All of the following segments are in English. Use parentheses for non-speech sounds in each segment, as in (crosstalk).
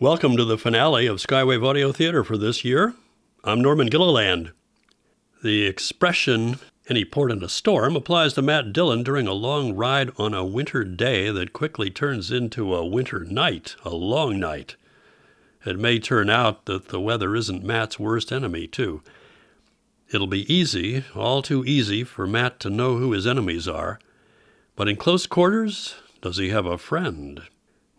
Welcome to the finale of Skywave Audio Theater for this year. I'm Norman Gilliland. The expression any port in a storm applies to Matt Dillon during a long ride on a winter day that quickly turns into a winter night, a long night. It may turn out that the weather isn't Matt's worst enemy, too. It'll be easy, all too easy, for Matt to know who his enemies are. But in close quarters, does he have a friend?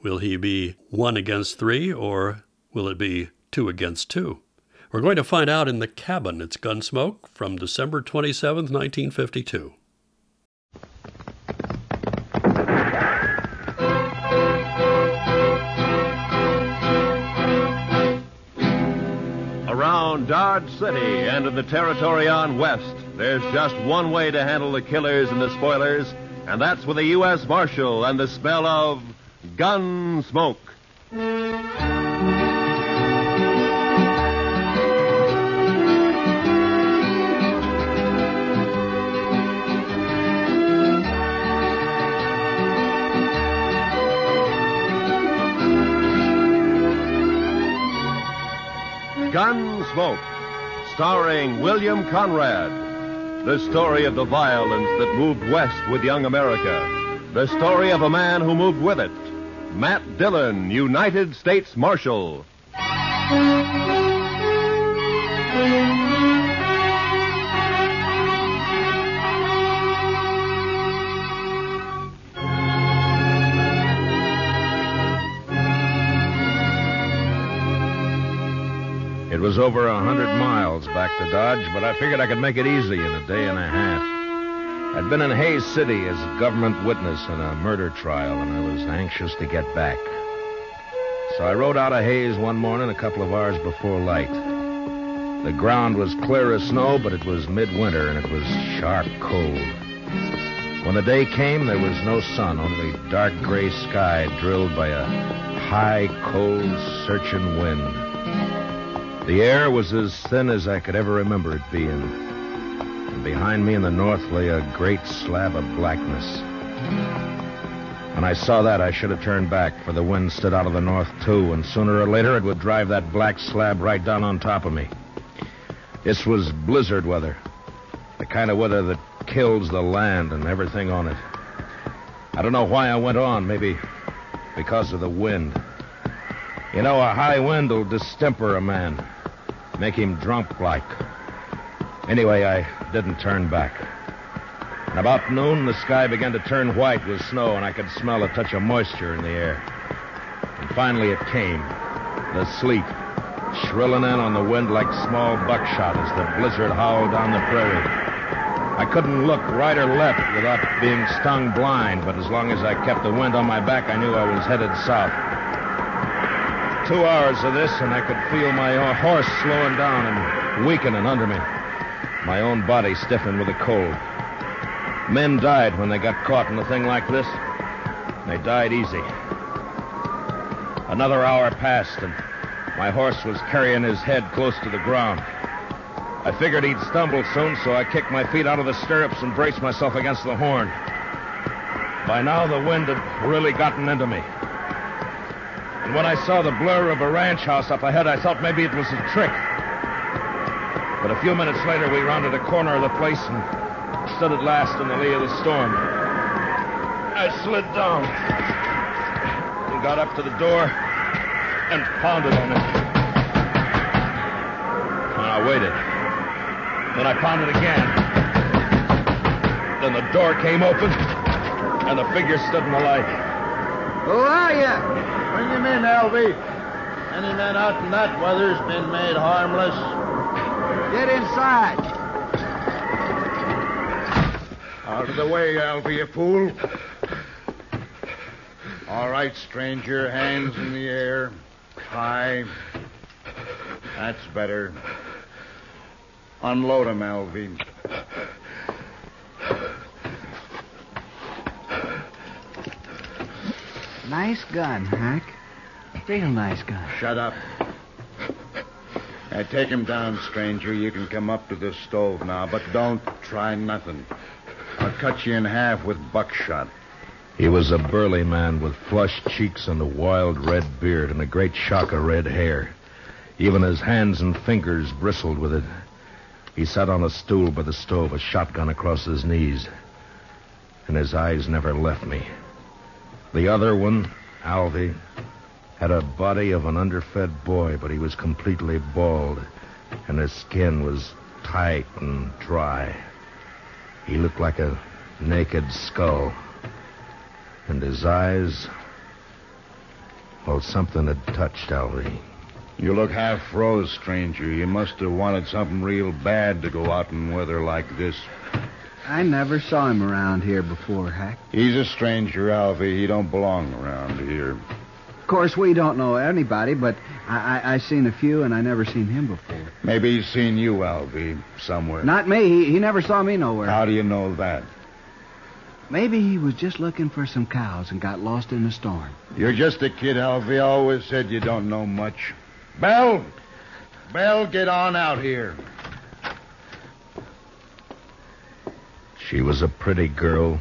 Will he be one against three, or will it be two against two? We're going to find out in the cabin. It's Gunsmoke from December 27th, 1952. Around Dodge City and in the territory on West, there's just one way to handle the killers and the spoilers, and that's with a U.S. Marshal and the smell of gun smoke. Gunsmoke, starring William Conrad. The story of the violence that moved west with young America. The story of a man who moved with it. Matt Dillon, United States Marshal. It was over a hundred miles back to Dodge, but I figured I could make it easy in a day and a half. I'd been in Hays City as a government witness in a murder trial, and I was anxious to get back. So I rode out of Hays one morning a couple of hours before light. The ground was clear as snow, but it was midwinter, and it was sharp cold. When the day came, there was no sun, only dark gray sky drilled by a high, cold, searching wind. The air was as thin as I could ever remember it being. And behind me in the north lay a great slab of blackness. When I saw that, I should have turned back, for the wind stood out of the north, too, and sooner or later it would drive that black slab right down on top of me. This was blizzard weather. The kind of weather that kills the land and everything on it. I don't know why I went on. Maybe because of the wind. You know, a high wind will distemper a man, make him drunk like. Anyway, I didn't turn back. And about noon, the sky began to turn white with snow, and I could smell a touch of moisture in the air. And finally it came the sleet, shrilling in on the wind like small buckshot as the blizzard howled down the prairie. I couldn't look right or left without being stung blind, but as long as I kept the wind on my back, I knew I was headed south. Two hours of this, and I could feel my horse slowing down and weakening under me. My own body stiffened with the cold. Men died when they got caught in a thing like this. They died easy. Another hour passed, and my horse was carrying his head close to the ground. I figured he'd stumble soon, so I kicked my feet out of the stirrups and braced myself against the horn. By now, the wind had really gotten into me. And when I saw the blur of a ranch house up ahead, I thought maybe it was a trick. But a few minutes later, we rounded a corner of the place and stood at last in the lee of the storm. I slid down and got up to the door and pounded on it. And I waited. Then I pounded again. Then the door came open and a figure stood in the light. Who are you? Bring him in, Alvy. Any man out in that weather's been made harmless. Get inside. Out of the way, Alvy, you fool. All right, stranger. Hands in the air. High. That's better. Unload him, Alvy. Nice gun, Hack. Real nice gun. Shut up. Take him down, stranger. You can come up to the stove now, but don't try nothing. I'll cut you in half with buckshot. He was a burly man with flushed cheeks and a wild red beard and a great shock of red hair. Even his hands and fingers bristled with it. He sat on a stool by the stove, a shotgun across his knees. And his eyes never left me. The other one, Alvy, had a body of an underfed boy, but he was completely bald, and his skin was tight and dry. He looked like a naked skull. And his eyes. Well, something had touched Alvy. You look half froze, stranger. You must have wanted something real bad to go out in weather like this. I never saw him around here before, Hack. He's a stranger, Alvy. He don't belong around here. Of course, we don't know anybody, but I, I, I seen a few, and I never seen him before. Maybe he's seen you, Alvy, somewhere. Not me. He, he never saw me nowhere. How do you know that? Maybe he was just looking for some cows and got lost in the storm. You're just a kid, Alvy. I always said you don't know much. Belle! Belle, get on out here. She was a pretty girl,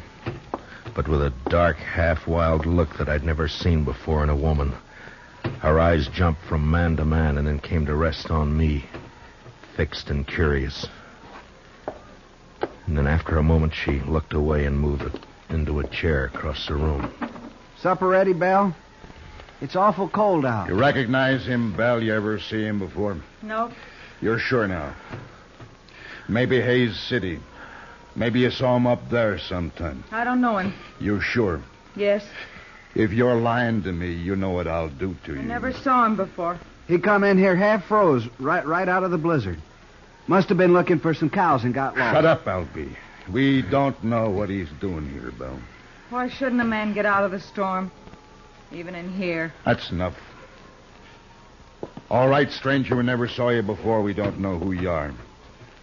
but with a dark, half wild look that I'd never seen before in a woman. Her eyes jumped from man to man and then came to rest on me, fixed and curious. And then after a moment, she looked away and moved into a chair across the room. Supper ready, Belle? It's awful cold out. You recognize him, Belle? You ever see him before? Nope. You're sure now. Maybe Hays City. Maybe you saw him up there sometime. I don't know him. You're sure? Yes. If you're lying to me, you know what I'll do to you. I never saw him before. He come in here half froze, right right out of the blizzard. Must have been looking for some cows and got lost. Shut up, Alvy. We don't know what he's doing here, Belle. Why shouldn't a man get out of the storm? Even in here. That's enough. All right, stranger, we never saw you before. We don't know who you are.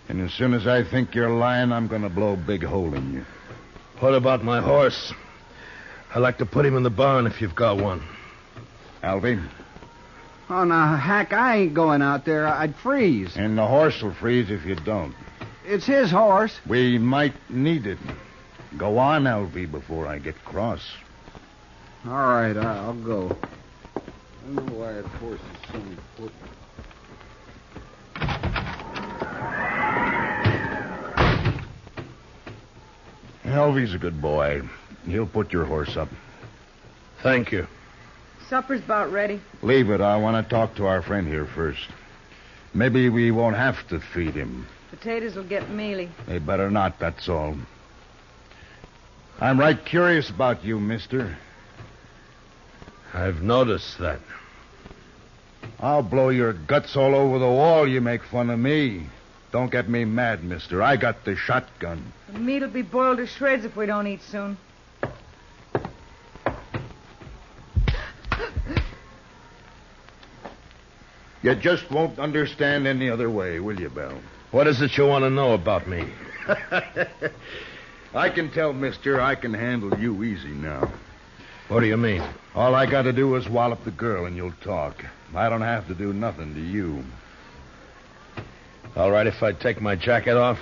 And as soon as I think you're lying, I'm going to blow a big hole in you. What about my horse? I'd like to put him in the barn if you've got one. Alvy, Oh, now, Hack, I ain't going out there. I'd freeze. and the horse will freeze if you don't. It's his horse. We might need it. Go on, Alvy, before I get cross. All right, I- I'll go. I don't know why that horse is so important. Alvy's a good boy. He'll put your horse up. Thank you. Supper's about ready. Leave it. I want to talk to our friend here first. Maybe we won't have to feed him. Potatoes will get mealy. They better not, that's all. I'm right curious about you, mister. I've noticed that. I'll blow your guts all over the wall. You make fun of me. Don't get me mad, mister. I got the shotgun. The meat'll be boiled to shreds if we don't eat soon. You just won't understand any other way, will you, Belle? What is it you want to know about me? (laughs) I can tell, mister, I can handle you easy now. What do you mean? All I got to do is wallop the girl and you'll talk. I don't have to do nothing to you. All right, if I take my jacket off.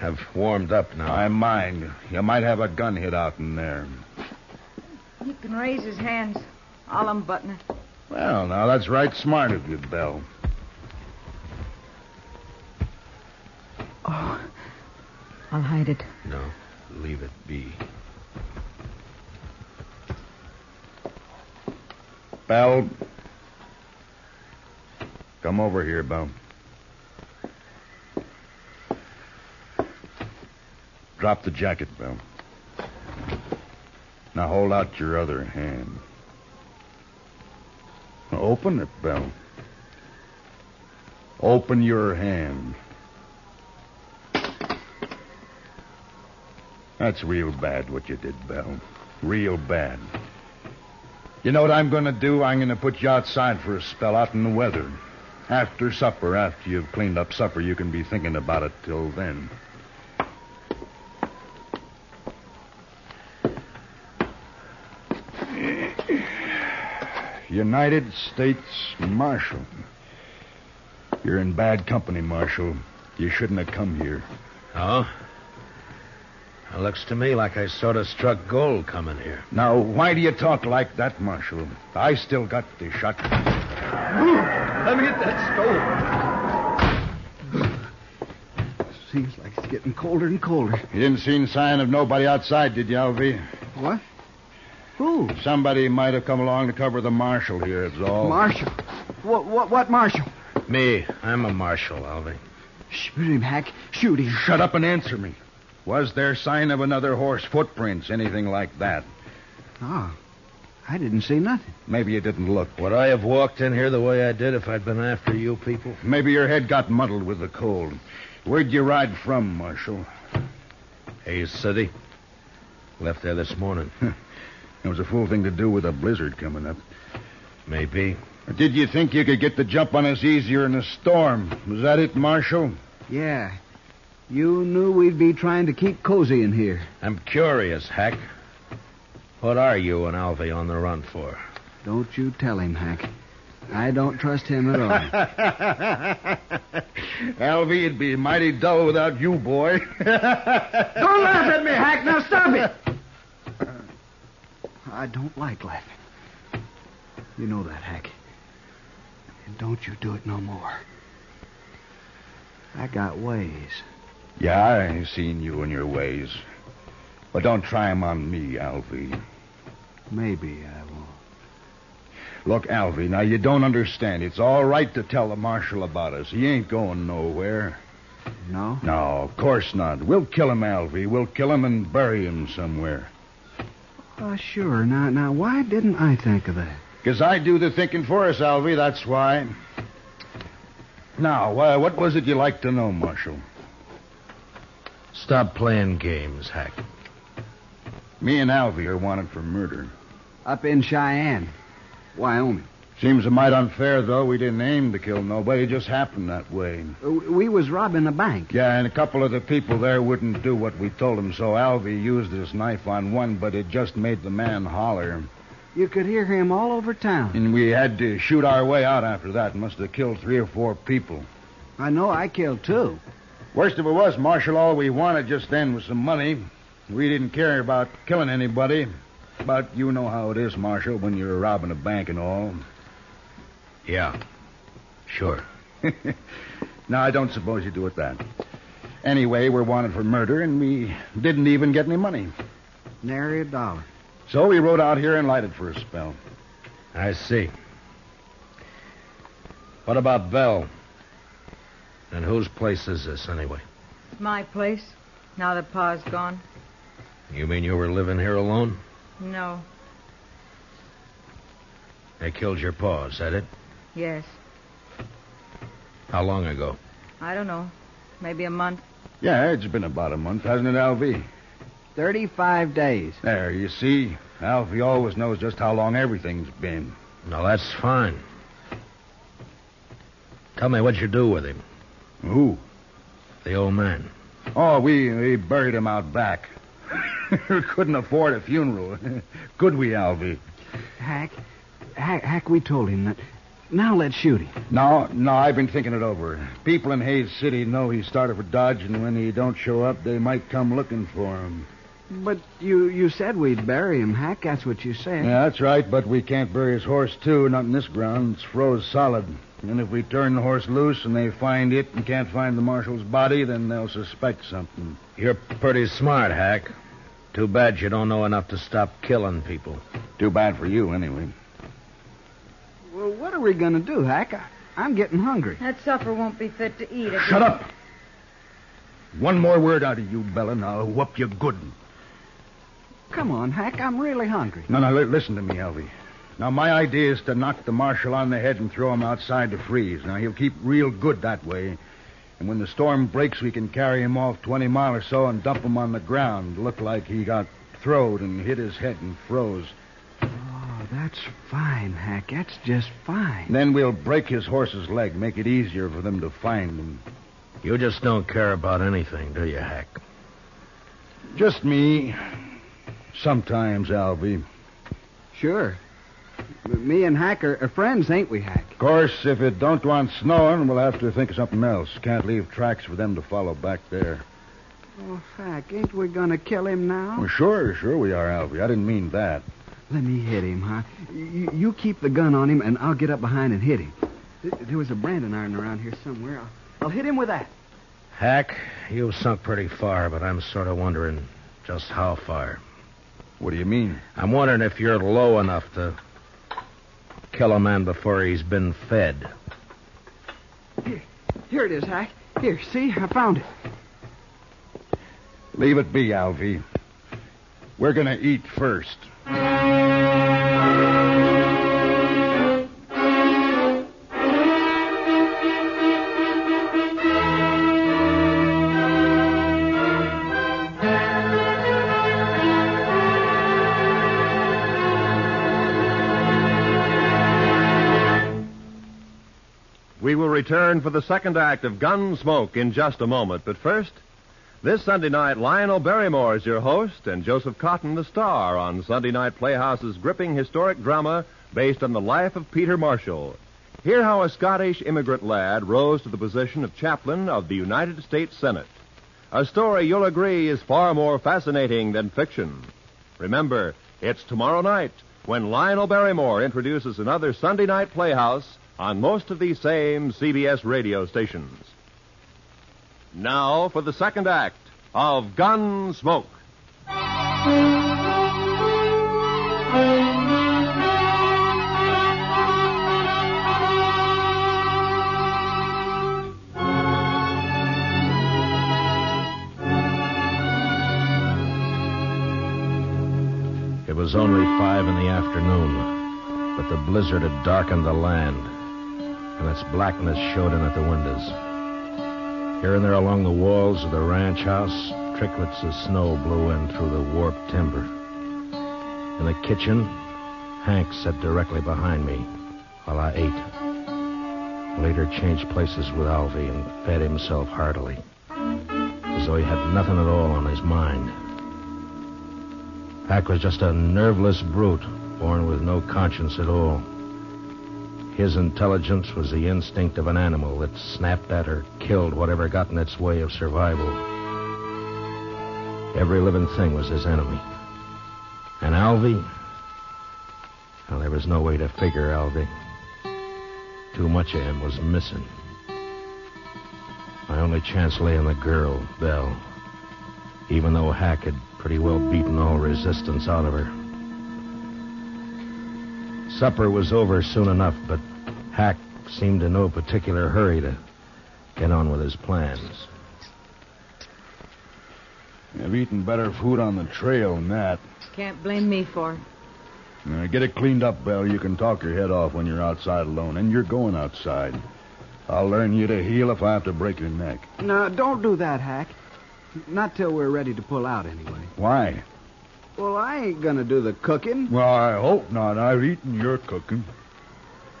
I've warmed up now. I mind. You might have a gun hid out in there. He can raise his hands. I'll unbutton it. Well, now that's right smart of you, Belle. Oh, I'll hide it. No, leave it be. Belle. Come over here, Belle. Drop the jacket, Belle. Now hold out your other hand. Open it, Belle. Open your hand. That's real bad what you did, Belle. Real bad. You know what I'm going to do? I'm going to put you outside for a spell out in the weather. After supper, after you've cleaned up supper, you can be thinking about it till then. United States Marshal. You're in bad company, Marshal. You shouldn't have come here. Oh? It looks to me like I sort of struck gold coming here. Now, why do you talk like that, Marshal? I still got the shot. Let me hit that stove. Seems like it's getting colder and colder. You didn't see any sign of nobody outside, did you, Alvy? What? Who? Somebody might have come along to cover the marshal here, it's all. Marshal. What, what, what Marshal? Me, I'm a marshal, Alvy. Shoot him, Hack. Shoot him. Shut up and answer me. Was there sign of another horse, footprints, anything like that? Oh, I didn't see nothing. Maybe you didn't look. Would I have walked in here the way I did if I'd been after you people? Maybe your head got muddled with the cold. Where'd you ride from, Marshal? Hays City. Left there this morning. (laughs) It was a fool thing to do with a blizzard coming up. Maybe. Did you think you could get the jump on us easier in a storm? Was that it, Marshal? Yeah. You knew we'd be trying to keep cozy in here. I'm curious, Hack. What are you and Alvy on the run for? Don't you tell him, Hack. I don't trust him at all. (laughs) (laughs) Alvy, it'd be mighty dull without you, boy. don't laugh at me, Hack. Now stop it. (laughs) I don't like laughing. You know that, Hack. And don't you do it no more. I got ways. yeah, I seen you and your ways. But don't try 'em on me, Alvy. Maybe I won't. Look, Alvy, now you don't understand. It's all right to tell the marshal about us. He ain't going nowhere. No? No, of course not. We'll kill him, Alvy. We'll kill him and bury him somewhere. Oh, sure. Now, now, why didn't I think of that? Because I do the thinking for us, Alvy, that's why. Now, uh, what was it you like to know, Marshal? Stop playing games, Hack. Me and Alvy are wanted for murder. Up in Cheyenne, Wyoming. Seems a mite unfair, though. We didn't aim to kill nobody. It just happened that way. We was robbing a bank. Yeah, and a couple of the people there wouldn't do what we told them, so Alvy used his knife on one, but it just made the man holler. You could hear him all over town. And we had to shoot our way out after that. Must have killed three or four people. I know I killed two. Worst of it was, Marshal, all we wanted just then was some money. We didn't care about killing anybody. But you know how it is, Marshal, when you're robbing a bank and all. Yeah. Sure. (laughs) now, I don't suppose you do it that. Anyway, we're wanted for murder, and we didn't even get any money. Nary a dollar. So we rode out here and lighted for a spell. I see. What about Belle? And whose place is this, anyway? My place. Now that Pa's gone. You mean you were living here alone? No. They killed your pa, is that it? Yes. How long ago? I don't know. Maybe a month. Yeah, it's been about a month, hasn't it, Alvy? Thirty-five days. There, you see. Alvy always knows just how long everything's been. Now, that's fine. Tell me what you do with him, Who? the old man. Oh, we, we buried him out back. (laughs) Couldn't afford a funeral. (laughs) Could we, Alvy? Hack, Hack, Hack, we told him that. Now let's shoot him. No, no, I've been thinking it over. People in Hays City know he started for Dodge, and when he don't show up, they might come looking for him. But you, you said we'd bury him, Hack. That's what you said. Yeah, that's right, but we can't bury his horse, too, not in this ground. It's froze solid. And if we turn the horse loose and they find it and can't find the marshal's body, then they'll suspect something. You're pretty smart, Hack. Too bad you don't know enough to stop killing people. Too bad for you, anyway. Well, what are we going to do, Hack? I, I'm getting hungry. That supper won't be fit to eat. if Shut you- up! One more word out of you, Bella, and I'll whoop you good. Come on, Hack. I'm really hungry. No, no, li- listen to me, Elvie. Now, my idea is to knock the marshal on the head and throw him outside to freeze. Now, he'll keep real good that way. And when the storm breaks, we can carry him off 20 mile or so and dump him on the ground. Look like he got throwed and hit his head and froze. That's fine, Hack. That's just fine. Then we'll break his horse's leg, make it easier for them to find him. You just don't care about anything, do you, Hack? Just me. Sometimes, Alvy. Sure. But me and Hack are, are friends, ain't we, Hack? Of course, if it don't want snowing, we'll have to think of something else. Can't leave tracks for them to follow back there. Oh, Hack, ain't we gonna kill him now? Well, sure, sure we are, Alvy. I didn't mean that. Let me hit him, huh? You, you keep the gun on him, and I'll get up behind and hit him. Th- There was a branding iron around here somewhere. I'll, I'll hit him with that. Hack, you've sunk pretty far, but I'm sort of wondering just how far. What do you mean? I'm wondering if you're low enough to kill a man before he's been fed. Here, here it is, Hack. Here, see? I found it. Leave it be, Alvy. We're gonna eat first. We will return for the second act of Gunsmoke in just a moment. But first, this Sunday night, Lionel Barrymore is your host and Joseph Cotten the star on Sunday Night Playhouse's gripping historic drama based on the life of Peter Marshall. Hear how a Scottish immigrant lad rose to the position of chaplain of the United States Senate. A story you'll agree is far more fascinating than fiction. Remember, it's tomorrow night when Lionel Barrymore introduces another Sunday Night Playhouse on most of these same CBS radio stations. Now for the second act of Gunsmoke. It was only five in the afternoon, but the blizzard had darkened the land, and its blackness showed in at the windows. Here and there along the walls of the ranch house, tricklets of snow blew in through the warped timber. In the kitchen, Hack sat directly behind me while I ate. Later changed places with Alvy and fed himself heartily, as though he had nothing at all on his mind. Hack was just a nerveless brute, born with no conscience at all. His intelligence was the instinct of an animal that snapped at or killed whatever got in its way of survival. Every living thing was his enemy. And Alvy? Well, there was no way to figure Alvy. Too much of him was missing. My only chance lay in the girl, Belle. Even though Hack had pretty well beaten all resistance out of her. Supper was over soon enough, but Hack seemed in no particular hurry to get on with his plans. I've eaten better food on the trail than that. Can't blame me for it. Now, get it cleaned up, Belle. You can talk your head off when you're outside alone, and you're going outside. I'll learn you to heal if I have to break your neck. No, don't do that, Hack. Not till we're ready to pull out, anyway. Why? Well, I ain't gonna do the cooking. Well, I hope not. I've eaten your cooking.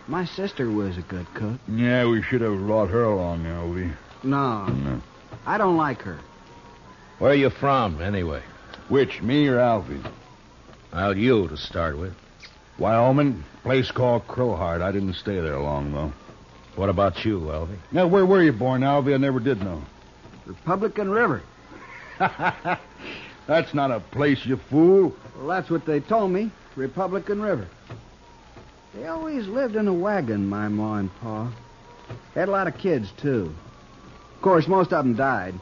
My sister was a good cook. Yeah, we should have brought her along, Alvy. No, No. I don't like her. Where are you from, anyway? Which, me or Alvy? Well, you to start with. Wyoming, place called Crowheart. I didn't stay there long, though. What about you, Alvy? Now, where were you born, Alvy? I never did know. Republican River. (laughs) That's not a place, you fool. Well, that's what they told me. Republican River. They always lived in a wagon, my ma and pa. They Had a lot of kids, too. Of course, most of them died.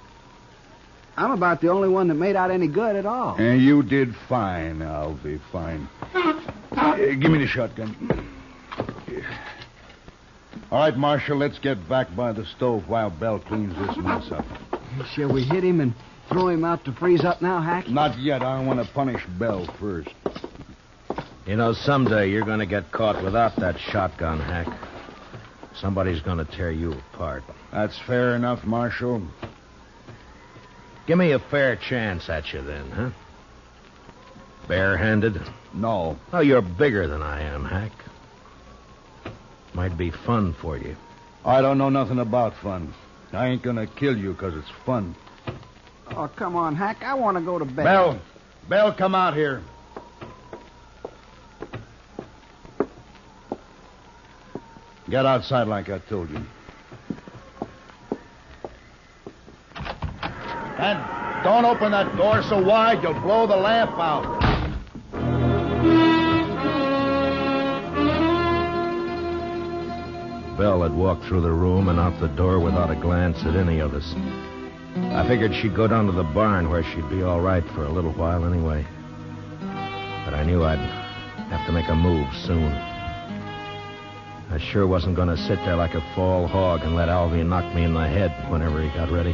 I'm about the only one that made out any good at all. And you did fine, Alvy, fine. Uh, give me the shotgun. All right, Marshal, let's get back by the stove while Belle cleans this mess up. Shall we hit him and throw him out to freeze up now, Hack? Not yet. I want to punish Belle first. You know, someday you're going to get caught without that shotgun, Hack. Somebody's going to tear you apart. That's fair enough, Marshal. Give me a fair chance at you then, huh? Barehanded? No. Oh, you're bigger than I am, Hack. Might be fun for you. I don't know nothing about fun. I ain't gonna kill you because it's fun. Oh, come on, Hack. I want to go to bed. Belle. Belle, come out here. Get outside like I told you. And Don't open that door so wide you'll blow the lamp out. Belle had walked through the room and out the door without a glance at any of us. I figured she'd go down to the barn where she'd be all right for a little while anyway. But I knew I'd have to make a move soon. I sure wasn't going to sit there like a fall hog and let Alvy knock me in the head whenever he got ready.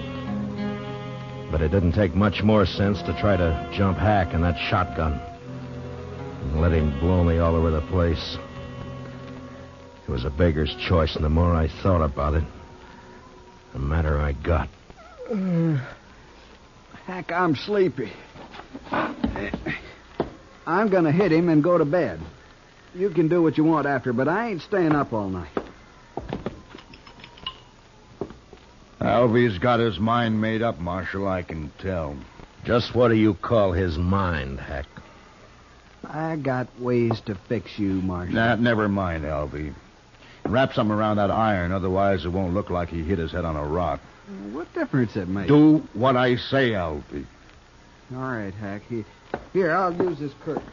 But it didn't take much more sense to try to jump Hack in that shotgun and let him blow me all over the place. It was a beggar's choice, and the more I thought about it, the madder I got. Uh, heck, I'm sleepy. I'm going to hit him and go to bed. You can do what you want after, but I ain't staying up all night. Alvy's got his mind made up, Marshal, I can tell. Just what do you call his mind, Hack? I got ways to fix you, Marshal. Nah, never mind, Alvy. Wrap something around that iron, otherwise it won't look like he hit his head on a rock. What difference it makes? Do what I say, Alvy. All right, Hack. Here, here, I'll use this curtain.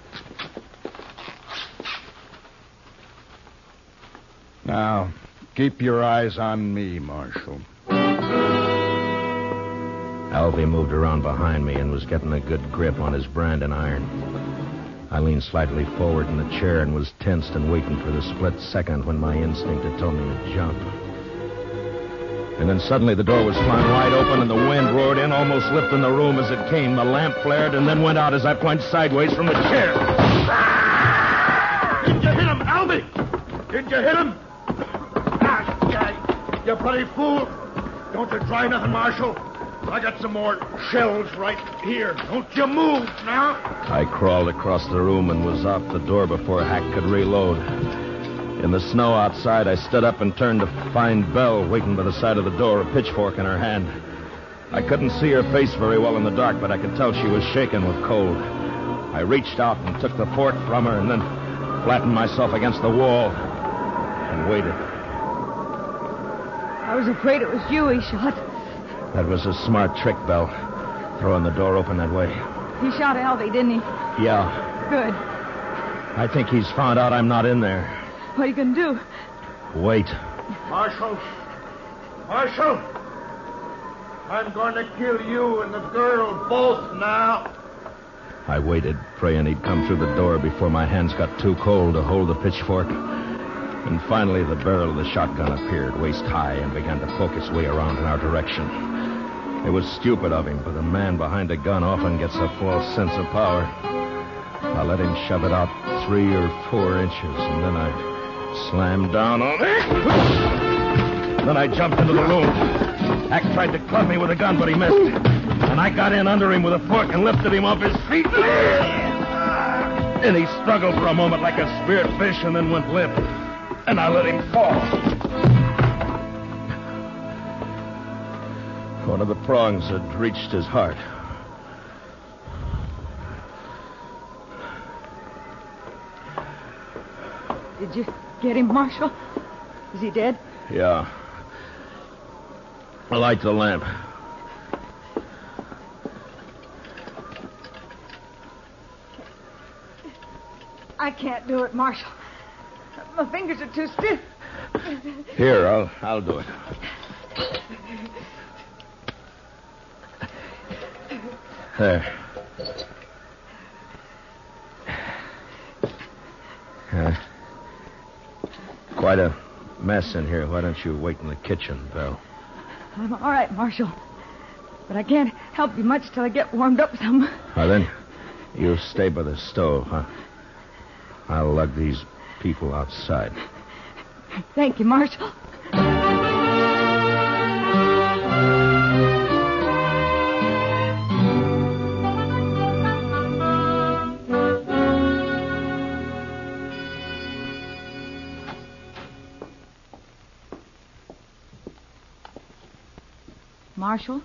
Now, keep your eyes on me, Marshal. Alvy moved around behind me and was getting a good grip on his branding iron. I leaned slightly forward in the chair and was tensed and waiting for the split second when my instinct had told me to jump. And then suddenly the door was flung wide open and the wind roared in, almost lifting the room as it came. The lamp flared and then went out as I plunged sideways from the chair. Did you hit him, Alvy? Did you hit him? Ah, guy, you bloody fool. Don't you try nothing, Marshal. I got some more shells right here. Don't you move now. I crawled across the room and was out the door before Hack could reload. In the snow outside, I stood up and turned to find Belle waiting by the side of the door, a pitchfork in her hand. I couldn't see her face very well in the dark, but I could tell she was shaking with cold. I reached out and took the fork from her and then flattened myself against the wall and waited. I was afraid it was you he shot. That was a smart trick, Belle, throwing the door open that way. He shot Alvy, didn't he? Yeah, Good. I think he's found out I'm not in there. What are you going to do? Wait. Marshal. Marshal. I'm going to kill you and the girl both now. I waited, praying he'd come through the door before my hands got too cold to hold the pitchfork. And finally, the barrel of the shotgun appeared, waist high, and began to poke its way around in our direction. It was stupid of him, but a man behind a gun often gets a false sense of power. I let him shove it out three or four inches, and then I slammed down on it. Then I jumped into the room. Hack tried to club me with a gun, but he missed. And I got in under him with a fork and lifted him off his feet. And he struggled for a moment like a speared fish and then went limp. And I let him fall. One of the prongs had reached his heart. Did you get him, Marshal? Is he dead? Yeah. I Light the lamp. I can't do it, Marshal. My fingers are too stiff. Here, I'll I'll do it. There. Uh, quite a mess in here. Why don't you wait in the kitchen, Belle? I'm all right, Marshal. But I can't help you much till I get warmed up some. Well, then, you stay by the stove, huh? I'll lug these people outside. Thank you, Marshal. Marshal?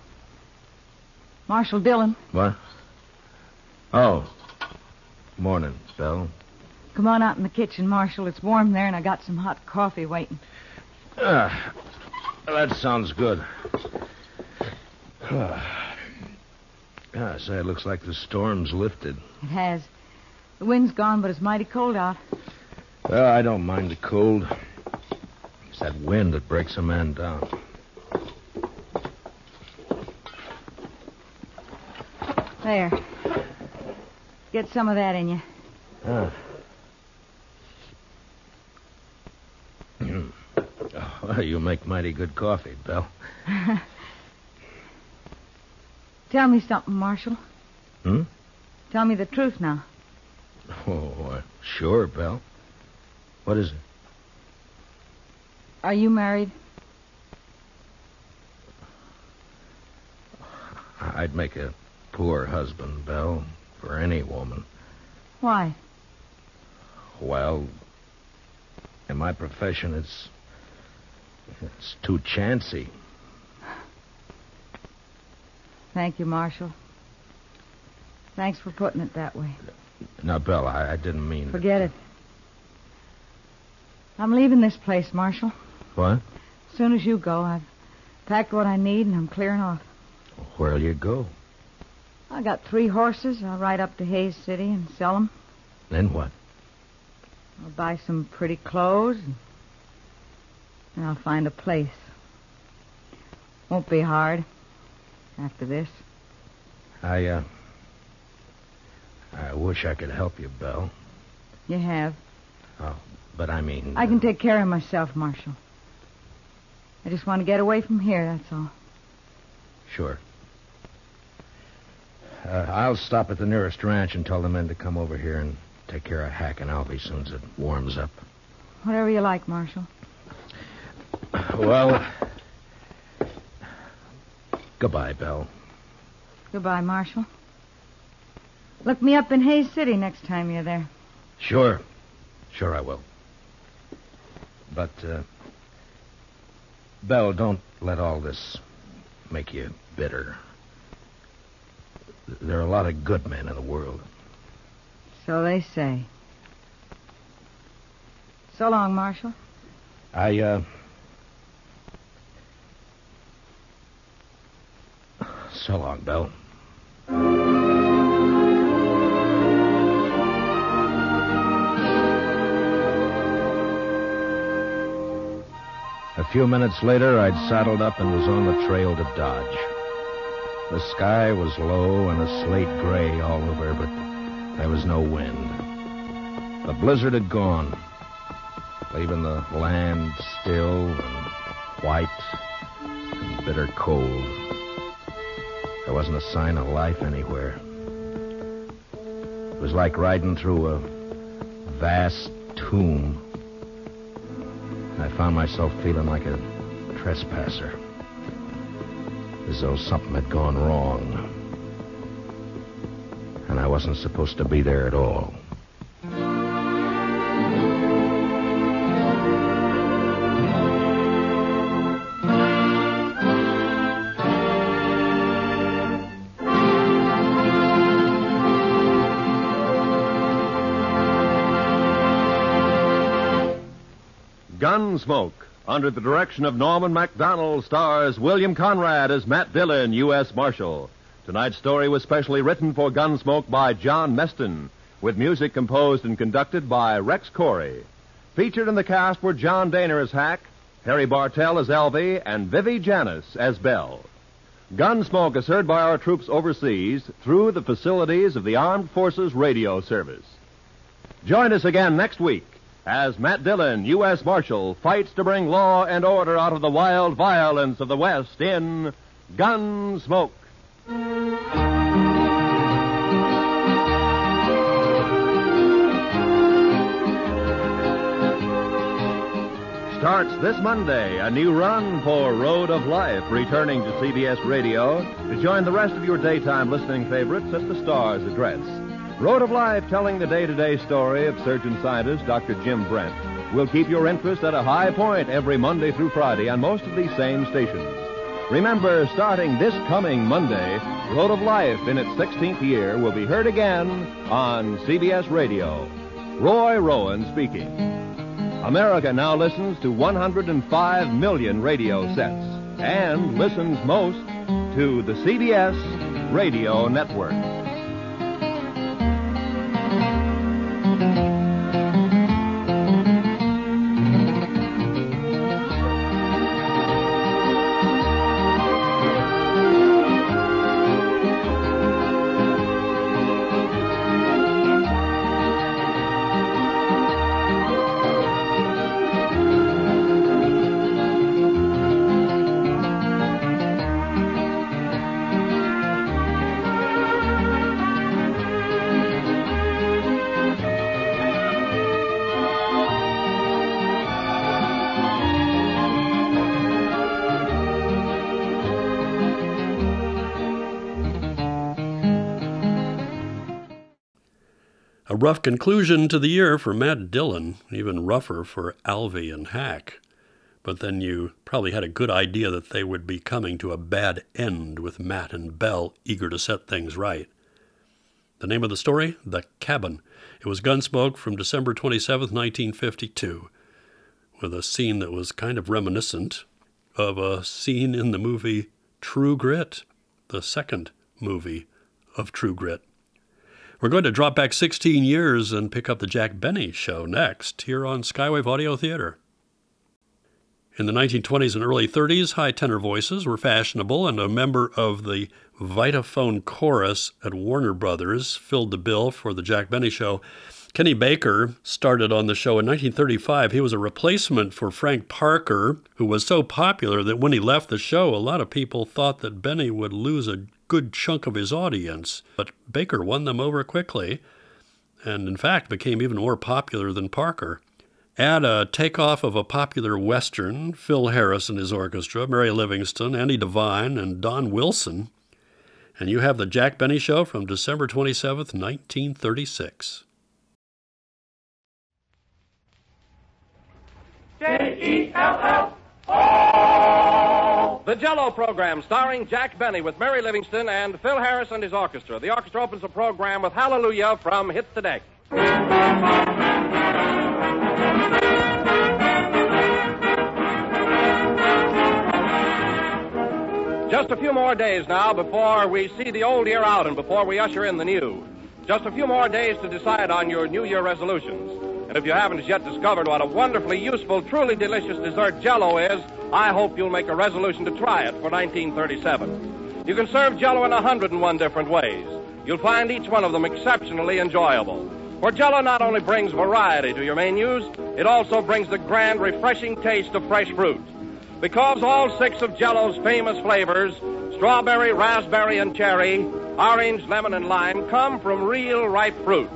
Marshal Dillon, What? Oh. Morning, Belle. come on out in the kitchen, Marshal. It's warm there, and I got some hot coffee waiting. Ah, that sounds good. Yeah, (sighs) say, it looks like the storm's lifted. It has. The wind's gone, but it's mighty cold out. Well, I don't mind the cold. It's that wind that breaks a man down. There. Get some of that in you. Ah. (clears throat) Oh, you make mighty good coffee, Belle. (laughs) Tell me something, Marshal. Hmm? Tell me the truth now. Oh, uh, sure, Belle. What is it? Are you married? I'd make a poor husband, Belle, for any woman. Why? Well, in my profession, it's it's too chancy. Thank you, Marshal. Thanks for putting it that way. Now, Belle, I, I didn't mean. Forget it. I'm leaving this place, Marshal. What? As soon as you go, I've packed what I need and I'm clearing off. Where'll you go? I got three horses. I'll ride up to Hays City and sell them. Then what? I'll buy some pretty clothes and, and I'll find a place. Won't be hard after this. I, uh. I wish I could help you, Belle. You have. Oh, but I mean. I can take care of myself, Marshal. I just want to get away from here, that's all. Sure. Uh, I'll stop at the nearest ranch and tell the men to come over here and take care of Hack and as soon as it warms up. Whatever you like, Marshal. Well. Goodbye, Belle. Goodbye, Marshal. Look me up in Hays City next time you're there. Sure. Sure, I will. But, uh. Belle, don't let all this make you bitter. There are a lot of good men in the world. So they say. So long, Marshal. I, uh. So long, Belle. A few minutes later, I'd saddled up and was on the trail to Dodge. The sky was low and a slate gray all over, but there was no wind. The blizzard had gone, leaving the land still and white and bitter cold. There wasn't a sign of life anywhere. It was like riding through a vast tomb. I found myself feeling like a trespasser, as though something had gone wrong. And I wasn't supposed to be there at all. Gunsmoke, under the direction of Norman Macdonnell, stars William Conrad as Matt Dillon, U.S. Marshal. Tonight's story was specially written for Gunsmoke by John Meston, with music composed and conducted by Rex Koury. Featured in the cast were John Dehner as Hack, Harry Bartell as Alvy, and Vivi Janis as Belle. Gunsmoke is heard by our troops overseas through the facilities of the Armed Forces Radio Service. Join us again next week as Matt Dillon, U.S. Marshal, fights to bring law and order out of the wild violence of the West in Gunsmoke. Starts this Monday a new run for Road of Life, returning to CBS Radio to join the rest of your daytime listening favorites at the Star's address. Road of Life, telling the day to day story of surgeon scientist Dr. Jim Brent, will keep your interest at a high point every Monday through Friday on most of these same stations. Remember, starting this coming Monday, Road of Life in its 16th year will be heard again on CBS Radio. Roy Rowan speaking. America now listens to 105 million radio sets and listens most to the CBS Radio Network. Rough conclusion to the year for Matt Dillon, even rougher for Alvy and Hack. But then you probably had a good idea that they would be coming to a bad end with Matt and Belle eager to set things right. The name of the story? The Cabin. It was Gunsmoke from December 27, 1952, with a scene that was kind of reminiscent of a scene in the movie True Grit, the second movie of True Grit. We're going to drop back 16 years and pick up the Jack Benny show next here on Skywave Audio Theater. In the 1920s and early 30s, high tenor voices were fashionable, and a member of the Vitaphone chorus at Warner Brothers filled the bill for the Jack Benny show. Kenny Baker started on the show in 1935. He was a replacement for Frank Parker, who was so popular that when he left the show, a lot of people thought that Benny would lose a good chunk of his audience. But Baker won them over quickly, and in fact became even more popular than Parker. Add a takeoff of a popular Western, Phil Harris and his orchestra, Mary Livingstone, Andy Devine, and Don Wilson, and you have the Jack Benny Show from December 27, 1936. The Jello program, starring Jack Benny with Mary Livingstone and Phil Harris and his orchestra. The orchestra opens the program with Hallelujah from Hit the Deck. Just a few more days now before we see the old year out and before we usher in the new. Just a few more days to decide on your New Year resolutions. And if you haven't as yet discovered what a wonderfully useful, truly delicious dessert Jello is, I hope you'll make a resolution to try it for 1937. You can serve Jello in 101 different ways. You'll find each one of them exceptionally enjoyable. For Jello not only brings variety to your menus, it also brings the grand, refreshing taste of fresh fruit. Because all six of Jello's famous flavors strawberry, raspberry, and cherry, orange, lemon, and lime come from real ripe fruit.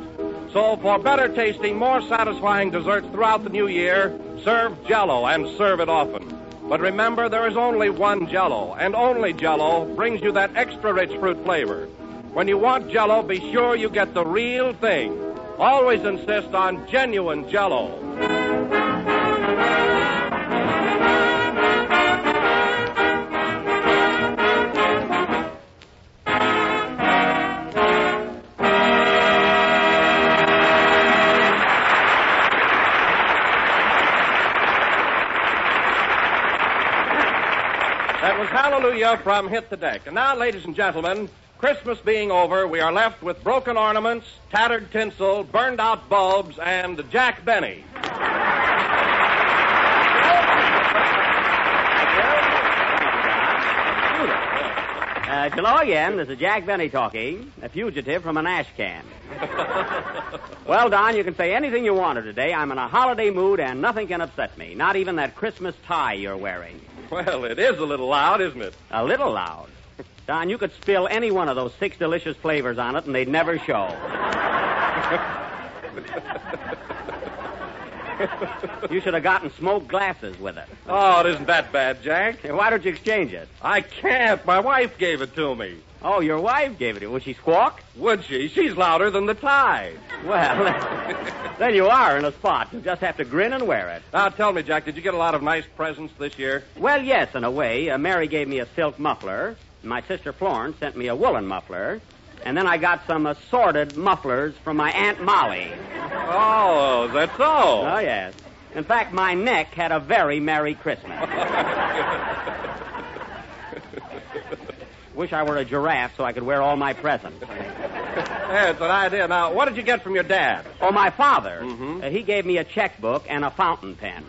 So, for better tasting, more satisfying desserts throughout the new year, serve Jello and serve it often. But remember, there is only one Jello, and only Jello brings you that extra rich fruit flavor. When you want Jello, be sure you get the real thing. Always insist on genuine Jello. From Hit the Deck. And now, ladies and gentlemen, Christmas being over, we are left with broken ornaments, tattered tinsel, burned out bulbs, and Jack Benny. Uh, hello again. This is Jack Benny talking, a fugitive from an ash can. (laughs) well, Don, you can say anything you want to today. I'm in a holiday mood and nothing can upset me. Not even that Christmas tie you're wearing. Well, it is a little loud, isn't it? A little loud. (laughs) Don, you could spill any one of those six delicious flavors on it and they'd never show. (laughs) (laughs) you should have gotten smoked glasses with it. Oh, it isn't that bad, Jack. Why don't you exchange it? I can't. My wife gave it to me. Oh, your wife gave it to you. Would she squawk? Would she? She's louder than the tide. Well, (laughs) (laughs) then you are in a spot. You just have to grin and wear it. Now, tell me, Jack, did you get a lot of nice presents this year? Well, yes, in a way. Uh, Mary gave me a silk muffler. My sister Florence sent me a woolen muffler. And then I got some assorted mufflers from my Aunt Molly. Oh, that's so. Oh, yes. In fact, my neck had a very Merry Christmas. Wish I were a giraffe so I could wear all my presents. Yeah, it's an idea. Now, what did you get from your dad? Oh, my father. Mhm. Uh, he gave me a checkbook and a fountain pen.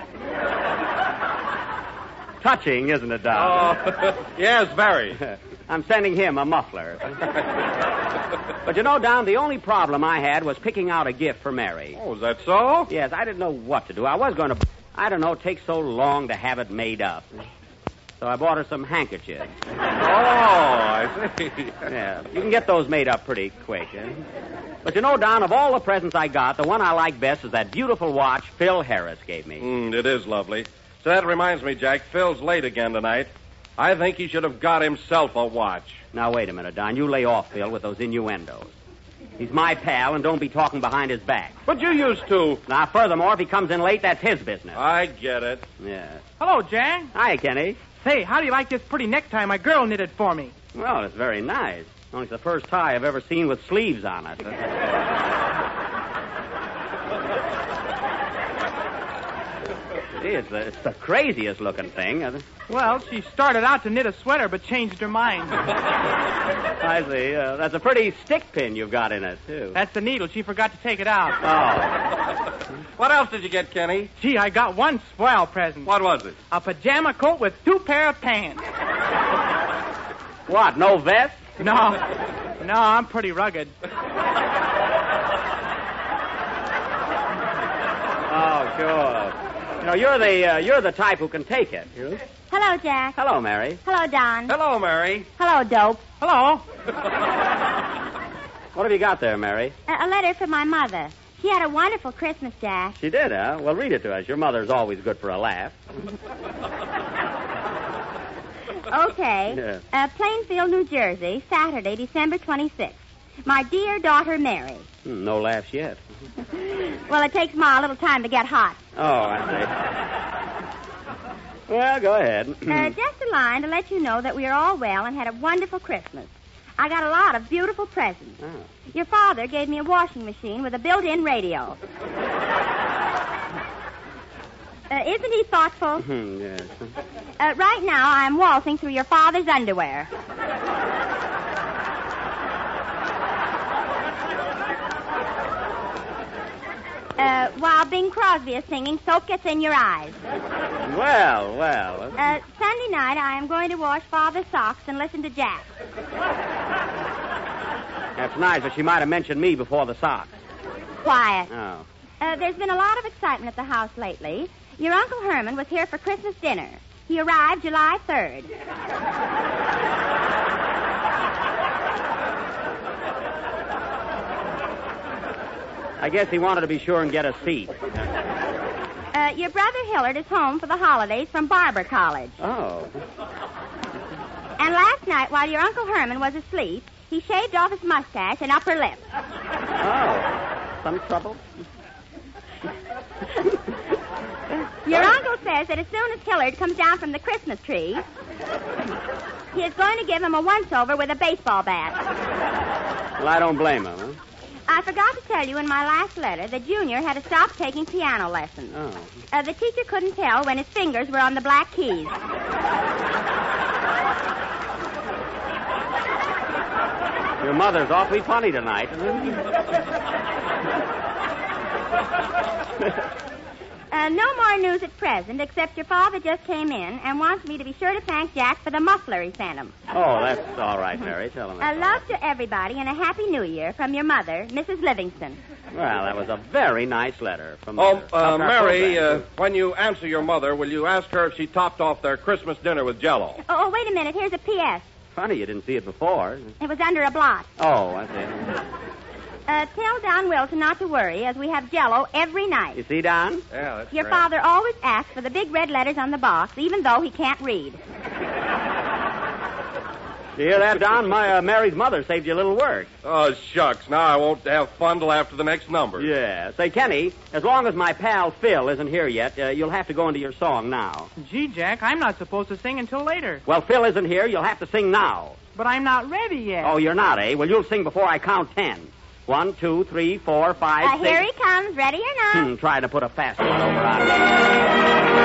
Touching, isn't it, Don? Oh, (laughs) yes, very. (laughs) I'm sending him a muffler. (laughs) but you know, Don, the only problem I had was picking out a gift for Mary. Oh, is that so? Yes, I didn't know what to do. I was going to. I don't know, it takes so long to have it made up. So I bought her some handkerchiefs. Oh, I see. (laughs) Yeah, you can get those made up pretty quick. Eh? But you know, Don, of all the presents I got, the one I like best is that beautiful watch Phil Harris gave me. Mm, it is lovely. So that reminds me, Jack. Phil's late again tonight. I think he should have got himself a watch. Now, wait a minute, Don. You lay off Phil with those innuendos. He's my pal, and don't be talking behind his back. But you used to. Now, furthermore, if he comes in late, that's his business. I get it. Yeah. Hello, Jack. Hi, Kenny. Say, how do you like this pretty necktie my girl knitted for me? Well, it's very nice. Only it's the first tie I've ever seen with sleeves on it. (laughs) Gee, it's the, it's the craziest looking thing. Well, she started out to knit a sweater, but changed her mind. (laughs) I see. Uh, that's a pretty stick pin you've got in it, too. That's the needle. She forgot to take it out. Oh. What else did you get, Kenny? Gee, I got one swell present. What was it? A pajama coat with two pair of pants. What, no vest? No. No, I'm pretty rugged. Oh, sure. You know, you're the uh, you're the type who can take it. You? Hello, Jack. Hello, Mary. Hello, Don. Hello, Mary. Hello, Dope. Hello. (laughs) What have you got there, Mary? A, a letter from my mother. She had a wonderful Christmas, Jack. She did, huh? Well, read it to us. Your mother's always good for a laugh. (laughs) Okay. Yeah. Uh, Plainfield, New Jersey, Saturday, December 26th. My dear daughter, Mary. Hmm, no laughs yet. Well, it takes Ma a little time to get hot. Oh, I see. well, go ahead. (clears throat) Uh, just a line to let you know that we are all well and had a wonderful Christmas. I got a lot of beautiful presents. Oh. Your father gave me a washing machine with a built-in radio. (laughs) Uh, isn't he thoughtful? Hmm, yes. Uh, right now, I'm waltzing through your father's underwear. Uh, while Bing Crosby is singing, Soap Gets in Your Eyes. Well, well. Uh, Sunday night, I am going to wash Father's socks and listen to Jack. That's nice, but she might have mentioned me before the socks. Quiet. Oh. Uh, there's been a lot of excitement at the house lately. Your Uncle Herman was here for Christmas dinner. He arrived July 3rd. I guess he wanted to be sure and get a seat. Uh, your brother Hillard is home for the holidays from Barber College. Oh. And last night, while your Uncle Herman was asleep, he shaved off his mustache and upper lip. Oh. Some trouble? Your uncle says that as soon as Hillard comes down from the Christmas tree, he is going to give him a once-over with a baseball bat. Well, I don't blame him, huh? I forgot to tell you in my last letter that Junior had to stop taking piano lessons. Oh. Uh, the teacher couldn't tell when his fingers were on the black keys. Your mother's awfully funny tonight, isn't (laughs) Uh, no more news at present, except your father just came in and wants me to be sure to thank Jack for the muffler he sent him. Oh, that's all right, Mary. Tell him. A that's all love to everybody and a happy new year from your mother, Mrs. Livingstone. Well, that was a very nice letter from. Oh, uh, uh, Mary, uh, when you answer your mother, will you ask her if she topped off their Christmas dinner with Jello? Oh, (laughs) oh, wait a minute. Here's a P.S. Funny you didn't see it before. It was under a blot. Oh, I see. Uh, tell Don Wilson not to worry, as we have Jello every night. You see, Don? Yeah, that's Your great. father always asks for the big red letters on the box, even though he can't read. You hear that, Don? My uh, Mary's mother saved you a little work. Oh, shucks. Now I won't have fun till after the next number. Yeah. Say, Kenny, as long as my pal Phil isn't here yet, uh, you'll have to go into your song now. Gee, Jack, I'm not supposed to sing until later. Well, Phil isn't here. You'll have to sing now. But I'm not ready yet. Oh, you're not, eh? Well, you'll sing before I count ten. One, two, three, four, five, uh, six. Here he comes, ready or not. Hmm, try to put a fast one over on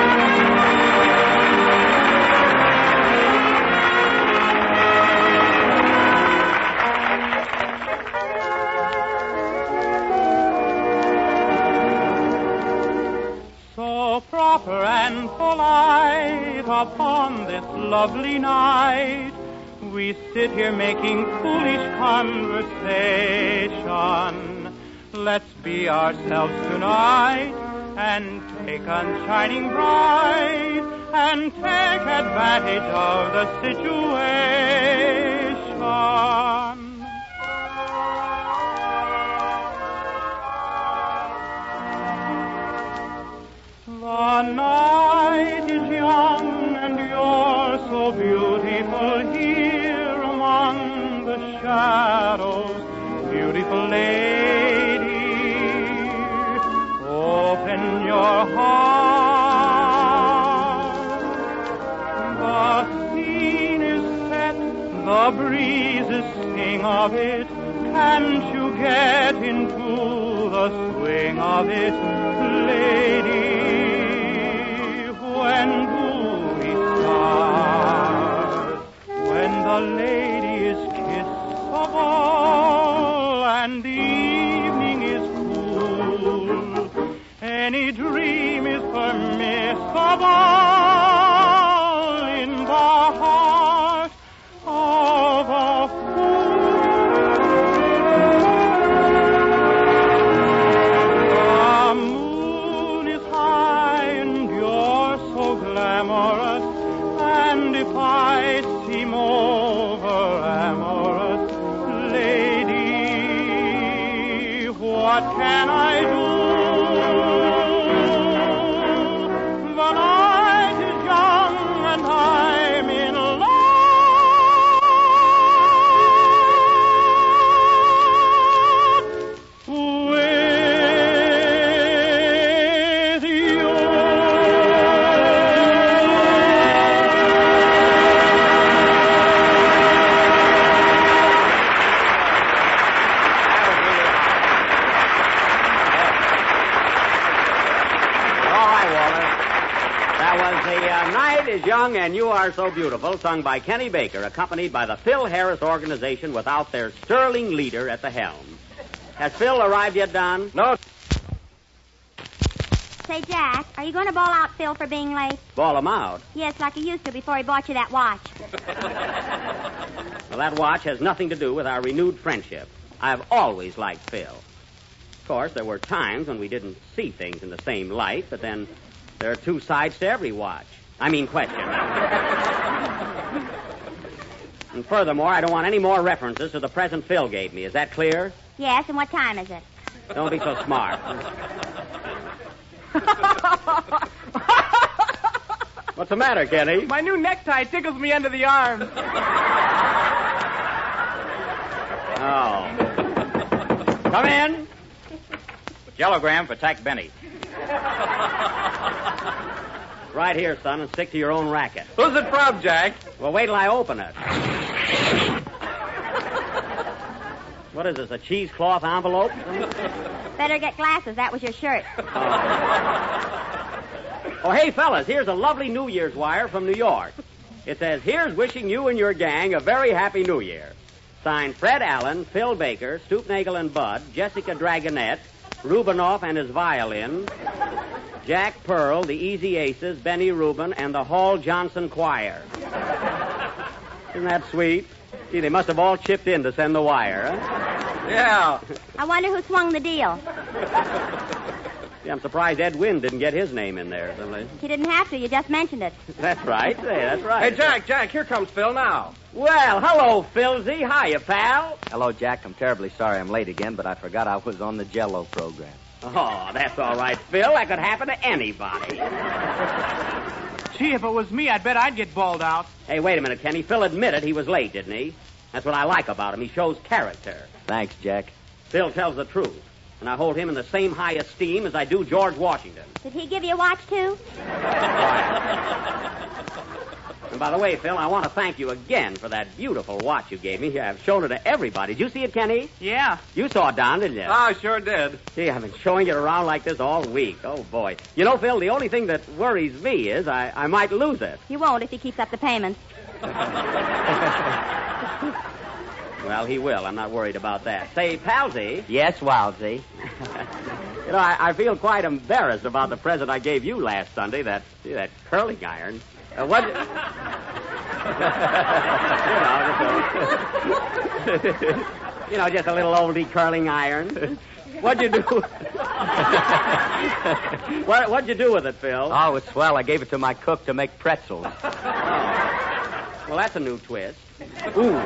So proper and polite upon this lovely night we sit here making foolish conversation. Let's be ourselves tonight and take on shining bright and take advantage of the situation. The night is young and you're so beautiful here shadows, beautiful lady. Open your heart. The scene is set, the breezes sing of it. Can't you get into the swing of it, lady? When do we start? When the kiss and the evening is cool. Any dream is permissible Young and You Are So Beautiful, sung by Kenny Baker, accompanied by the Phil Harris Organization without their sterling leader at the helm. Has Phil arrived yet, Don? No. Say, Jack, are you going to bawl out Phil for being late? Bawl him out. Yes, like he used to before he bought you that watch. Well, that watch has nothing to do with our renewed friendship. I've always liked Phil. Of course, there were times when we didn't see things in the same light, but then there are two sides to every watch. I mean, question. and furthermore, I don't want any more references to the present Phil gave me. Is that clear? Yes, and what time is it? Don't be so smart. (laughs) What's the matter, Kenny? My new necktie tickles me under the arm. Oh. Come in. Jellogram for Jack Benny. Right here, son, and stick to your own racket. Who's it from, Jack? Well, wait till I open it. What is this, a cheesecloth envelope? Better get glasses. That was your shirt. Oh, oh hey, fellas, here's a lovely New Year's wire from New York. It says, Here's wishing you and your gang a very happy New Year. Signed Fred Allen, Phil Baker, Stoopnagle and Budd, Jessica Dragonette, Rubinoff and his violin, Jack Pearl, the Easy Aces, Benny Rubin, and the Hall Johnson Choir. Isn't that sweet? Gee, they must have all chipped in to send the wire, huh? Yeah. (laughs) I wonder who swung the deal. (laughs) Yeah, I'm surprised Ed Wynn didn't get his name in there. Somebody- He didn't have to. You just mentioned it. (laughs) That's right. Say, that's right. Hey, Jack, Jack, here comes Phil now. Well, hello, Philzy. Hiya, pal. Hello, Jack. I'm terribly sorry I'm late again, but I forgot I was on the Jello program. Oh, that's all right, Phil. That could happen to anybody. (laughs) Gee, if it was me, I'd bet I'd get bawled out. Hey, wait a minute, Kenny. Phil admitted he was late, didn't he? That's what I like about him. He shows character. Thanks, Jack. Phil tells the truth. And I hold him in the same high esteem as I do George Washington. Did he give you a watch, too? And by the way, Phil, I want to thank you again for that beautiful watch you gave me. I've shown it to everybody. Did you see it, Kenny? Yeah. You saw it, Don, didn't you? I sure did. Gee, I've been showing it around like this all week. Oh, boy. You know, Phil, the only thing that worries me is I, I might lose it. You won't if he keeps up the payments. (laughs) Well, he will. I'm not worried about that. Say, Palsy. Yes, Wowsy. (laughs) (laughs) You know, I, I feel quite embarrassed about the present I gave you last Sunday, that, that curling iron. Uh, what... (laughs) you, know, just a, you know, just a little oldie curling iron. What'd you do? what, what'd you do with it, Phil? Oh, it's swell. I gave it to my cook to make pretzels. Well, that's a new twist. Ooh.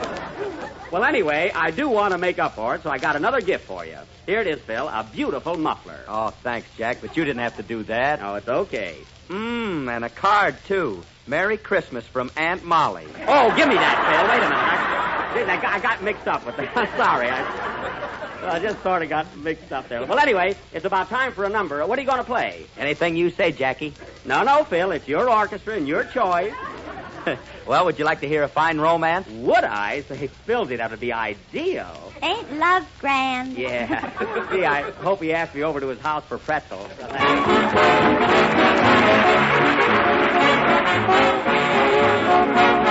Well, anyway, I do want to make up for it, so I got another gift for you. Here it is, Phil, a beautiful muffler. Oh, thanks, Jack, but you didn't have to do that. Oh, it's okay. Mmm, and a card, too. Merry Christmas from Aunt Molly. Oh, give me that, Phil. Wait a minute. I, I, got, I got mixed up with that. I'm (laughs) sorry. I, I just sort of got mixed up there. Well, anyway, it's about time for a number. What are you going to play? Anything you say, Jackie. No, no, Phil. It's your orchestra and your choice. (laughs) well, would you like to hear a fine romance? Would I? Say, Philsy, that would be ideal. Ain't love grand? Yeah. (laughs) Gee, I hope he asked me over to his house for pretzels. (laughs)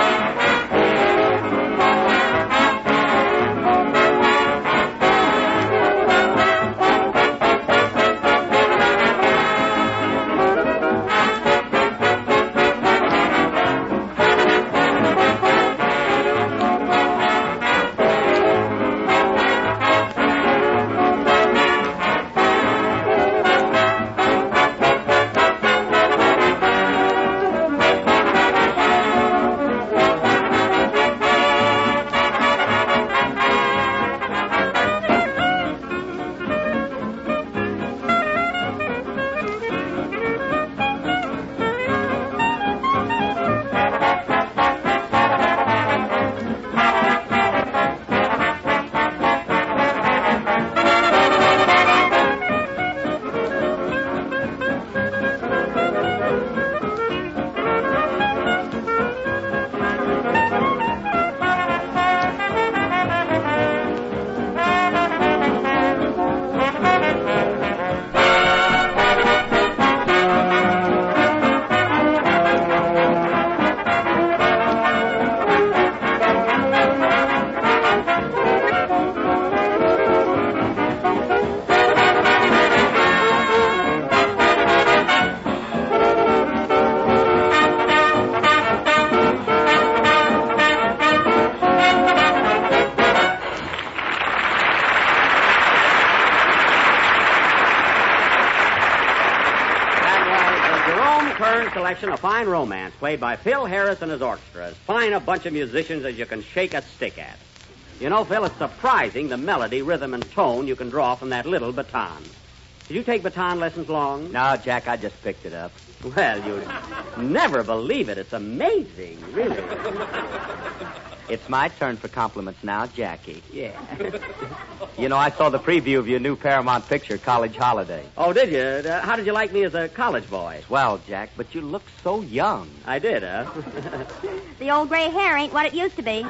Fine Romance, played by Phil Harris and his orchestra. As fine a bunch of musicians as you can shake a stick at. You know, Phil, it's surprising the melody, rhythm, and tone you can draw from that little baton. Did you take baton lessons long? No, Jack, I just picked it up. Well, you'd never believe it. It's amazing, really. It's my turn for compliments now, Jackie. Yeah. (laughs) You know, I saw the preview of your new Paramount picture, College Holiday. Oh, did you? Uh, how did you like me as a college boy? Well, Jack, but you look so young. I did, huh? (laughs) The old gray hair ain't what it used to be.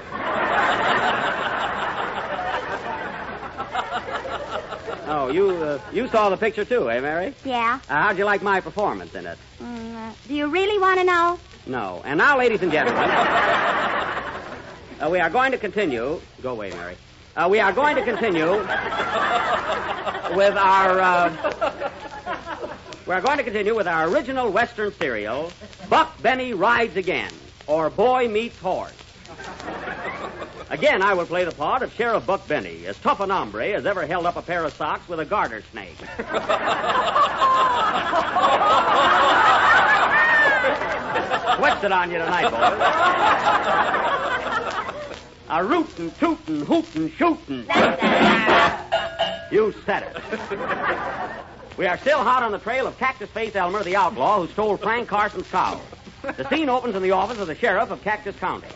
oh, you uh, you saw the picture too, eh, Mary? Yeah. Uh, how'd you like my performance in it? Mm, uh, do you really want to know? No. And now, ladies and gentlemen, (laughs) uh, we are going to continue. Go away, Mary. Uh, we are going to continue with our. Uh, we are going to continue with our original Western serial, Buck Benny Rides Again, or Boy Meets Horse. Again, I will play the part of Sheriff Buck Benny, as tough an hombre as ever held up a pair of socks with a garter snake. What's it on you tonight, boys? A rootin', tootin', hootin', shootin'. You said it. We are still hot on the trail of Cactus Face Elmer, the outlaw who stole Frank Carson's cow. The scene opens in the office of the sheriff of Cactus County.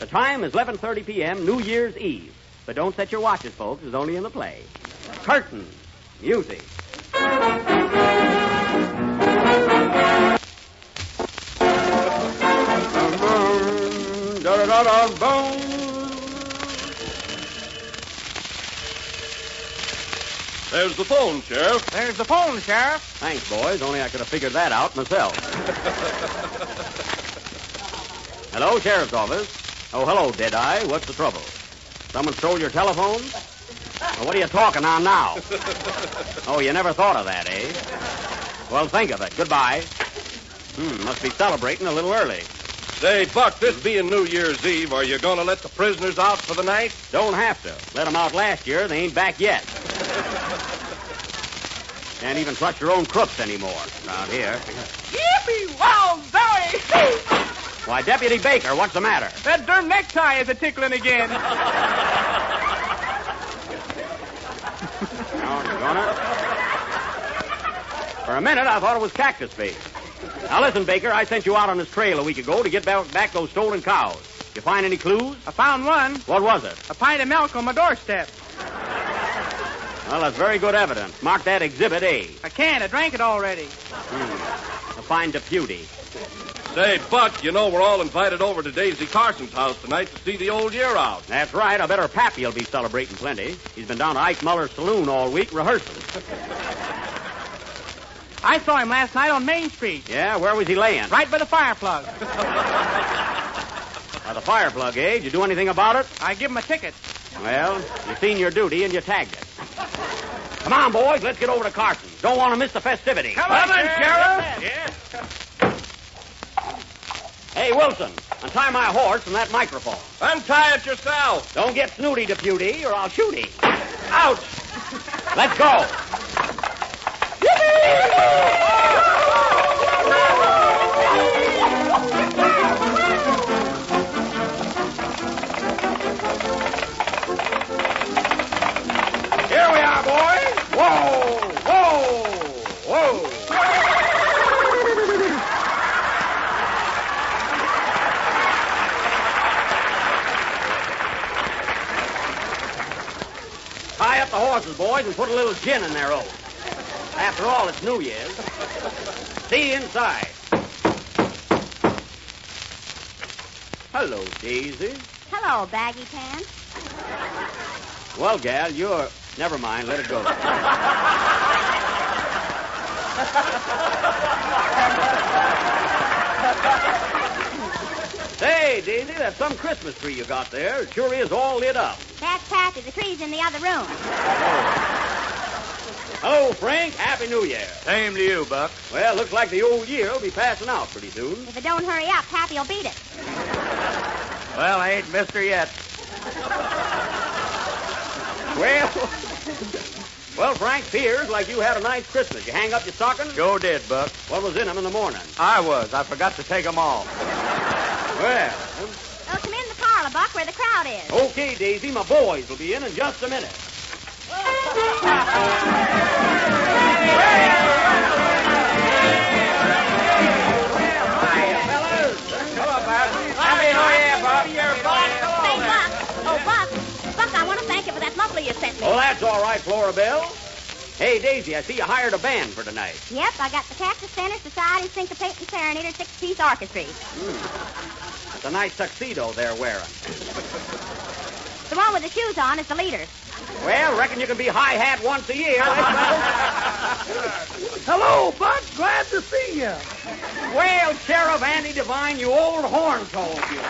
The time is 11:30 p.m., New Year's Eve. But don't set your watches, folks. It's only in the play. Curtain. Music. There's the phone, Sheriff. There's the phone, Sheriff. Thanks, boys. Only I could have figured that out myself. (laughs) Hello, Sheriff's Office. Oh, hello, Deadeye. What's the trouble? Someone stole your telephone? Well, what are you talking on now? (laughs) Oh, you never thought of that, eh? Well, think of it. Goodbye. Hmm, must be celebrating a little early. Say, Buck, this being New Year's Eve, are you going to let the prisoners out for the night? Don't have to. Let them out last year. They ain't back yet. Can't even trust your own crooks anymore around here. Yippee! Wow, Zoe! Why, Deputy Baker, what's the matter? That darn necktie is a tickling again. Gonna? For a minute, I thought it was Cactus Face. Now, listen, Baker, I sent you out on this trail a week ago to get back, back those stolen cows. Did you find any clues? I found one. What was it? A pint of milk on my doorstep. Well, that's very good evidence. Mark that Exhibit A. I can't. I drank it already. Hmm. A fine deputy. Say, Buck, you know we're all invited over to Daisy Carson's house tonight to see the old year out. That's right. I bet her pappy will be celebrating plenty. He's been down to Ike Muller's saloon all week rehearsing. I saw him last night on Main Street. Yeah, where was he laying? Right by the fireplug. By the fireplug, eh? Did you do anything about it? I give him a ticket. Well, you've seen your duty and you tagged it. Come on, boys, let's get over to Carson. Don't want to miss the festivity. Come on, Sheriff. Yes. Hey, Wilson, untie my horse and that microphone. Untie it yourself. Don't get snooty, deputy, or I'll shoot him. Ouch! Let's go. (laughs) Here boys. Whoa, whoa, whoa. Tie up the horses, boys, and put a little gin in their oats. After all, it's New Year's. See you inside. Hello, Daisy. Hello, baggy pants. Well, gal, you're. Never mind, let it go. (laughs) Say, Daisy, that's some Christmas tree you got there. It sure is all lit up. That's Pappy. The tree's in the other room. Hello, Frank. Happy New Year. Same to you, Buck. Well, looks like the old year will be passing out pretty soon. If it don't hurry up, Pappy'll beat it. Well, I ain't missed her yet. Well, well, Frank, fears like you had a nice Christmas. You hang up your stockings? Sure did, Buck. What was in them in the morning? I was. I forgot to take 'em off. Well, Well, come in the parlor, Buck, where the crowd is. okay, Daisy. My boys will be in in just a minute. Say, Buck. Oh, Buck. Oh, buck, sent me. Oh, that's all right, Flora Bell. Hey, Daisy, I see you hired a band for tonight. Yep, I got the Cactus Center Society Syncopating Serenader six-piece orchestra. Hmm. That's a nice tuxedo they're wearing. The one with the shoes on is the leader. Well, reckon you can be high hat once a year. (laughs) Hello, Buck. Glad to see you. well, Sheriff Andy Devine, you old horn told you.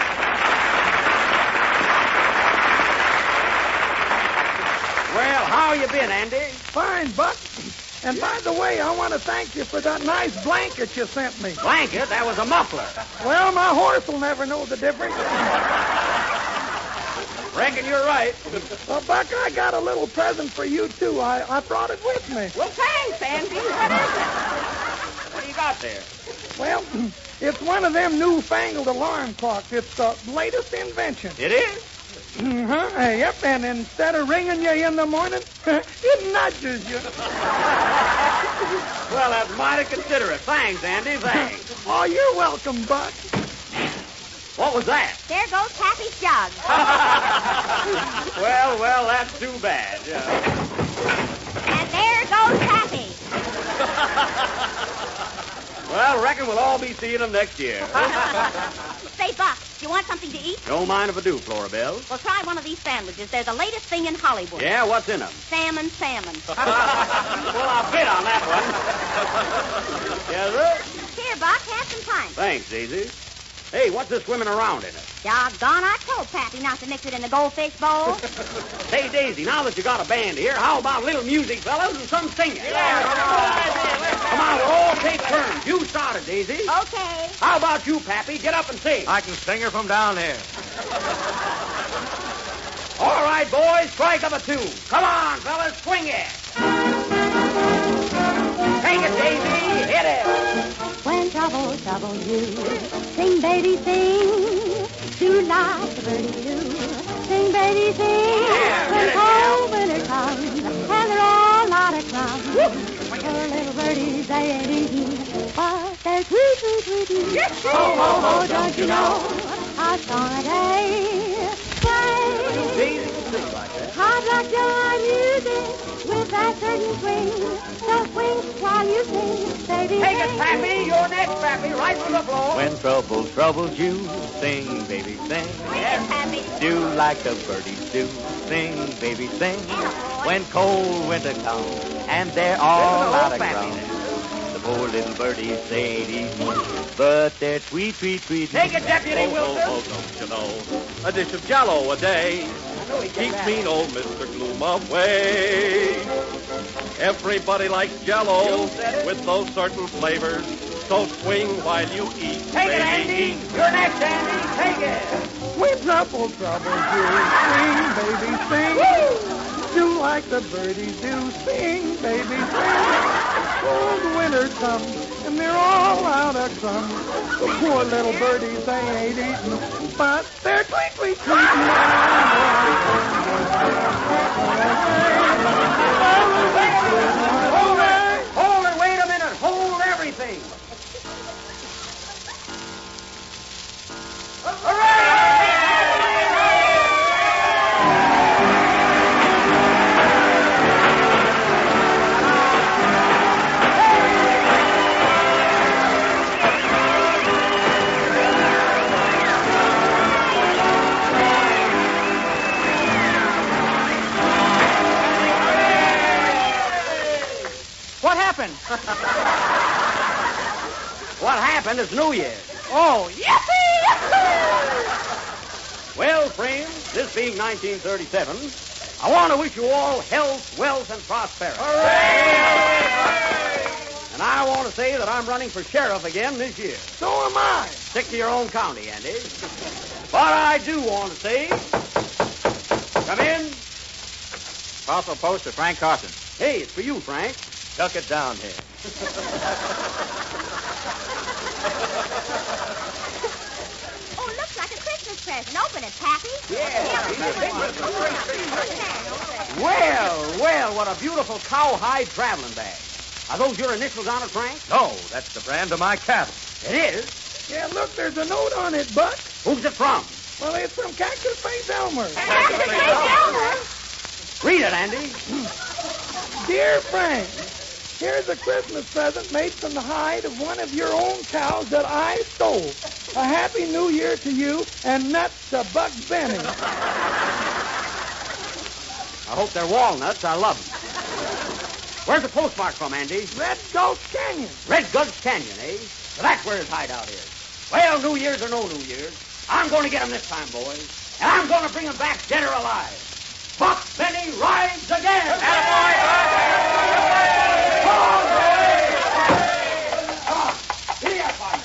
Well, how you been, Andy? Fine, Buck. And by the way, I want to thank you for that nice blanket you sent me. Blanket? That was a muffler. Well, my horse will never know the difference. Reckon you're right. Well, Buck, I got a little present for you, too. I, I brought it with me. Well, thanks, Andy. What is it? What do you got there? Well, it's one of them newfangled alarm clocks. It's the latest invention. It is? Uh-huh. Hey, yep, and instead of ringing you in the morning, (laughs) it nudges you. (laughs) Well, that's mighty considerate. Thanks, Andy. Thanks. (laughs) Oh, you're welcome, Buck. What was that? There goes Pappy's jug. well, well, that's too bad. Yeah. and there goes Pappy. Well, reckon we'll all be seeing them next year. Say, Buck, you want something to eat? Don't mind if I do, Flora Bell. Well, try one of these sandwiches. They're the latest thing in Hollywood. Yeah, what's in them? Salmon, salmon. (laughs) well, I'll bid on that one. (laughs) yes, sir. Here, Buck, have some time. Thanks, Daisy. Hey, what's this swimming around in it? Doggone, I told Pappy not to mix it in the goldfish bowl. (laughs) hey, Daisy, now that you got a band here, how about a little music, fellas, and some singing? Come on, we'll all take turns. You started, Daisy. Okay. How about you, Pappy? Get up and sing. I can sing her from down here. All right, boys, strike up a tune. Come on, fellas, swing it. Take it, Daisy. Hit it. When trouble troubles you, sing, baby, sing. Do like the birdie do. Sing, baby, sing. when cold winter comes and they're all out of crumbs. Poor little birdies, they ain't eating, but they're sweet, sweet, sweet. sweet. Oh, oh, oh, don't you know how strong a day? Swing. Daisy sing like that. Hard rock your music with that certain swing. So swing while you sing, baby. Take it. Pappy. You're next, Pappy. Right from the floor. When trouble troubles you, sing, baby, sing. Yes, Pappy. Do like the birdies do, sing, baby, sing. When cold winter comes and they're all out of ground, poor little birdies they ain't eating, but they're sweet, sweet, sweet. Take it, Deputy Oh, oh, oh Wilson. oh, oh, don't you know? A dish of jello a day keeps mean old Mr. Gloom away. Everybody likes jello with those certain flavors. So swing while you eat. Take it, baby, Andy. eat. You're next, Andy. Take it. When trouble troubles you, sing, baby, sing. Do like the birdies do, sing, baby, sing. Cold winter comes and they're all out of crumbs. The poor little birdies, they ain't eating, but they're tweet, tweet, it. Hold it. Wait a minute. Hold everything. What happened? (laughs) What happened is New Year's. Oh, yippee! Well, friends, this being 1937, I want to wish you all health, wealth, and prosperity. Hooray! And I want to say that I'm running for sheriff again this year. So am I. Stick to your own county, Andy. But I do want to say, come in. Parcel post to Frank Carson. Hey, it's for you, Frank. Tuck it down here. (laughs) Oh, looks like a Christmas present. Open it, Pappy. Well, well, what a beautiful cowhide traveling bag. Are those your initials on it, Frank? No, that's the brand of my cattle. It is. Yeah, look, there's a note on it, Buck. Who's it from? Well, it's from Cactus Face Elmer. Read it, Andy. Dear Frank, here's a Christmas present made from the hide of one of your own cows that I stole. A happy new year to you and nuts to Buck Benny. I hope they're walnuts. I love them. Where's the postmark from, Andy? Red Gulch Canyon. Red Gulch Canyon, eh? So that's where his hideout is. Well, New Year's or no New Year's, I'm going to get him this time, boys. And I'm going to bring him back dead or alive. Buck Benny rides again. Come on, boys. Come on. Giddy up, partner.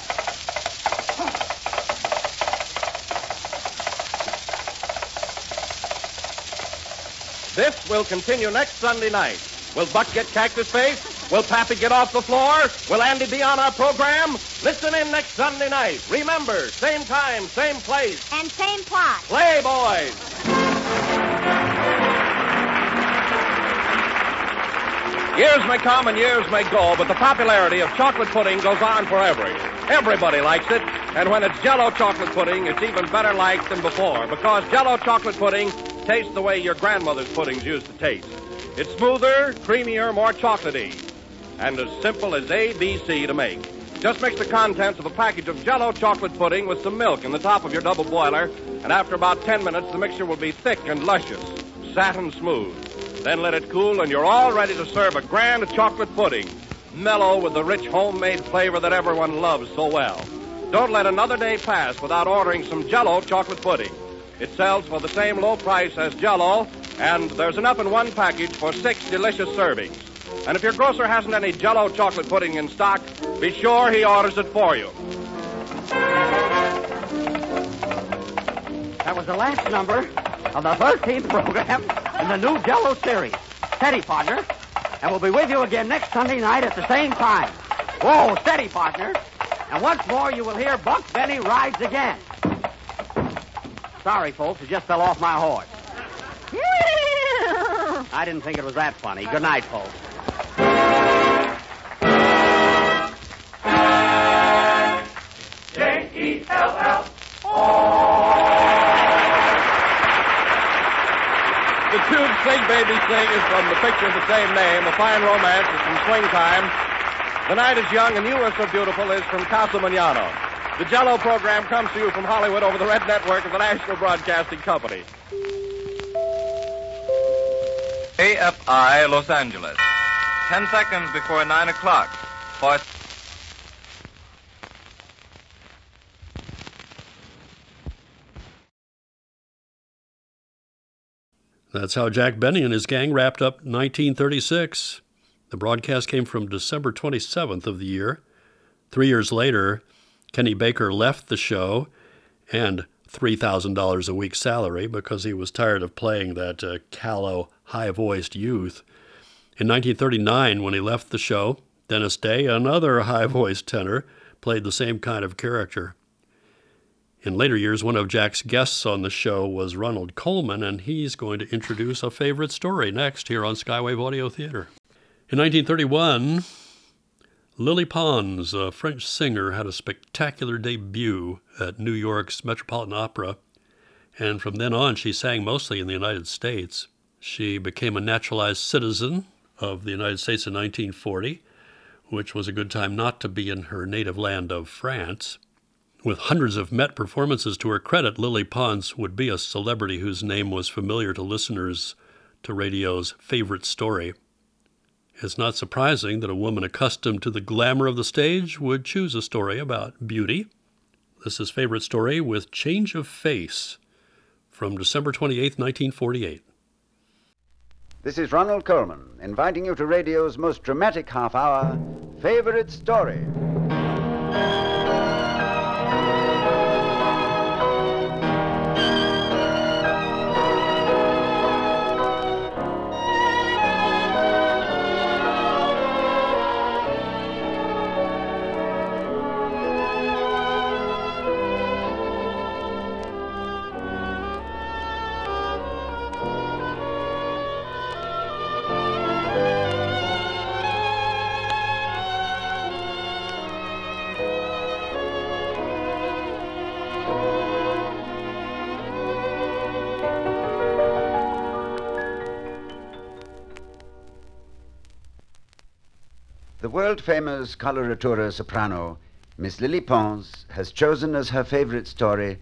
This will continue next Sunday night. Will Buck get cactus face? Will Pappy get off the floor? Will Andy be on our program? Listen in next Sunday night. Remember, same time, same place. And same plot. Play, boys. Years may come and years may go, but the popularity of chocolate pudding goes on forever. Everybody likes it, and when it's Jello chocolate pudding, it's even better liked than before because Jello chocolate pudding tastes the way your grandmother's puddings used to taste. It's smoother, creamier, more chocolatey, and as simple as ABC to make. Just mix the contents of a package of Jello chocolate pudding with some milk in the top of your double boiler, and after about 10 minutes, the mixture will be thick and luscious, satin smooth. Then let it cool, and you're all ready to serve a grand chocolate pudding, mellow with the rich homemade flavor that everyone loves so well. Don't let another day pass without ordering some Jello chocolate pudding. It sells for the same low price as Jello, and there's enough in one package for six delicious servings. And if your grocer hasn't any Jello chocolate pudding in stock, be sure he orders it for you. That was the last number of the 13th program in the new Jello series. Steady, partner. And we'll be with you again next Sunday night at the same time. Whoa, steady, partner. And once more, you will hear Buck Benny rides again. Sorry, folks, it just fell off my horse. (laughs) I didn't think it was that funny. Good night, folks. Baby is from the picture of the same name. A Fine Romance is from Swing Time. The Night is Young and You Are So Beautiful is from Casa Mañana. The Jello program comes to you from Hollywood over the Red Network of the National Broadcasting Company. KFI Los Angeles. Ten seconds before nine o'clock. For That's how Jack Benny and his gang wrapped up 1936. The broadcast came from December 27th of the year. Three years later, Kenny Baker left the show and $3,000 a week salary because he was tired of playing that uh, callow, high voiced youth. In 1939, when he left the show, Dennis Day, another high voiced tenor, played the same kind of character. In later years, one of Jack's guests on the show was Ronald Colman, and he's going to introduce a favorite story next here on Skywave Audio Theater. In 1931, Lily Pons, a French singer, had a spectacular debut at New York's Metropolitan Opera, and from then on she sang mostly in the United States. She became a naturalized citizen of the United States in 1940, which was a good time not to be in her native land of France. With hundreds of Met performances to her credit, Lily Pons would be a celebrity whose name was familiar to listeners to radio's favorite story. It's not surprising that a woman accustomed to the glamour of the stage would choose a story about beauty. This is favorite story with Change of Face from December 28, 1948. This is Ronald Colman inviting you to radio's most dramatic half hour, Favorite Story. The world famous coloratura soprano, Miss Lily Pons, has chosen as her favorite story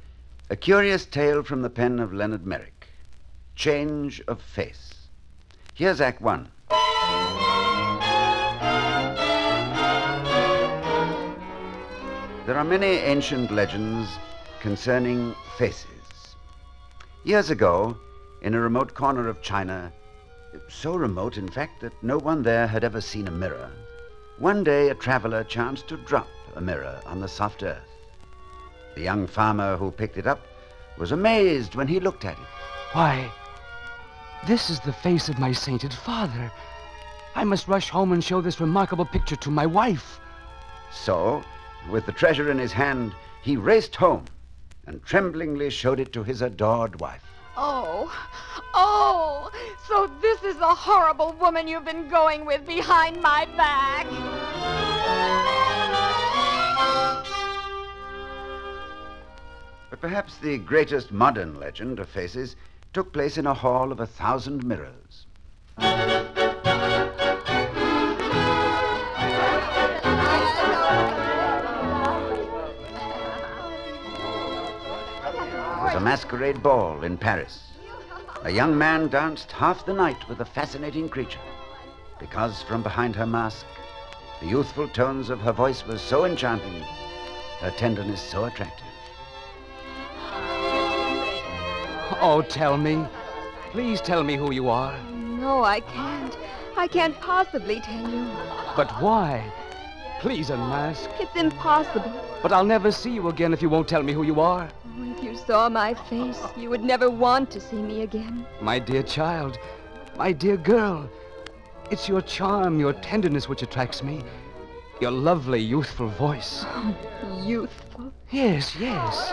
a curious tale from the pen of Leonard Merrick Change of Face. Here's Act One. There are many ancient legends concerning faces. Years ago, in a remote corner of China, so remote, in fact, that no one there had ever seen a mirror, one day a traveler chanced to drop a mirror on the soft earth. The young farmer who picked it up was amazed when he looked at it. Why, this is the face of my sainted father. I must rush home and show this remarkable picture to my wife. So, with the treasure in his hand, he raced home and tremblingly showed it to his adored wife. Oh, oh, so this is the horrible woman you've been going with behind my back. But perhaps the greatest modern legend of faces took place in a hall of a thousand mirrors. A masquerade ball in Paris. A young man danced half the night with a fascinating creature because from behind her mask, the youthful tones of her voice were so enchanting her tenderness so attractive. Oh, tell me. Please tell me who you are. No, I can't. I can't possibly tell you. But why? Please unmask. It's impossible. But I'll never see you again if you won't tell me who you are. Oh, if you saw my face, you would never want to see me again. My dear child, my dear girl, it's your charm, your tenderness which attracts me. Your lovely, youthful voice. Oh, youthful. Yes, yes.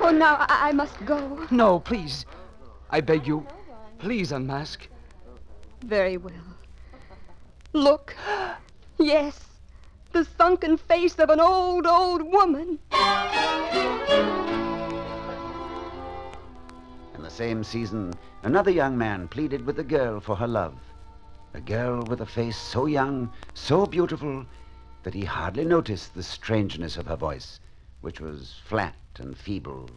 Oh, now I, I must go. No, please. I beg you, please unmask. Very well. Look. Yes. The sunken face of an old, old woman. In the same season, another young man pleaded with a girl for her love. A girl with a face so young, so beautiful, that he hardly noticed the strangeness of her voice, which was flat and feeble,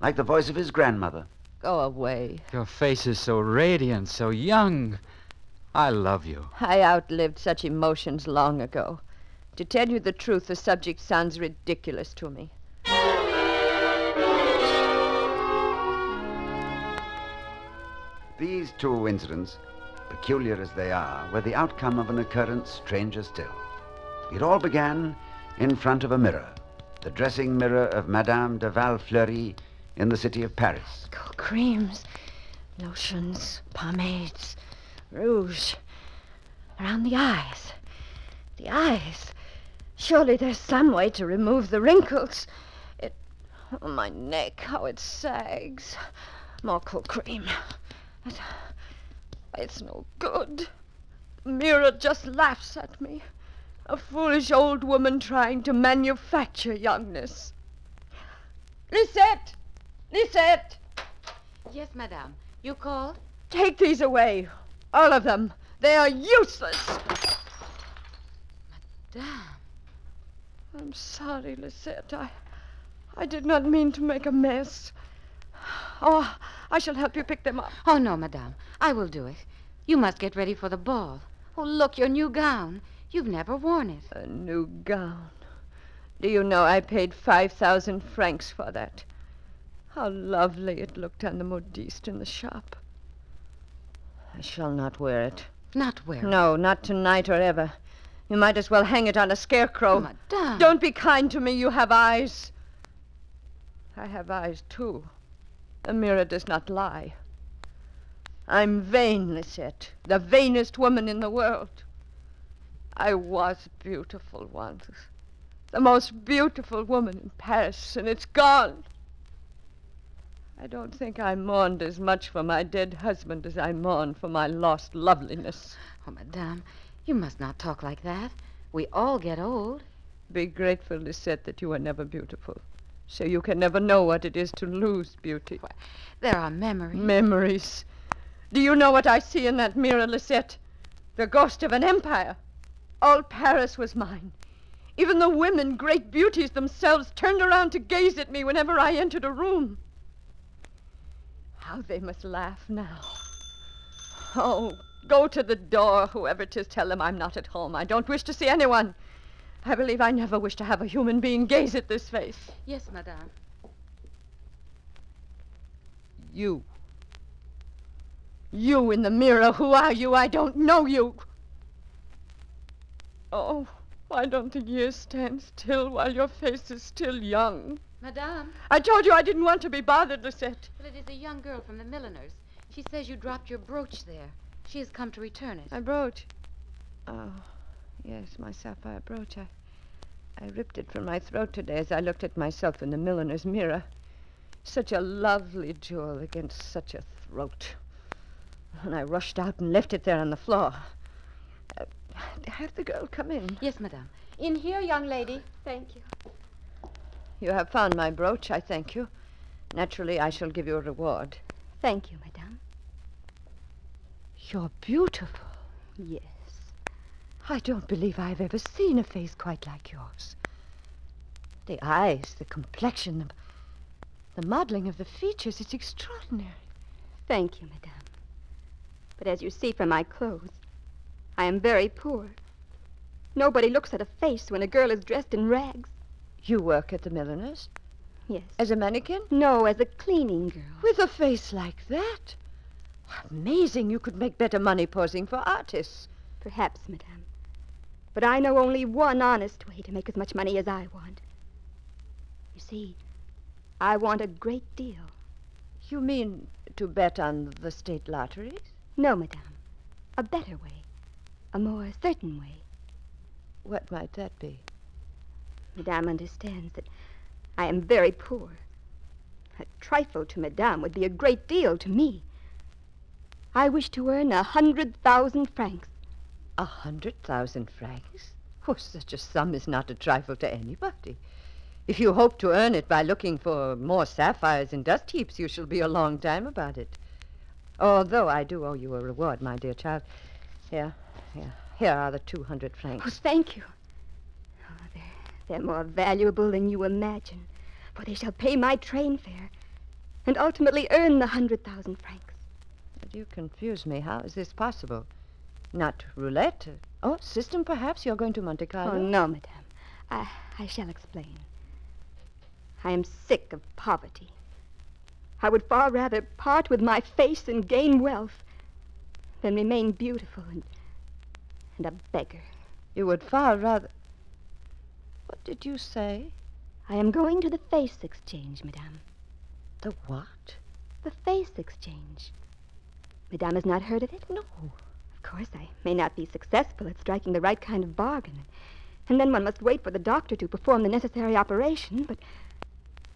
like the voice of his grandmother. Go away. Your face is so radiant, so young. I love you. I outlived such emotions long ago. To tell you the truth, the subject sounds ridiculous to me. These two incidents, peculiar as they are, were the outcome of an occurrence stranger still. It all began in front of a mirror, the dressing mirror of Madame de Valfleury in the city of Paris. Creams, lotions, pomades, rouge. Around the eyes. The eyes. Surely there's some way to remove the wrinkles. It. Oh, my neck, how it sags. More cold cream. It, it's no good. Mirror just laughs at me. A foolish old woman trying to manufacture youngness. Lisette! Lisette! Yes, madame. You called? Take these away. All of them. They are useless. Madame. I'm sorry, Lisette. I, I did not mean to make a mess. Oh, I shall help you pick them up. Oh, no, madame. I will do it. You must get ready for the ball. Oh, look, your new gown. You've never worn it. A new gown. Do you know I paid 5,000 francs for that? How lovely it looked on the modiste in the shop. I shall not wear it. Not wear it? No, not tonight or ever. You might as well hang it on a scarecrow. Oh, madame. Don't be kind to me. You have eyes. I have eyes, too. The mirror does not lie. I'm vain, Lisette. The vainest woman in the world. I was beautiful once. The most beautiful woman in Paris, and it's gone. I don't think I mourned as much for my dead husband as I mourn for my lost loveliness. Oh, madame, you must not talk like that. We all get old. Be grateful, Lisette, that you are never beautiful. So you can never know what it is to lose beauty. Why, there are memories. Memories. Do you know what I see in that mirror, Lisette? The ghost of an empire. All Paris was mine. Even the women, great beauties themselves, turned around to gaze at me whenever I entered a room. How they must laugh now. Oh, go to the door, whoever whoever 'tis. Tell them I'm not at home. I don't wish to see anyone. I believe I never wish to have a human being gaze at this face. Yes, madame. You. You in the mirror. Who are you? I don't know you. Oh, why don't the years stand still while your face is still young? Madame. I told you I didn't want to be bothered, Lisette. Well, it is a young girl from the milliner's. She says you dropped your brooch there. She has come to return it. My brooch? Oh, yes, my sapphire brooch. I, I ripped it from my throat today as I looked at myself in the milliner's mirror. Such a lovely jewel against such a throat. And I rushed out and left it there on the floor. Uh, have the girl come in. Yes, madame. In here, young lady. Thank you. You have found my brooch, I thank you. Naturally, I shall give you a reward. Thank you, madame. You're beautiful. Yes. I don't believe I've ever seen a face quite like yours. The eyes, the complexion, the, the modeling of the features, it's extraordinary. Thank you, madame. But as you see from my clothes, I am very poor. Nobody looks at a face when a girl is dressed in rags. You work at the milliner's? Yes. As a mannequin? No, as a cleaning girl. With a face like that? Amazing. You could make better money posing for artists. Perhaps, madame. But I know only one honest way to make as much money as I want. You see, I want a great deal. You mean to bet on the state lotteries? No, madame. A better way. A more certain way. What might that be? Madame understands that I am very poor. A trifle to Madame would be a great deal to me. I wish to earn a hundred thousand francs. A hundred thousand francs? Oh, such a sum is not a trifle to anybody. If you hope to earn it by looking for more sapphires and dust heaps, you shall be a long time about it. Although I do owe you a reward, my dear child. Here, here, here are the two hundred francs. Oh, thank you. Oh, they're, they're more valuable than you imagine, for they shall pay my train fare and ultimately earn the hundred thousand francs. You confuse me. How is this possible? Not roulette? Oh, system, perhaps? You're going to Monte Carlo? Oh, no, madame. I, I shall explain. I am sick of poverty. I would far rather part with my face and gain wealth than remain beautiful and, and a beggar. You would far rather. What did you say? I am going to the face exchange, madame. The what? The face exchange. Madame has not heard of it? No. Of course, I may not be successful at striking the right kind of bargain. And then one must wait for the doctor to perform the necessary operation, but.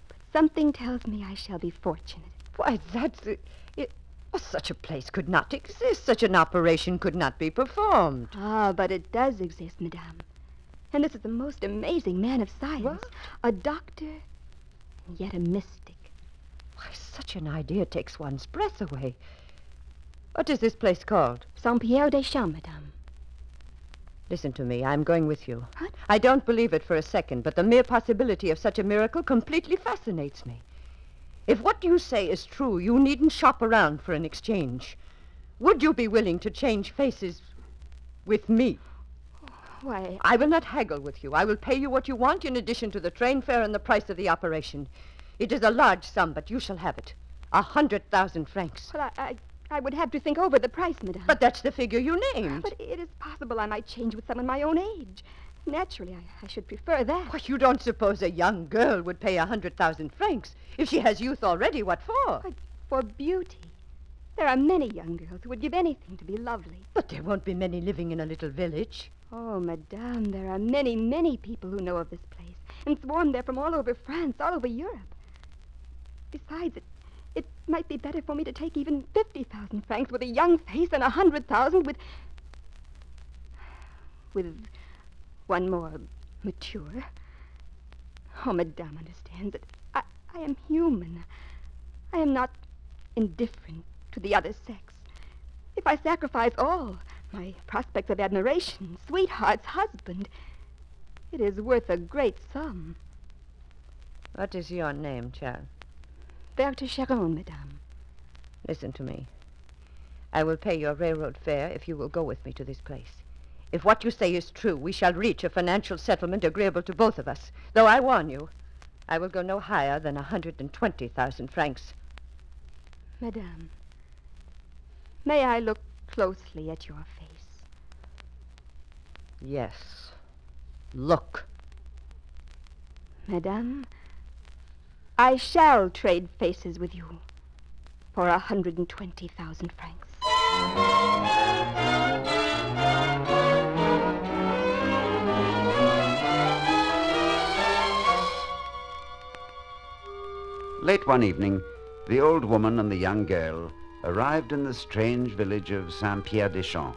But something tells me I shall be fortunate. Why, that's. It, it, oh, such a place could not exist. Such an operation could not be performed. Ah, but it does exist, madame. And this is the most amazing man of science. What? A doctor, and yet a mystic. Why, such an idea takes one's breath away. What is this place called? Saint Pierre des Champs, madame. Listen to me. I'm going with you. What? I don't believe it for a second, but the mere possibility of such a miracle completely fascinates me. If what you say is true, you needn't shop around for an exchange. Would you be willing to change faces with me? Why, I will not haggle with you. I will pay you what you want in addition to the train fare and the price of the operation. It is a large sum, but you shall have it. A hundred thousand francs. well, I, I, I would have to think over the price, madame. But that's the figure you named. But it is possible I might change with someone my own age. Naturally, I, I should prefer that. Why, you don't suppose a young girl would pay a hundred thousand francs? If she has youth already, what for? But for beauty. There are many young girls who would give anything to be lovely. But there won't be many living in a little village. Oh, madame, there are many, many people who know of this place and swarm there from all over France, all over Europe. Besides, it, it might be better for me to take even 50,000 francs with a young face than a 100,000 with. with one more mature. Oh, madame understands that I, I am human. I am not indifferent to the other sex. If I sacrifice all, my prospects of admiration, sweetheart's husband, it is worth a great sum. What is your name, child? Berthe Charon, madame. Listen to me. I will pay your railroad fare if you will go with me to this place. If what you say is true, we shall reach a financial settlement agreeable to both of us. Though I warn you, I will go no higher than a hundred and twenty thousand francs. Madame, may I look closely at your face? Yes. Look. Madame, I shall trade faces with you for a hundred and twenty thousand francs. Late one evening, the old woman and the young girl arrived in the strange village of Saint Pierre des Champs,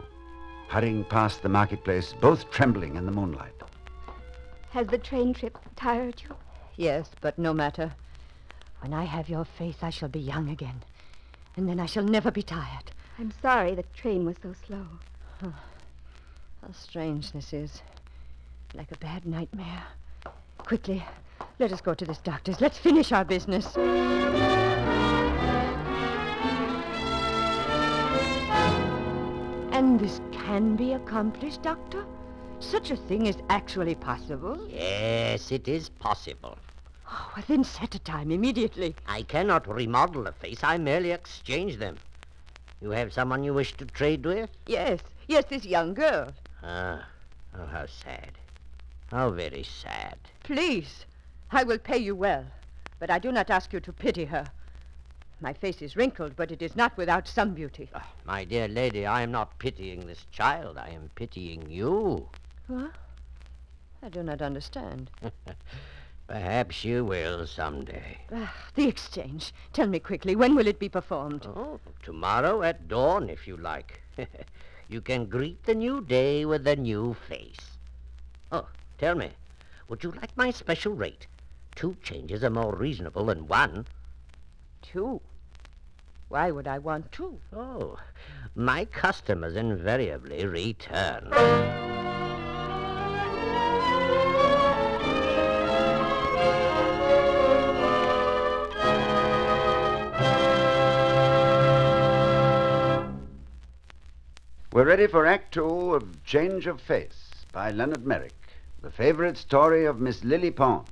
hurrying past the marketplace, both trembling in the moonlight. Has the train trip tired you? Yes, but no matter. When I have your face, I shall be young again. And then I shall never be tired. I'm sorry the train was so slow. How strange this is. Like a bad nightmare. Quickly, let us go to this doctor's. Let's finish our business. And this can be accomplished, Doctor? Such a thing is actually possible? Yes, it is possible. Oh, well, then set a time immediately. I cannot remodel a face. I merely exchange them. You have someone you wish to trade with? Yes, yes, this young girl. Ah, oh, how sad. How very sad. Please, I will pay you well, but I do not ask you to pity her. My face is wrinkled, but it is not without some beauty. Ah, my dear lady, I am not pitying this child. I am pitying you. What? I do not understand. (laughs) Perhaps you will someday. Ah, the exchange. Tell me quickly, when will it be performed? Oh, tomorrow at dawn, if you like. (laughs) you can greet the new day with a new face. Oh, tell me, would you like my special rate? Two changes are more reasonable than one. Two? Why would I want two? Oh, my customers invariably return. We're ready for Act Two of Change of Face by Leonard Merrick, the favorite story of Miss Lily Pons.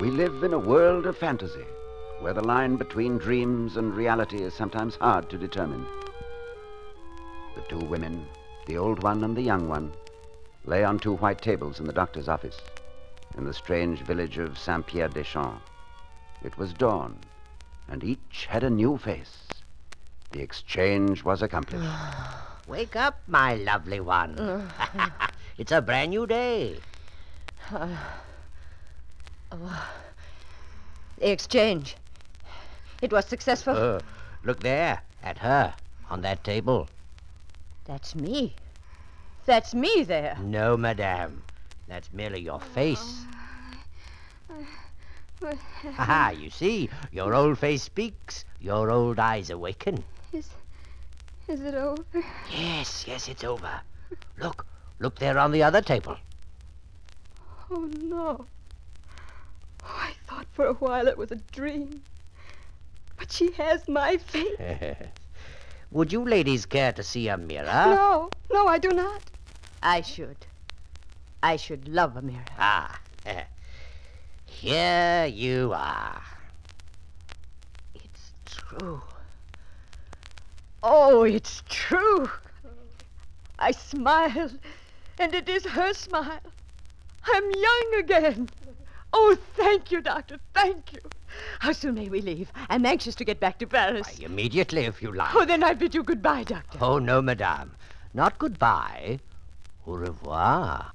We live in a world of fantasy, where the line between dreams and reality is sometimes hard to determine. The two women, the old one and the young one, lay on two white tables in the doctor's office in the strange village of Saint Pierre des Champs. It was dawn, and each had a new face. The exchange was accomplished. (sighs) Wake up, my lovely one. (sighs) (laughs) it's a brand new day. Uh, (sighs) oh, the exchange. It was successful. Uh, look there, at her, on that table. That's me. That's me there. No, madame. That's merely your face. (sighs) Ha ha, you see, your old face speaks, your old eyes awaken. Is. Is it over? Yes, yes, it's over. Look, look there on the other table. Oh, no. Oh, I thought for a while it was a dream. But she has my face. (laughs) Would you ladies care to see a mirror? No, no, I do not. I should. I should love a mirror. Ah, (laughs) here you are. It's true. Oh, it's true. I smile, and it is her smile. I'm young again. Oh, thank you, Doctor. Thank you. How soon may we leave? I'm anxious to get back to Paris. Why, immediately, if you like. Oh, then I bid you goodbye, Doctor. Oh, no, madame. Not goodbye. Au revoir.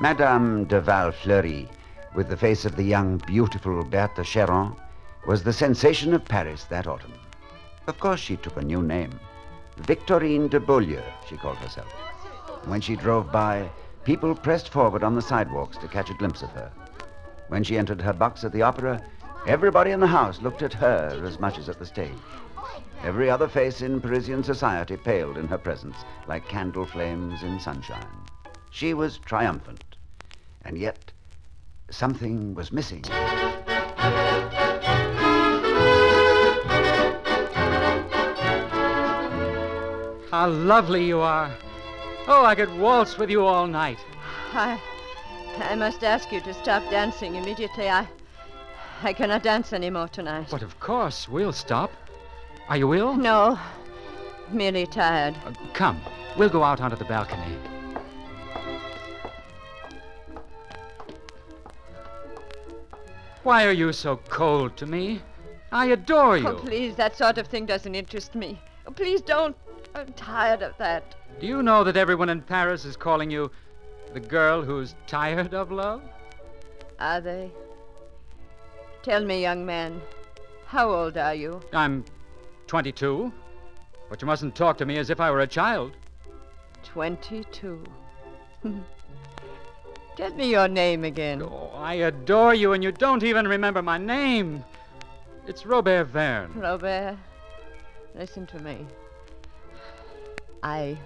Madame de Valfleury, with the face of the young, beautiful Berthe Cheron, was the sensation of Paris that autumn. Of course, she took a new name. Victorine de Beaulieu, she called herself. When she drove by, people pressed forward on the sidewalks to catch a glimpse of her. When she entered her box at the opera, everybody in the house looked at her as much as at the stage. Every other face in Parisian society paled in her presence like candle flames in sunshine. She was triumphant, and yet something was missing. How lovely you are. Oh, I could waltz with you all night. I. I must ask you to stop dancing immediately. I. I cannot dance anymore tonight. But of course, we'll stop. Are you ill? No. Merely tired. Uh, come, we'll go out onto the balcony. Why are you so cold to me? I adore you. Oh, please, that sort of thing doesn't interest me. Oh, please don't. I'm tired of that. Do you know that everyone in Paris is calling you the girl who's tired of love? Are they? Tell me, young man, how old are you? I'm 22. But you mustn't talk to me as if I were a child. 22. (laughs) Tell me your name again. Oh, I adore you, and you don't even remember my name. It's Robert Verne. Robert. Listen to me. I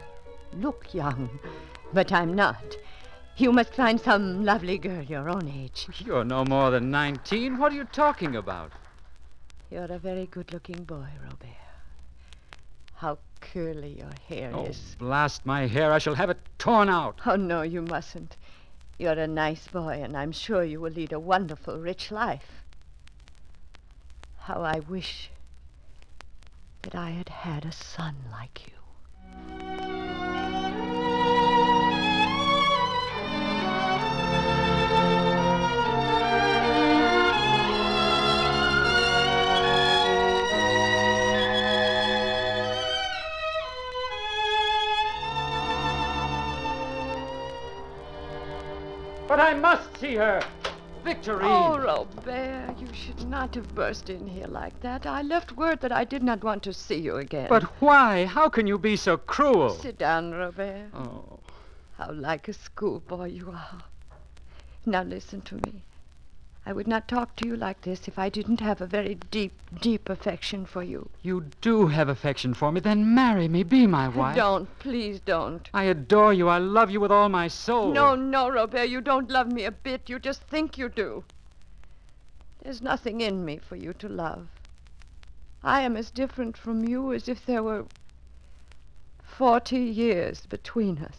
look young, but I'm not. You must find some lovely girl your own age. You're no more than 19. What are you talking about? You're a very good looking boy, Robert. How curly your hair Oh, is. blast my hair. I shall have it torn out. Oh, no, you mustn't. You're a nice boy, and I'm sure you will lead a wonderful, rich life. How I wish that I had had a son like you. But I must see her. Victorine. Oh, Robert, you should not have burst in here like that. I left word that I did not want to see you again. But why? How can you be so cruel? Sit down, Robert. Oh. How like a schoolboy you are. Now listen to me. I would not talk to you like this if I didn't have a very deep, deep affection for you. You do have affection for me. Then marry me. Be my (laughs) wife. Don't, please don't. I adore you. I love you with all my soul. No, no, Robert, you don't love me a bit. You just think you do. There's nothing in me for you to love. I am as different from you as if there were 40 years between us.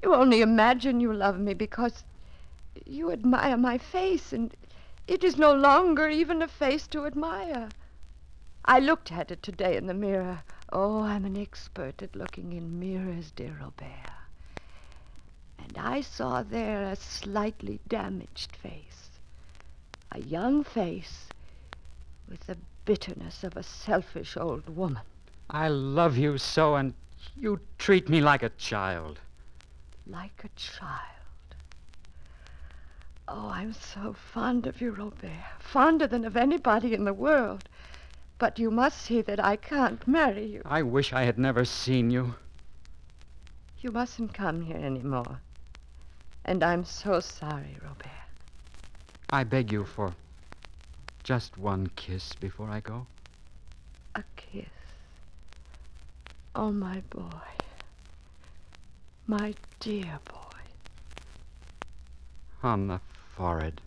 You only imagine you love me because you admire my face, and it is no longer even a face to admire. I looked at it today in the mirror. Oh, I'm an expert at looking in mirrors, dear Robert. And I saw there a slightly damaged face. A young face with the bitterness of a selfish old woman. I love you so, and you treat me like a child. Like a child. Oh, I'm so fond of you, Robert. Fonder than of anybody in the world. But you must see that I can't marry you. I wish I had never seen you. You mustn't come here anymore. And I'm so sorry, Robert. I beg you for just one kiss before I go. A kiss. Oh, my boy. My dear boy. On the forehead.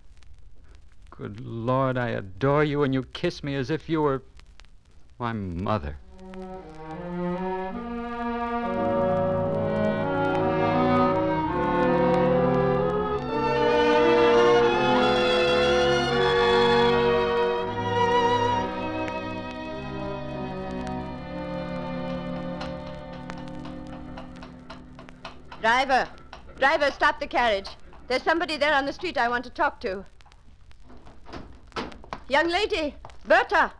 Good Lord, I adore you, and you kiss me as if you were my mother. Driver! Driver, stop the carriage. There's somebody there on the street I want to talk to. Young lady, Berta.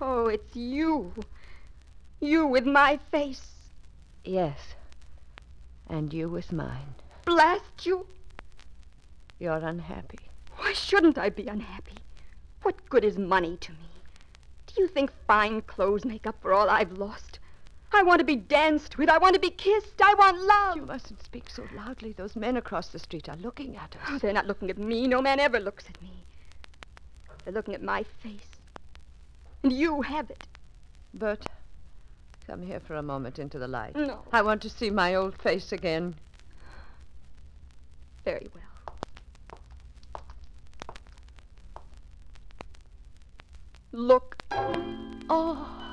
Oh, it's you. You with my face. Yes. And you with mine. Blast you. You're unhappy. Why shouldn't I be unhappy? What good is money to me? Do you think fine clothes make up for all I've lost? I want to be danced with. I want to be kissed. I want love. You mustn't speak so loudly. Those men across the street are looking at us. Oh, they're not looking at me. No man ever looks at me. They're looking at my face. And you have it. Bert, come here for a moment into the light. No. I want to see my old face again. Very well. Look. Oh,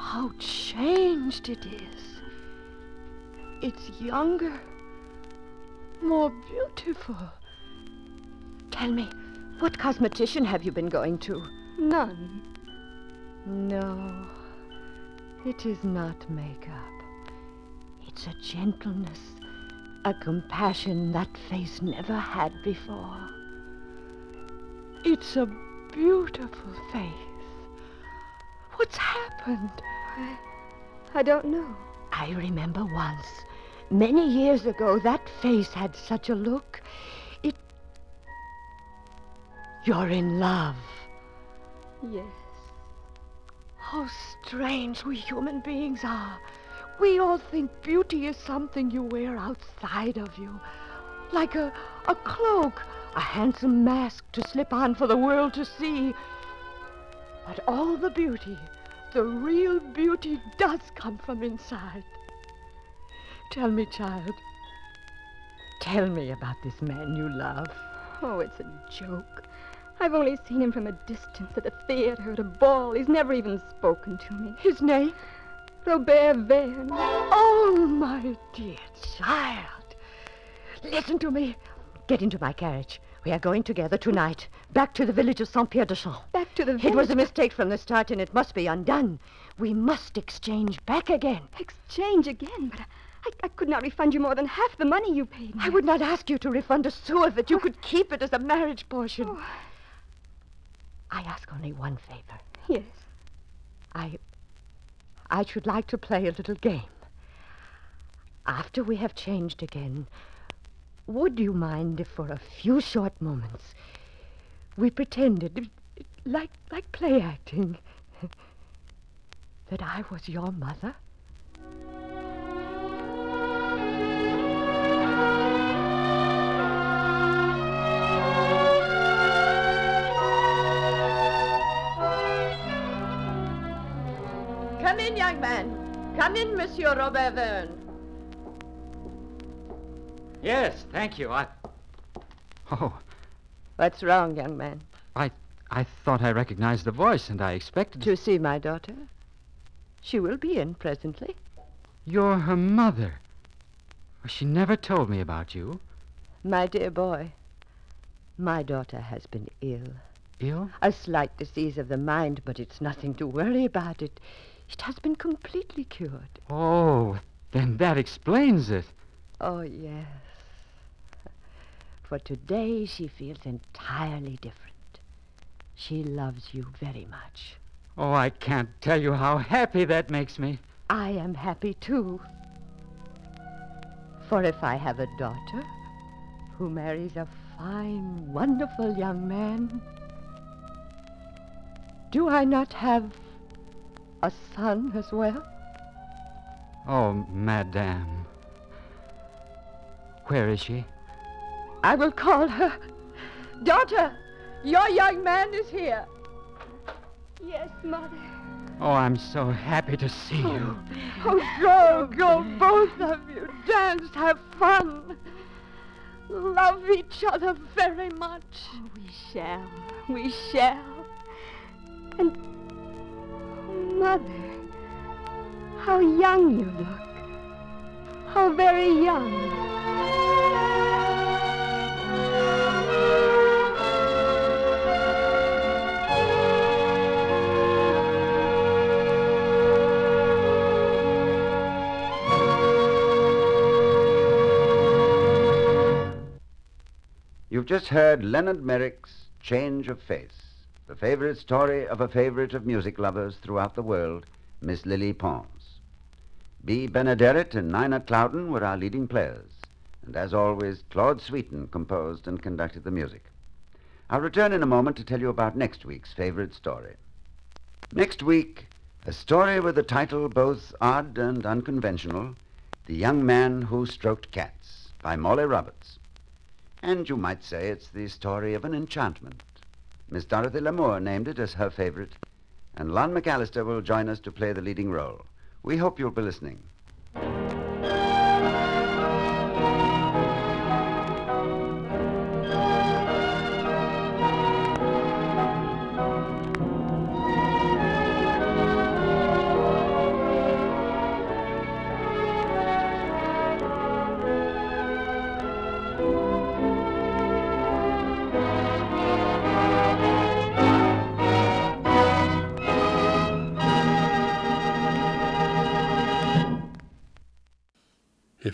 how changed it is. It's younger, more beautiful. Tell me, what cosmetician have you been going to? None. No, it is not makeup. It's a gentleness, a compassion that face never had before. It's a beautiful face. What's happened? I, I don't know. I remember once, many years ago, that face had such a look. It. You're in love. Yes. How strange we human beings are. We all think beauty is something you wear outside of you, like a, a cloak a handsome mask to slip on for the world to see. But all the beauty, the real beauty, does come from inside. Tell me, child. Tell me about this man you love. Oh, it's a joke. I've only seen him from a distance at a theater, at a ball. He's never even spoken to me. His name? Robert Verne. Oh, my dear child. Listen to me. Get into my carriage. We are going together tonight, back to the village of Saint-Pierre-de-Champs. Back to the village? It was a mistake from the start, and it must be undone. We must exchange back again. Exchange again? But I, I could not refund you more than half the money you paid me. I would not ask you to refund a sou of it. You oh. could keep it as a marriage portion. Oh. I ask only one favor. Yes. I. I should like to play a little game. After we have changed again, would you mind if for a few short moments we pretended, like, like play acting, (laughs) that I was your mother? Come in, young man. Come in, Monsieur Robert Verne. Yes, thank you. I. Oh, What's wrong, young man? I I thought I recognized the voice, and I expected To see my daughter? She will be in presently. You're her mother. She never told me about you. My dear boy, my daughter has been ill. Ill? A slight disease of the mind, but it's nothing to worry about. It, it has been completely cured. Oh, then that explains it. Oh, yes. For today she feels entirely different. She loves you very much. Oh, I can't tell you how happy that makes me. I am happy too. For if I have a daughter who marries a fine, wonderful young man, do I not have a son as well? Oh, madame. Where is she? I will call her. Daughter, your young man is here. Yes, Mother. Oh, I'm so happy to see you. Oh, oh go, go, both of you. Dance, have fun. Love each other very much. Oh, we shall. We shall. And, oh, Mother, how young you look. How very young. You've just heard Leonard Merrick's Change of Face, the favorite story of a favorite of music lovers throughout the world, Miss Lily Pons. Bea Benaderet and Nina Klowden were our leading players, and as always, Claude Sweeten composed and conducted the music. I'll return in a moment to tell you about next week's favorite story. Next week, a story with a title both odd and unconventional The Young Man Who Stroked Cats by Morley Roberts. And you might say it's the story of an enchantment. Miss Dorothy Lamour named it as her favorite, and Lon McCallister will join us to play the leading role. We hope you'll be listening.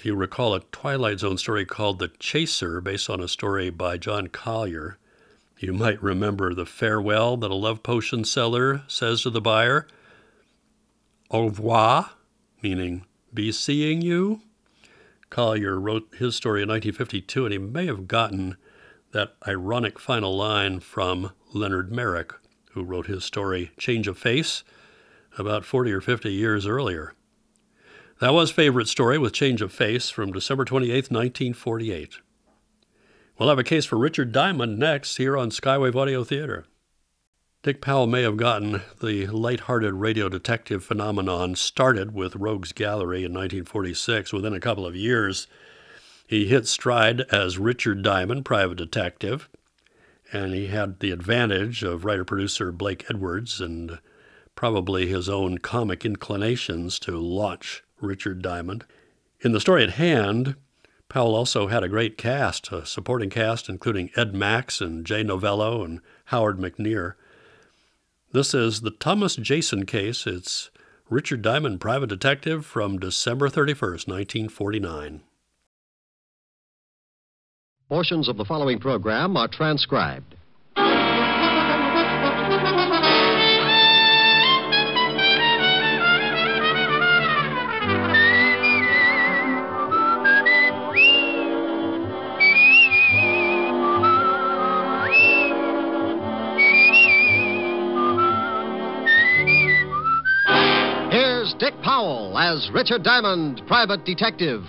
You recall a Twilight Zone story called The Chaser, based on a story by John Collier, you might remember the farewell that a love potion seller says to the buyer Au revoir, meaning be seeing you. Collier wrote his story in 1952, and he may have gotten that ironic final line from Leonard Merrick, who wrote his story Change of Face about 40 or 50 years earlier. That was Favorite Story with Change of Face from December 28, 1948. We'll have a case for Richard Diamond next here on Skywave Audio Theater. Dick Powell may have gotten the light-hearted radio detective phenomenon started with Rogues Gallery in 1946. Within a couple of years, he hit stride as Richard Diamond, private detective, and he had the advantage of writer-producer Blake Edwards and probably his own comic inclinations to launch Richard Diamond. In the story at hand, Powell also had a great cast, a supporting cast including Ed Max and Jay Novello and Howard McNear. This is the Thomas Jason case. It's Richard Diamond, private detective, from December 31st, 1949. Portions of the following program are transcribed. Powell as Richard Diamond, private detective.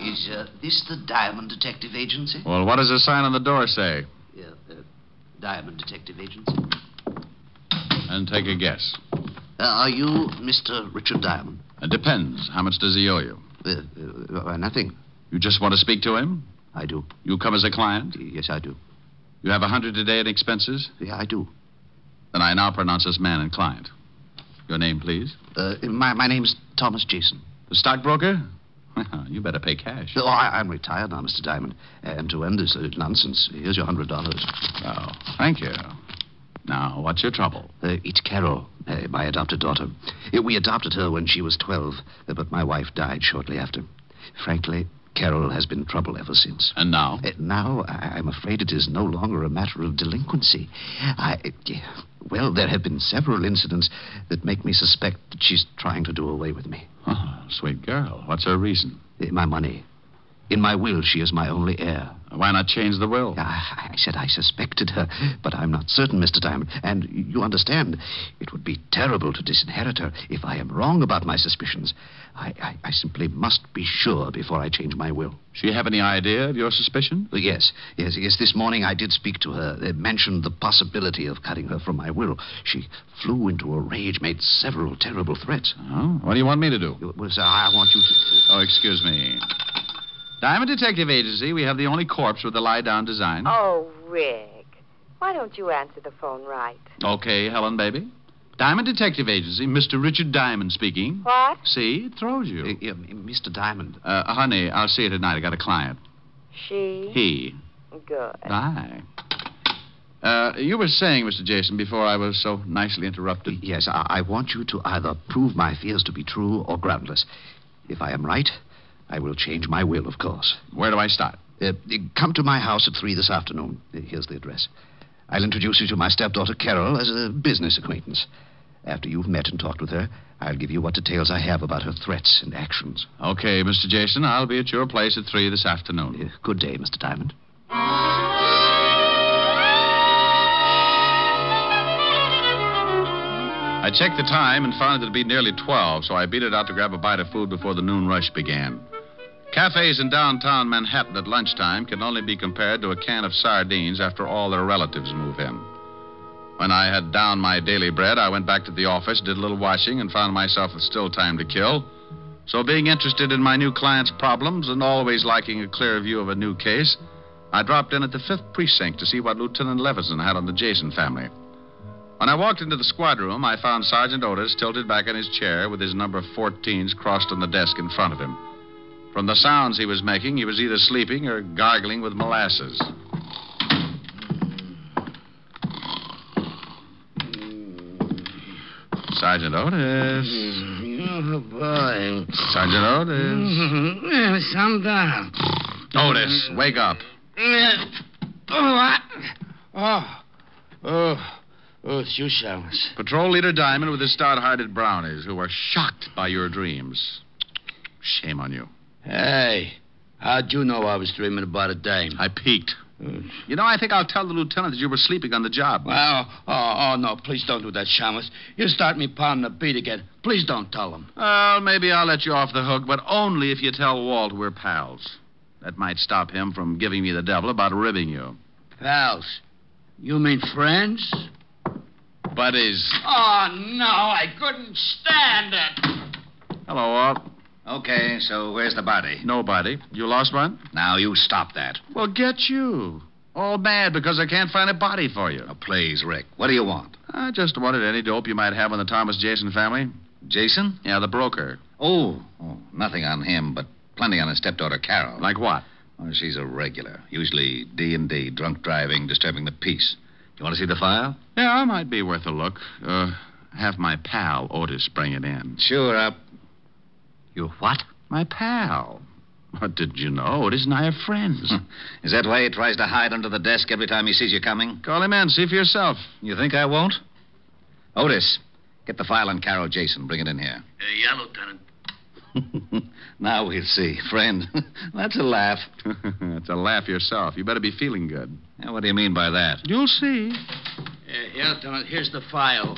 Is uh, this the Diamond Detective Agency? Well, what does the sign on the door say? Yeah, uh, Diamond Detective Agency. And take a guess. Uh, are you Mr. Richard Diamond? It depends. How much does he owe you? Uh, uh, nothing. You just want to speak to him? I do. You come as a client? Yes, I do. You have a hundred a day in expenses? Yeah, I do. Then I now pronounce us man and client. Your name, please? Uh, my, my name's Thomas Jason. The stockbroker? (laughs) you better pay cash. Oh, I, am retired now, Mr. Diamond. And to end this uh, nonsense, here's your hundred dollars. Oh, thank you. Now, what's your trouble? Uh, it's Carol, uh, my adopted daughter. Uh, we adopted her when she was 12, uh, but my wife died shortly after. Frankly, Carol has been trouble ever since. And now? Uh, now, I- I'm afraid it is no longer a matter of delinquency. I. uh, well, there have been several incidents that make me suspect that she's trying to do away with me. Oh, sweet girl. What's her reason? Uh, my money. In my will, she is my only heir. Why not change the will? I, I said I suspected her, but I'm not certain, Mr. Diamond. And you understand, it would be terrible to disinherit her if I am wrong about my suspicions. I, I, I simply must be sure before I change my will. She have any idea of your suspicion? Uh, Yes, yes, yes. This morning I did speak to her, uh, mentioned the possibility of cutting her from my will. She flew into a rage, made several terrible threats. Oh, what do you want me to do? Well, sir, I want you to. Oh, excuse me. Diamond Detective Agency, we have the only corpse with the lie down design. Oh, Rick. Why don't you answer the phone right? Okay, Helen, baby. Diamond Detective Agency, Mr. Richard Diamond speaking. What? See, it throws you. Uh, Mr. Diamond. Uh, honey, I'll see you tonight. I got a client. She? He. Good. Aye. Uh, you were saying, Mr. Jason, before I was so nicely interrupted. Yes, I, I want you to either prove my fears to be true or groundless. If I am right, I will change my will, of course. Where do I start? Uh, come to my house at three this afternoon. Uh, Here's the address. I'll introduce you to my stepdaughter Carol as a business acquaintance. After you've met and talked with her, I'll give you what details I have about her threats and actions. Okay, Mr. Jason, I'll be at your place at three this afternoon. Good day, Mr. Diamond. I checked the time and found it to be nearly 12, so I beat it out to grab a bite of food before the noon rush began. Cafes in downtown Manhattan at lunchtime can only be compared to a can of sardines after all their relatives move in. When I had down my daily bread, I went back to the office, did a little washing, and found myself with still time to kill. So, being interested in my new client's problems and always liking a clear view of a new case, I dropped in at the 5th Precinct to see what Lieutenant Levinson had on the Jason family. When I walked into the squad room, I found Sergeant Otis tilted back in his chair with his number 14s crossed on the desk in front of him. From the sounds he was making, he was either sleeping or gargling with molasses. Sergeant Otis. Oh, boy. Sergeant Otis. Mm-hmm. Sometime. Otis, wake up. Uh, oh, what? Oh. Oh. Oh, it's you, Chalmers. Patrol Leader Diamond with his stout hearted brownies who were shocked by your dreams. Shame on you. Hey, how'd you know I was dreaming about a dame? I peeked. Mm. You know, I think I'll tell the lieutenant that you were sleeping on the job. Well, oh, oh, no, please don't do that, Shamus. You start me pounding the beat again. Please don't tell him. Well, maybe I'll let you off the hook, but only if you tell Walt we're pals. That might stop him from giving me the devil about ribbing you. Pals. You mean friends? Buddies. Oh, no, I couldn't stand it. Hello, Walt. Okay, so where's the body? Nobody. You lost one? Now you stop that. Well, get you. All mad because I can't find a body for you. Now, please, Rick. What do you want? I just wanted any dope you might have on the Thomas Jason family. Jason? Yeah, the broker. Oh, oh nothing on him, but plenty on his stepdaughter Carol. Like what? Oh, she's a regular. Usually D and D, drunk driving, disturbing the peace. You want to see the file? Yeah, might be worth a look. Uh, have my pal Otis bring it in. Sure. Uh, you what? My pal. What did you know? Otis and I are friends. (laughs) Is that why he tries to hide under the desk every time he sees you coming? Call him in. See for yourself. You think I won't? Otis, get the file on Carol Jason. Bring it in here. (laughs) Uh, yeah, Lieutenant. now we'll see. Friend, (laughs) that's a laugh. that's a laugh yourself. You better be feeling good. Yeah, what do you mean by that? You'll see. Uh, yeah, Lieutenant, here's the file.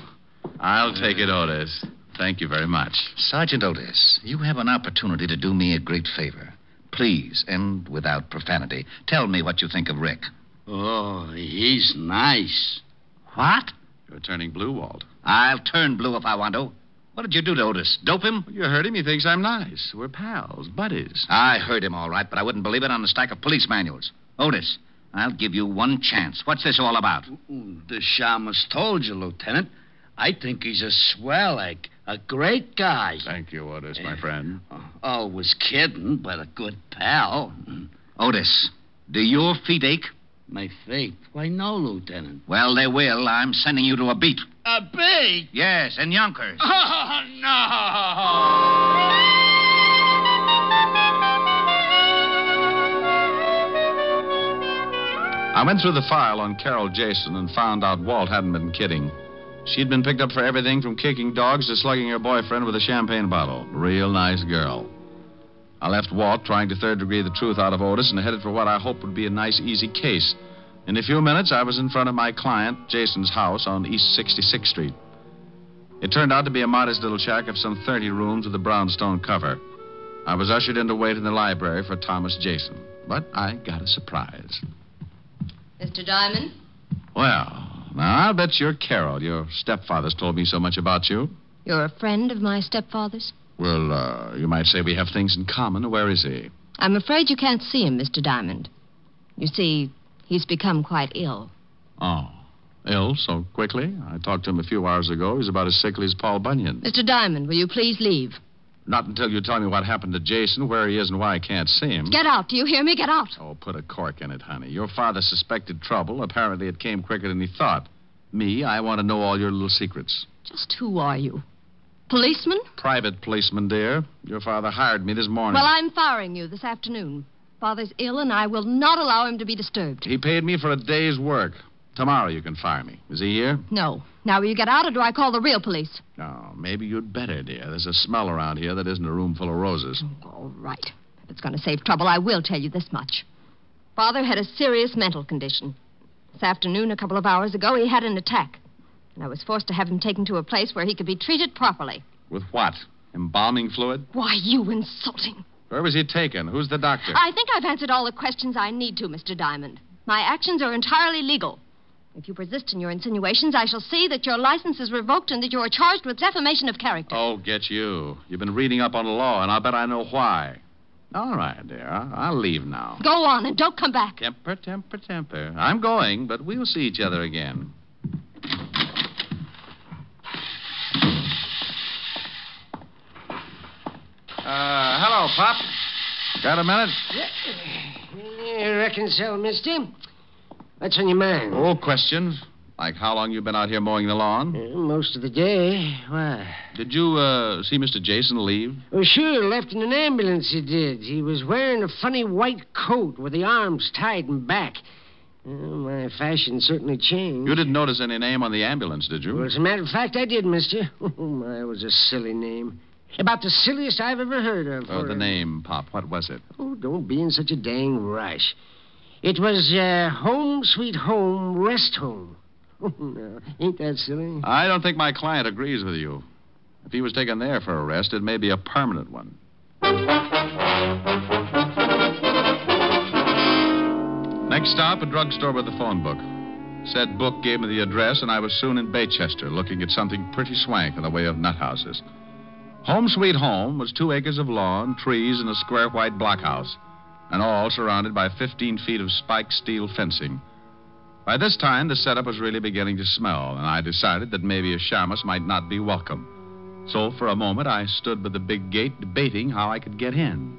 I'll take it, Otis. Thank you very much. Sergeant Otis, you have an opportunity to do me a great favor. Please, and without profanity, tell me what you think of Rick. Oh, he's nice. What? You're turning blue, Walt. I'll turn blue if I want to. What did you do to Otis? Dope him? You heard him. He thinks I'm nice. We're pals, buddies. I heard him all right, but I wouldn't believe it on a stack of police manuals. Otis, I'll give you one chance. What's this all about? Mm, the shamus told you, Lieutenant. I think he's a swell, a, a great guy. Thank you, Otis, my eh, friend. Oh, Always kidding, but a good pal. Otis, do your feet ache? My feet? Why, no, Lieutenant. Well, they will. I'm sending you to a beat. A beat? Yes, in Yonkers. (laughs) Oh, no! I went through the file on Carol Jason and found out Walt hadn't been kidding. She'd been picked up for everything from kicking dogs to slugging her boyfriend with a champagne bottle. Real nice girl. I left Walt trying to third degree the truth out of Otis and headed for what I hoped would be a nice, easy case. In a few minutes, I was in front of my client, Jason's house on East 66th Street. It turned out to be a modest little shack of some 30 rooms with a brownstone cover. I was ushered in to wait in the library for Thomas Jason, but I got a surprise. Mr. Diamond? Well, now I'll bet you're Carol. Your stepfather's told me so much about you. You're a friend of my stepfather's? Well, uh, you might say we have things in common. Where is he? I'm afraid you can't see him, Mr. Diamond. You see, he's become quite ill. Oh. Ill so quickly? I talked to him a few hours ago. He's about as sickly as Paul Bunyan. Mr. Diamond, will you please leave? Not until you tell me what happened to Jason, where he is, and why I can't see him. Get out. Do you hear me? Get out. Oh, put a cork in it, honey. Your father suspected trouble. Apparently, it came quicker than he thought. Me, I want to know all your little secrets. Just who are you? Policeman? Private policeman, dear. Your father hired me this morning. Well, I'm firing you this afternoon. Father's ill, and I will not allow him to be disturbed. He paid me for a day's work. Tomorrow you can fire me. Is he here? No. Now, will you get out, or do I call the real police? No, maybe you'd better, dear. There's a smell around here that isn't a room full of roses. Oh, all right. If it's going to save trouble, I will tell you this much. Father had a serious mental condition. This afternoon, a couple of hours ago, he had an attack. And I was forced to have him taken to a place where he could be treated properly. With what? Embalming fluid? Why, you insulting. Where was he taken? Who's the doctor? I think I've answered all the questions I need to, Mr. Diamond. My actions are entirely legal. If you persist in your insinuations, I shall see that your license is revoked and that you are charged with defamation of character. Oh, get you. You've been reading up on the law, and I'll bet I know why. All right, dear. I'll leave now. Go on and don't come back. Temper, temper, temper. I'm going, but we'll see each other again. Uh, hello, Pop. Got a minute? You reckon so, mister? What's on your mind? Oh, questions. Like how long you've been out here mowing the lawn? Uh, most of the day. Why? Did you uh, see Mr. Jason leave? Oh, sure. Left in an ambulance, he did. He was wearing a funny white coat with the arms tied in back. Uh, my fashion certainly changed. You didn't notice any name on the ambulance, did you? Well, as a matter of fact, I did, mister. (laughs) Oh, my, it was a silly name. About the silliest I've ever heard of. Oh, the name, Pop. What was it? Oh, don't be in such a dang rush. It was uh, Home Sweet Home Rest Home. (laughs) no, ain't that silly? I don't think my client agrees with you. If he was taken there for arrest, it may be a permanent one. Next stop, a drugstore with a phone book. Said book gave me the address, and I was soon in Baychester, looking at something pretty swank in the way of nut houses. Home Sweet Home was two acres of lawn, trees, and a square white blockhouse, and all surrounded by 15 feet of spiked steel fencing. By this time, the setup was really beginning to smell, and I decided that maybe a shamus might not be welcome. So, for a moment, I stood by the big gate debating how I could get in.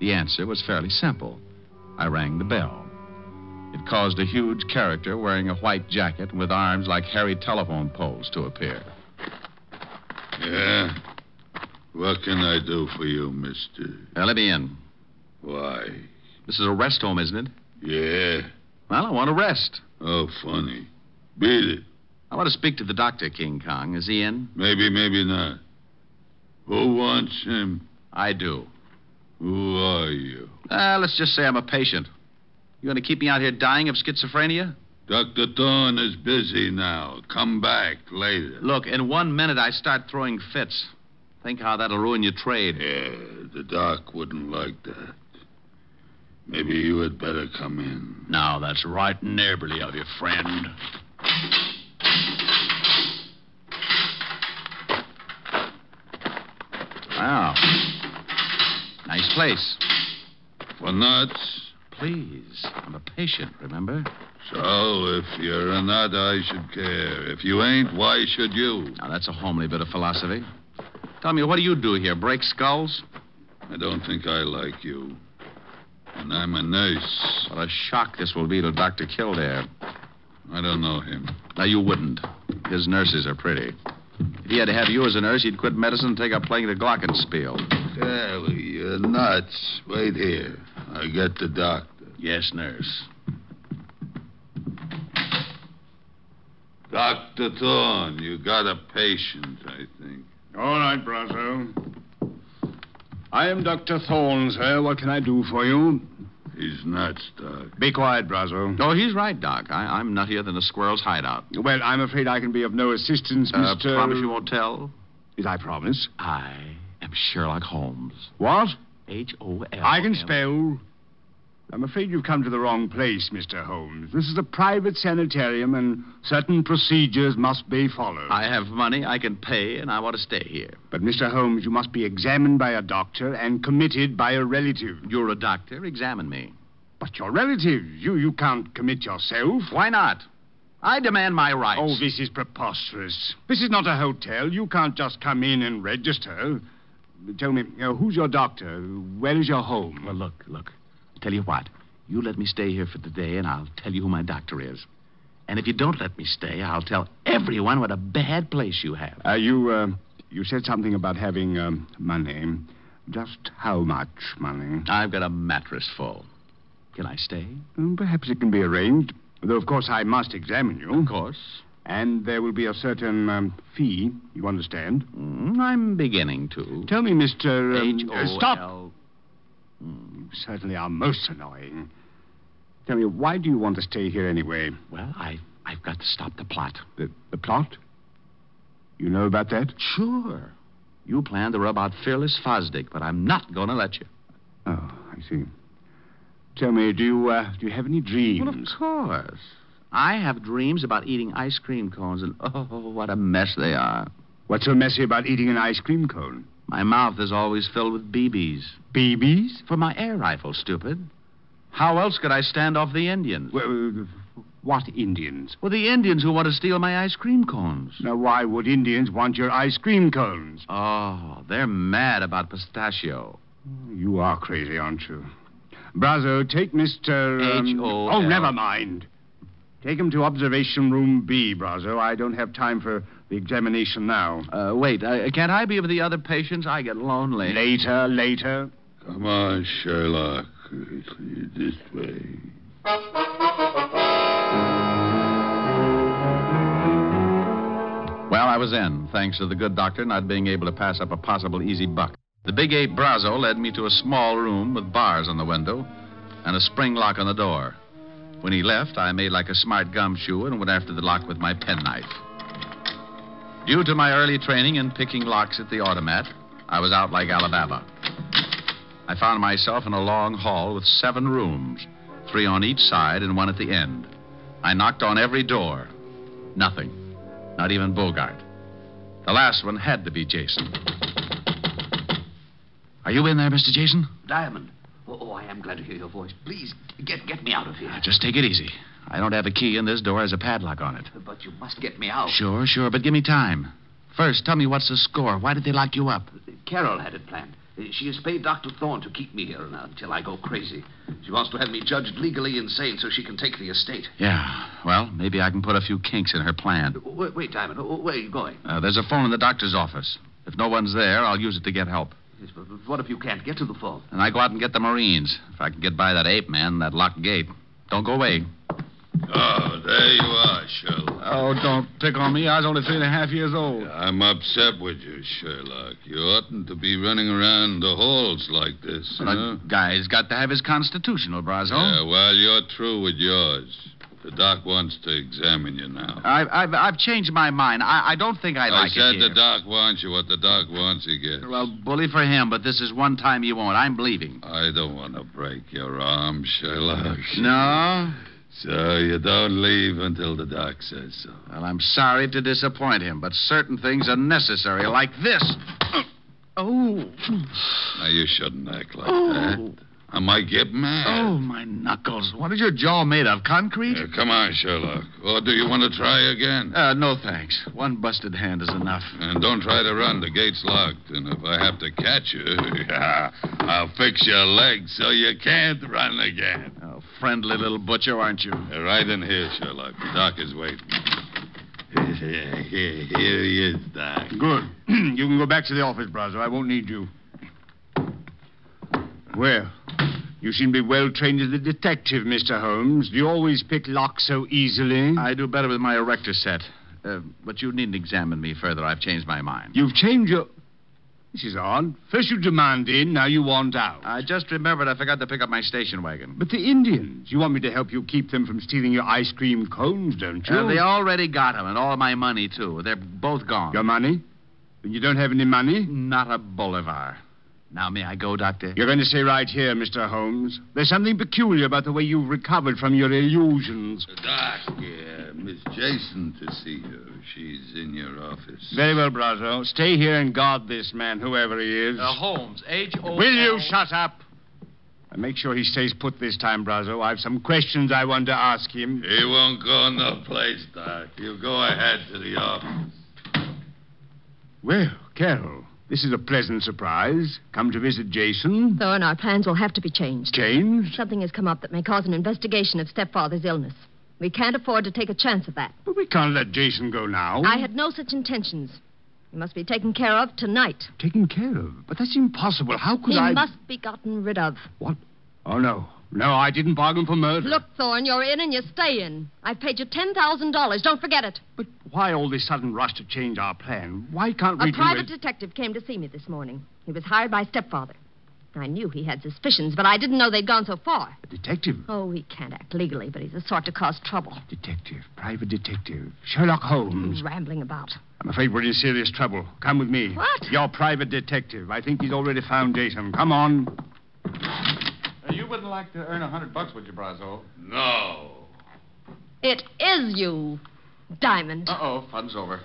The answer was fairly simple. I rang the bell. It caused a huge character wearing a white jacket and with arms like hairy telephone poles to appear. Yeah? What can I do for you, mister? Now, let me in. Why? This is a rest home, isn't it? Yeah. Well, I want to rest. Oh, funny. Beat it. I want to speak to the doctor, King Kong. Is he in? Maybe, maybe not. Who wants him? I do. Who are you? Uh, let's just say I'm a patient. You going to keep me out here dying of schizophrenia? Dr. Thorne is busy now. Come back later. Look, in one minute I start throwing fits. Think how that'll ruin your trade. Yeah, the doc wouldn't like that. Maybe you had better come in. Now, that's right neighborly of you, friend. Wow. Nice place. For nuts? Please. I'm a patient, remember? So, if you're a nut, I should care. If you ain't, why should you? Now, that's a homely bit of philosophy. Tell me, what do you do here? Break skulls? I don't think I like you. And I'm a nurse. What a shock this will be to Dr. Kildare. I don't know him. Now, you wouldn't. His nurses are pretty. If he had to have you as a nurse, he'd quit medicine and take up playing the glockenspiel. Sally, you're nuts. Wait here. I get the doctor. Yes, nurse. Dr. Thorne, you got a patient, I think. All right, Brasso. I am Dr. Thorne, sir. What can I do for you? He's nuts, Doc. Be quiet, Brasso. Oh, he's right, Doc. I, I'm nuttier than a squirrel's hideout. Well, I'm afraid I can be of no assistance, Uh, Mr. promise you won't tell? Did I promise? I am Sherlock Holmes. What? H O L. I can spell. I'm afraid you've come to the wrong place, Mr. Holmes. This is a private sanitarium, and certain procedures must be followed. I have money I can pay, and I want to stay here. But, Mr. Holmes, you must be examined by a doctor and committed by a relative. You're a doctor. Examine me. But your relative, you, you can't commit yourself. Why not? I demand my rights. Oh, this is preposterous. This is not a hotel. You can't just come in and register. Tell me, uh, who's your doctor? Where is your home? Well, look, look. Tell you what. You let me stay here for the day, and I'll tell you who my doctor is. And if you don't let me stay, I'll tell everyone what a bad place you have. Uh, you, uh, you said something about having um, money. Just how much money? I've got a mattress full. Can I stay? Mm, Perhaps it can be arranged. Though, of course, I must examine you. Of course. And there will be a certain um, fee, you understand? Mm, I'm beginning to. Tell me, Mr. Um, H O uh, stop! Certainly are most annoying. Tell me, why do you want to stay here anyway? Well, I, I've got to stop the plot. The, the plot? You know about that? Sure. You plan to rub out Fearless Fosdick, but I'm not going to let you. Oh, I see. Tell me, do you, uh, do you have any dreams? Well, of course. I have dreams about eating ice cream cones, and oh, what a mess they are. What's so messy about eating an ice cream cone? My mouth is always filled with BBs. BBs? For my air rifle, stupid. How else could I stand off the Indians? Well, what Indians? Well, the Indians who want to steal my ice cream cones. Now, why would Indians want your ice cream cones? Oh, they're mad about pistachio. You are crazy, aren't you? Brazo, take Mr. um. Oh, never mind. Take him to observation room B, Brazo. I don't have time for the examination now. Uh, wait, uh, can't I be with the other patients? I get lonely. Later, later. Come on, Sherlock. This way. Well, I was in, thanks to the good doctor not being able to pass up a possible easy buck. The big eight Brazo led me to a small room with bars on the window. and a spring lock on the door. When he left, I made like a smart gumshoe and went after the lock with my penknife. Due to my early training in picking locks at the automat, I was out like Alabama. I found myself in a long hall with seven rooms, three on each side and one at the end. I knocked on every door. Nothing. Not even Bogart. The last one had to be Jason. Are you in there, Mr. Jason? Diamond. Oh, oh, I am glad to hear your voice. Please, get, get me out of here. Just take it easy. I don't have a key, and this door has a padlock on it. But you must get me out. Sure, sure, but give me time. First, tell me what's the score. Why did they lock you up? Carol had it planned. She has paid Dr. Thorne to keep me here until I go crazy. She wants to have me judged legally insane so she can take the estate. Yeah, well, maybe I can put a few kinks in her plan. Wait, wait Diamond. Where are you going? Uh, there's a phone in the doctor's office. If no one's there, I'll use it to get help. Yes, but what if you can't get to the phone? And I go out and get the Marines. If I can get by that ape man, that locked gate. Don't go away. Oh, there you are, Sherlock. Oh, don't pick on me. I was only three and a half years old. I'm upset with you, Sherlock. You oughtn't to be running around the halls like this. Well, a guy's got to have his constitutional, Brazo. Yeah, well, you're through with yours. The doc wants to examine you now. I've, I've, I've changed my mind. I, I don't think I, I like said it here. the doc wants you. What the doc wants, he gets. Well, bully for him, but this is one time you won't. I'm leaving. I don't want to break your arm, Sherlock. No? So you don't leave until the doc says so. Well, I'm sorry to disappoint him, but certain things are necessary, like this. Oh. Now, you shouldn't act like Oh. that. I might get mad. Oh, my knuckles. What is your jaw made of? Concrete? Yeah, come on, Sherlock. Or do you want to try again? Uh, no, thanks. One busted hand is enough. And don't try to run. The gate's locked. And if I have to catch you, (laughs) I'll fix your legs so you can't run again. Oh, friendly little butcher, aren't you? Right in here, Sherlock. Doc is waiting. (laughs) Here, he is, Doc. Good. (clears throat) you can go back to the office, Brazo. I won't need you. Well, you seem to be well trained as a detective, Mr. Holmes. Do you always pick locks so easily? I do better with my erector set. Uh, but you needn't examine me further. I've changed my mind. You've changed your. This is odd. First you demand in, now you want out. I just remembered I forgot to pick up my station wagon. But the Indians, you want me to help you keep them from stealing your ice cream cones, don't you? Uh, they already got 'em, and all my money, too. They're both gone. Your money? And you don't have any money? Not a bolivar. Now, may I go, Doctor? You're going to stay right here, Mr. Holmes. There's something peculiar about the way you've recovered from your illusions. Doc, yeah, Miss Jason to see you. She's in your office. Very well, Brazo. Stay here and guard this man, whoever he is. Uh, Holmes, H-O... Will you shut up? And make sure he stays put this time, Brazo. I've some questions I want to ask him. He won't go in no place, Doc. You go ahead to the office. Well, Carol, this is a pleasant surprise. Come to visit Jason. Thorne, our plans will have to be changed. Changed? Something has come up that may cause an investigation of stepfather's illness. We can't afford to take a chance of that. But we can't let Jason go now. I had no such intentions. He must be taken care of tonight. Taken care of? But that's impossible. How could he I... He must be gotten rid of. What? Oh, no. No, I didn't bargain for murder. Look, Thorne, you're in and you stay in. I've paid you $10,000. Don't forget it. But why all this sudden rush to change our plan? Why can't we A private it? detective came to see me this morning. He was hired by stepfather. I knew he had suspicions, but I didn't know they'd gone so far. A detective? Oh, he can't act legally, but he's the sort to cause trouble. Detective. Private detective. Sherlock Holmes. He's rambling about. I'm afraid we're in serious trouble. Come with me. What? Your private detective. I think he's already found Jason. Come on. Uh, you wouldn't like to earn a hundred bucks, would you, Brazo? No. It is you, Diamond. Uh-oh, fun's over.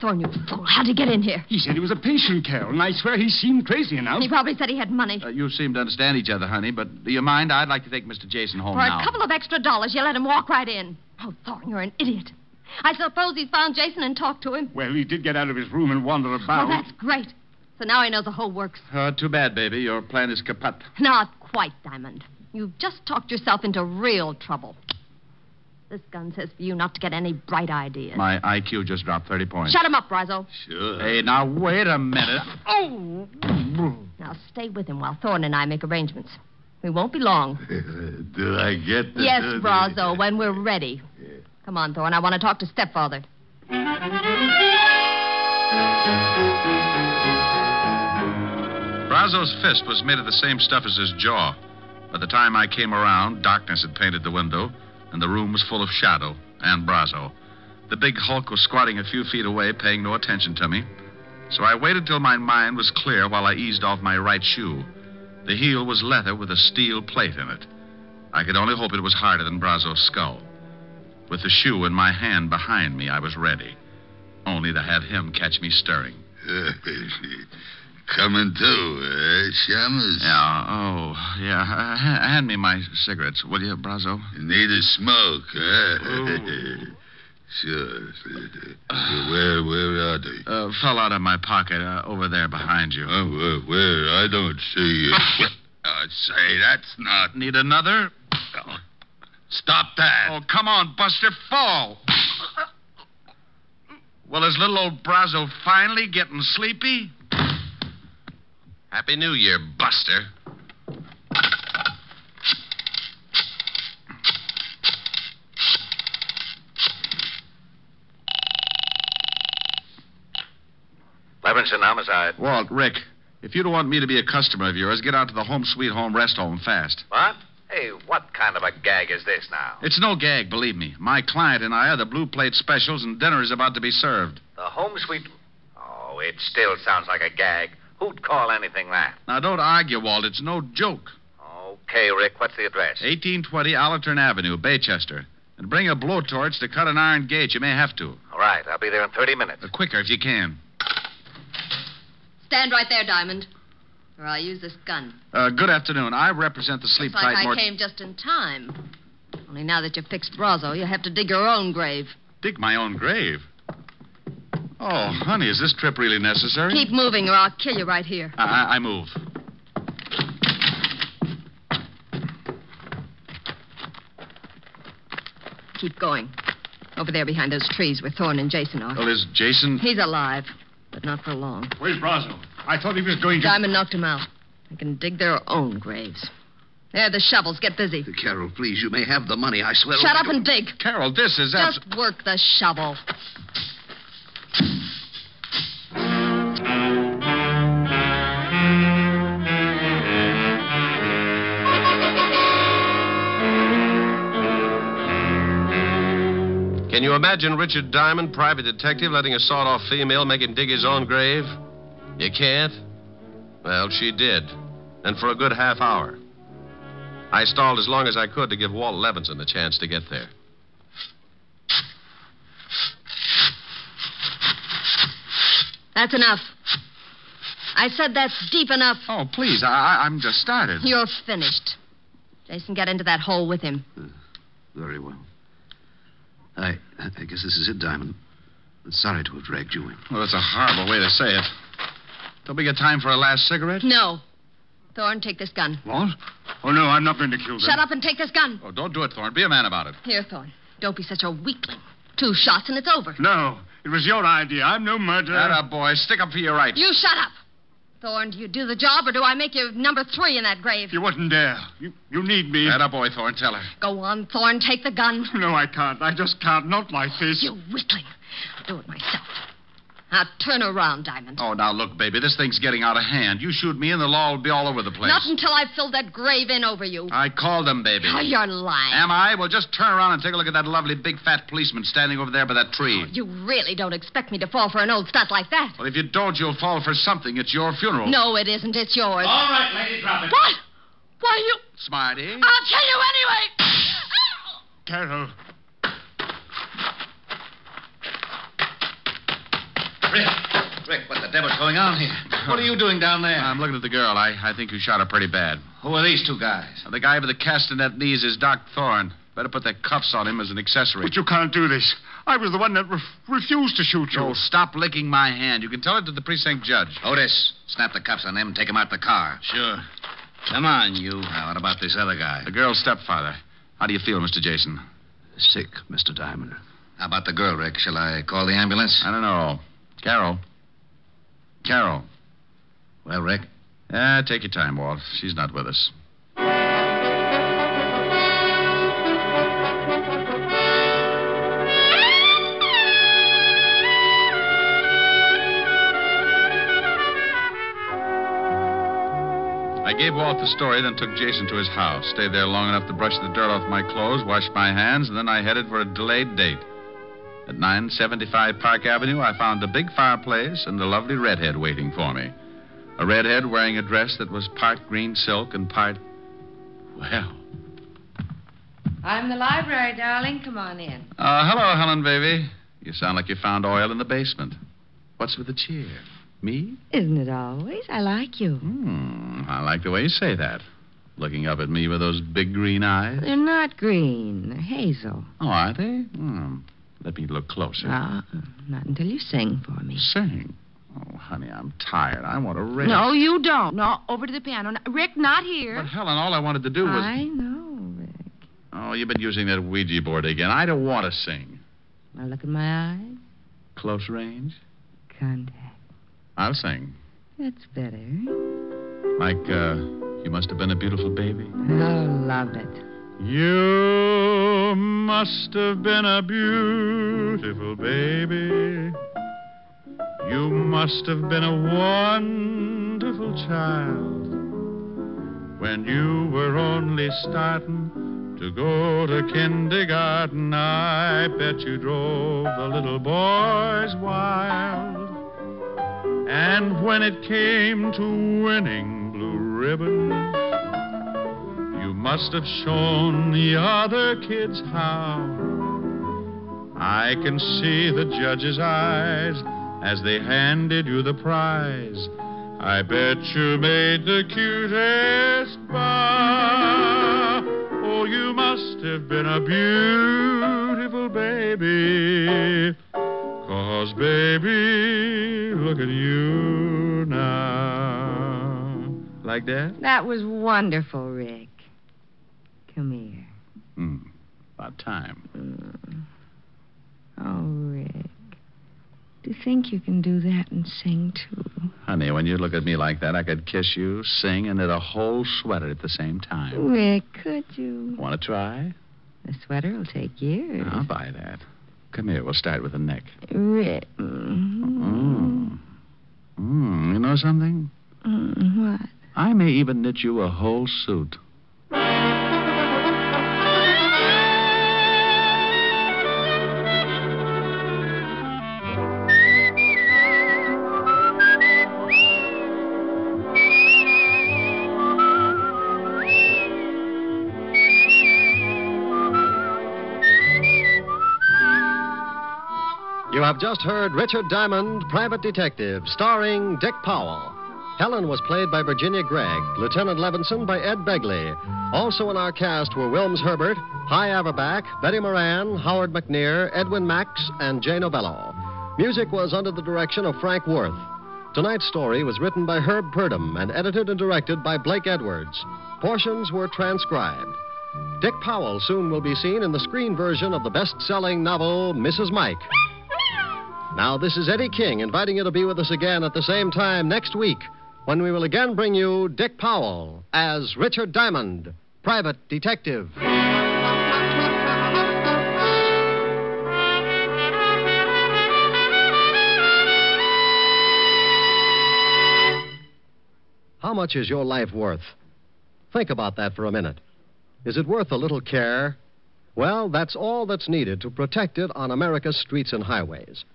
Thorne, you fool. How'd you get in here? He said he was a patient, Carol, and I swear he seemed crazy enough. He probably said he had money. Uh, you seem to understand each other, honey, but do you mind? I'd like to take Mr. Jason home For now. a couple of extra dollars, you let him walk right in. Oh, Thorne, you're an idiot. I suppose he's found Jason and talked to him. Well, he did get out of his room and wander about. Well, that's great. So now he knows the whole works. Uh, too bad, baby. Your plan is kaput. Not quite, Diamond. You've just talked yourself into real trouble. This gun says for you not to get any bright ideas. My IQ just dropped 30 points. Shut him up, Brazo. Sure. Hey, now, wait a minute. Oh! Now stay with him while Thorne and I make arrangements. We won't be long. (laughs) Do I get the... yes, Brazo, when we're ready. Come on, Thorne. I want to talk to stepfather. Brazo's fist was made of the same stuff as his jaw. By the time I came around, darkness had painted the window, and the room was full of shadow and Brazo. The big hulk was squatting a few feet away, paying no attention to me. So I waited till my mind was clear while I eased off my right shoe. The heel was leather with a steel plate in it. I could only hope it was harder than Brazo's skull. With the shoe in my hand behind me, I was ready. Only to have him catch me stirring. (laughs) Coming to, eh, Shamus? Yeah, oh, yeah. Uh, hand me my cigarettes, will you, Brazo? Need a smoke, eh? (laughs) sure. (laughs) Where, where are they? Uh, fell out of my pocket uh, over there behind you. Oh, where, where? I don't see it. oh, say, that's not. Need another? Stop that. Oh, come on, Buster, fall. (laughs) Well, is little old Brazo finally getting sleepy? Happy New Year, Buster. Levinson, homicide. Walt, Rick, if you don't want me to be a customer of yours, get out to the Home Sweet Home Rest Home fast. What? Hey, what kind of a gag is this now? It's no gag, believe me. My client and I are the blue plate specials, and dinner is about to be served. The home sweet. Oh, it still sounds like a gag. Who'd call anything that? Now, don't argue, Walt. It's no joke. Okay, Rick, what's the address? 1820 Allerton Avenue, Baychester. And bring a blowtorch to cut an iron gate. You may have to. All right, I'll be there in 30 minutes. Uh, quicker if you can. Stand right there, Diamond. Or I'll use this gun. Uh, good afternoon. I represent the Sleep Looks like Tight I Mort- came just in time. Only now that you've fixed Brazo, you'll have to dig your own grave. Dig my own grave. Oh, honey, is this trip really necessary? Keep moving, or I'll kill you right here. I, I, I move. Keep going. Over there behind those trees where Thorne and Jason are. Well, is Jason. He's alive, but not for long. Where's Brazo? I thought he was going to. Diamond knocked him out. They can dig their own graves. There, the shovels. Get busy. Carol, please, you may have the money. I swear. Shut up and dig. Carol, this is Just work the shovel. Can you imagine Richard Diamond, private detective, letting a sawed off female make him dig his own grave? You can't? Well, she did. And for a good half hour. I stalled as long as I could to give Walt Levinson a chance to get there. That's enough. I said that's deep enough. Oh, please, I, I- I'm just started. You're finished. Jason, get into that hole with him. Uh, very well. I, I guess this is it, Diamond. Sorry to have dragged you in. Well, that's a horrible way to say it. Don't we get time for a last cigarette? No. Thorne, take this gun. What? Oh, no, I'm not going to kill them. Shut up and take this gun. Oh, don't do it, Thorne. Be a man about it. Here, Thorne. Don't be such a weakling. Two shots and it's over. No, it was your idea. I'm no murderer. Atta boy, stick up for your rights. You shut up. Thorne, do you do the job or do I make you number three in that grave? You wouldn't dare. You, you need me. Atta boy, Thorne, tell her. Go on, Thorne, take the gun. No, I can't. I just can't. Not like this. You weakling. I'll do it myself. Now turn around, Diamond. Oh, now look, baby, this thing's getting out of hand. You shoot me and the law will be all over the place. Not until I've filled that grave in over you. I called him, baby. Oh, you're lying. Am I? Well, just turn around and take a look at that lovely big fat policeman standing over there by that tree. You really don't expect me to fall for an old stunt like that. Well, if you don't, you'll fall for something. It's your funeral. No, it isn't. It's yours. All right, lady, drop it. What? Why, you. Smarty. I'll kill you anyway. Carol. Rick, Rick, what the devil's going on here? What are you doing down there? I'm looking at the girl. I, I think you shot her pretty bad. Who are these two guys? The guy with the castanet knees is Doc Thorne. Better put the cuffs on him as an accessory. But you can't do this. I was the one that re- refused to shoot you. Oh, stop licking my hand. You can tell it to the precinct judge. Otis, snap the cuffs on them and take them out the car. Sure. Come on, you. Now, what about this other guy? The girl's stepfather. How do you feel, Mr. Jason? Sick, Mr. Diamond. How about the girl, Rick? Shall I call the ambulance? I don't know. Carol. Carol. Well, Rick? Ah, take your time, Walt. She's not with us. I gave Walt the story, then took Jason to his house. Stayed there long enough to brush the dirt off my clothes, wash my hands, and then I headed for a delayed date. At 975 Park Avenue, I found a big fireplace and a lovely redhead waiting for me. A redhead wearing a dress that was part green silk and part. Well. I'm the library, darling. Come on in. Uh, hello, Helen, baby. You sound like you found oil in the basement. What's with the cheer? Me? Isn't it always? I like you. Hmm, I like the way you say that. Looking up at me with those big green eyes. They're not green. They're hazel. Oh, are they? Hmm. Let me look closer. Ah, not until you sing for me. Sing? Oh, honey, I'm tired. I want to rest. No, you don't. No, over to the piano. Rick, not here. But, Helen, all I wanted to do was. I know, Rick. Oh, you've been using that Ouija board again. I don't want to sing. Now look in my eyes. Close range? Contact. I'll sing. That's better. Like, uh, you must have been a beautiful baby. Oh, love it. You must have been a beautiful baby. You must have been a wonderful child when you were only starting to go to kindergarten. I bet you drove the little boys wild. And when it came to winning blue ribbons, you must have shown the other kids how. I can see the judge's eyes as they handed you the prize. I bet you made the cutest bow. Oh, you must have been a beautiful baby. Cause, baby, look at you now. Like that? That was wonderful, Rick. Come here. Hmm. About time. Mm. Oh, Rick. Do you think you can do that and sing, too? Honey, when you look at me like that, I could kiss you, sing, and knit a whole sweater at the same time. Rick, could you? Want to try? The sweater will take years. I'll buy that. Come here. We'll start with the neck. Rick. Mm. Mm. You know something? Mm, what? I may even knit you a whole suit. Have just heard Richard Diamond, Private Detective, starring Dick Powell. Helen was played by Virginia Gregg, Lieutenant Levinson by Ed Begley. Also in our cast were Wilms Herbert, Hy Averback, Betty Moran, Howard McNear, Edwin Max, and Jay Novello. Music was under the direction of Frank Worth. Tonight's story was written by Herb Purdom and edited and directed by Blake Edwards. Portions were transcribed. Dick Powell soon will be seen in the screen version of the best selling novel, Mrs. Mike. Now, this is Eddie King inviting you to be with us again at the same time next week when we will again bring you Dick Powell as Richard Diamond, private detective. How much is your life worth? Think about that for a minute. Is it worth a little care? Well, that's all that's needed to protect it on America's streets and highways.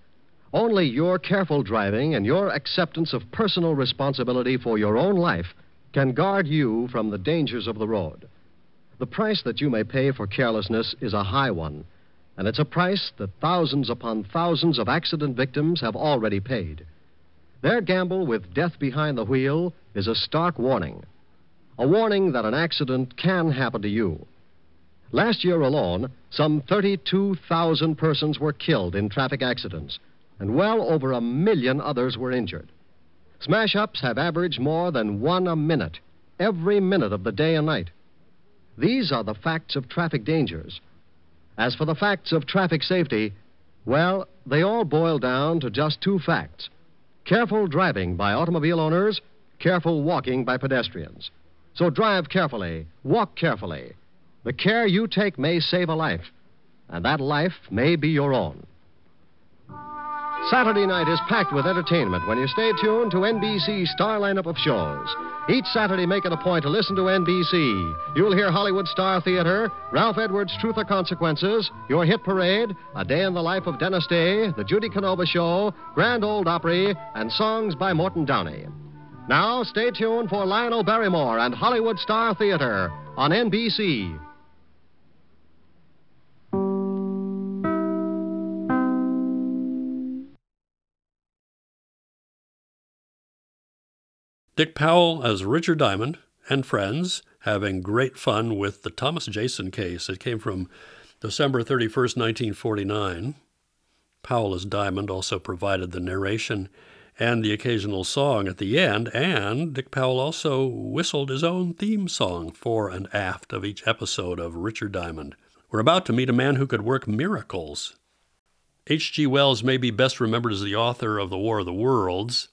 Only your careful driving and your acceptance of personal responsibility for your own life can guard you from the dangers of the road. The price that you may pay for carelessness is a high one, and it's a price that thousands upon thousands of accident victims have already paid. Their gamble with death behind the wheel is a stark warning. A warning that an accident can happen to you. Last year alone, some 32,000 persons were killed in traffic accidents, and well over a million others were injured. Smash ups have averaged more than one a minute, every minute of the day and night. These are the facts of traffic dangers. As for the facts of traffic safety, well, they all boil down to just two facts careful driving by automobile owners, careful walking by pedestrians. So drive carefully, walk carefully. The care you take may save a life, and that life may be your own. Saturday night is packed with entertainment when you stay tuned to NBC's star lineup of shows. Each Saturday, make it a point to listen to NBC. You'll hear Hollywood Star Theater, Ralph Edwards' Truth or Consequences, Your Hit Parade, A Day in the Life of Dennis Day, The Judy Canova Show, Grand Old Opry, and songs by Morton Downey. Now, stay tuned for Lionel Barrymore and Hollywood Star Theater on NBC. Dick Powell as Richard Diamond and friends having great fun with the Thomas Jason case. It came from December 31st, 1949. Powell as Diamond also provided the narration and the occasional song at the end, and Dick Powell also whistled his own theme song fore and aft of each episode of Richard Diamond. We're about to meet a man who could work miracles. H.G. Wells may be best remembered as the author of The War of the Worlds,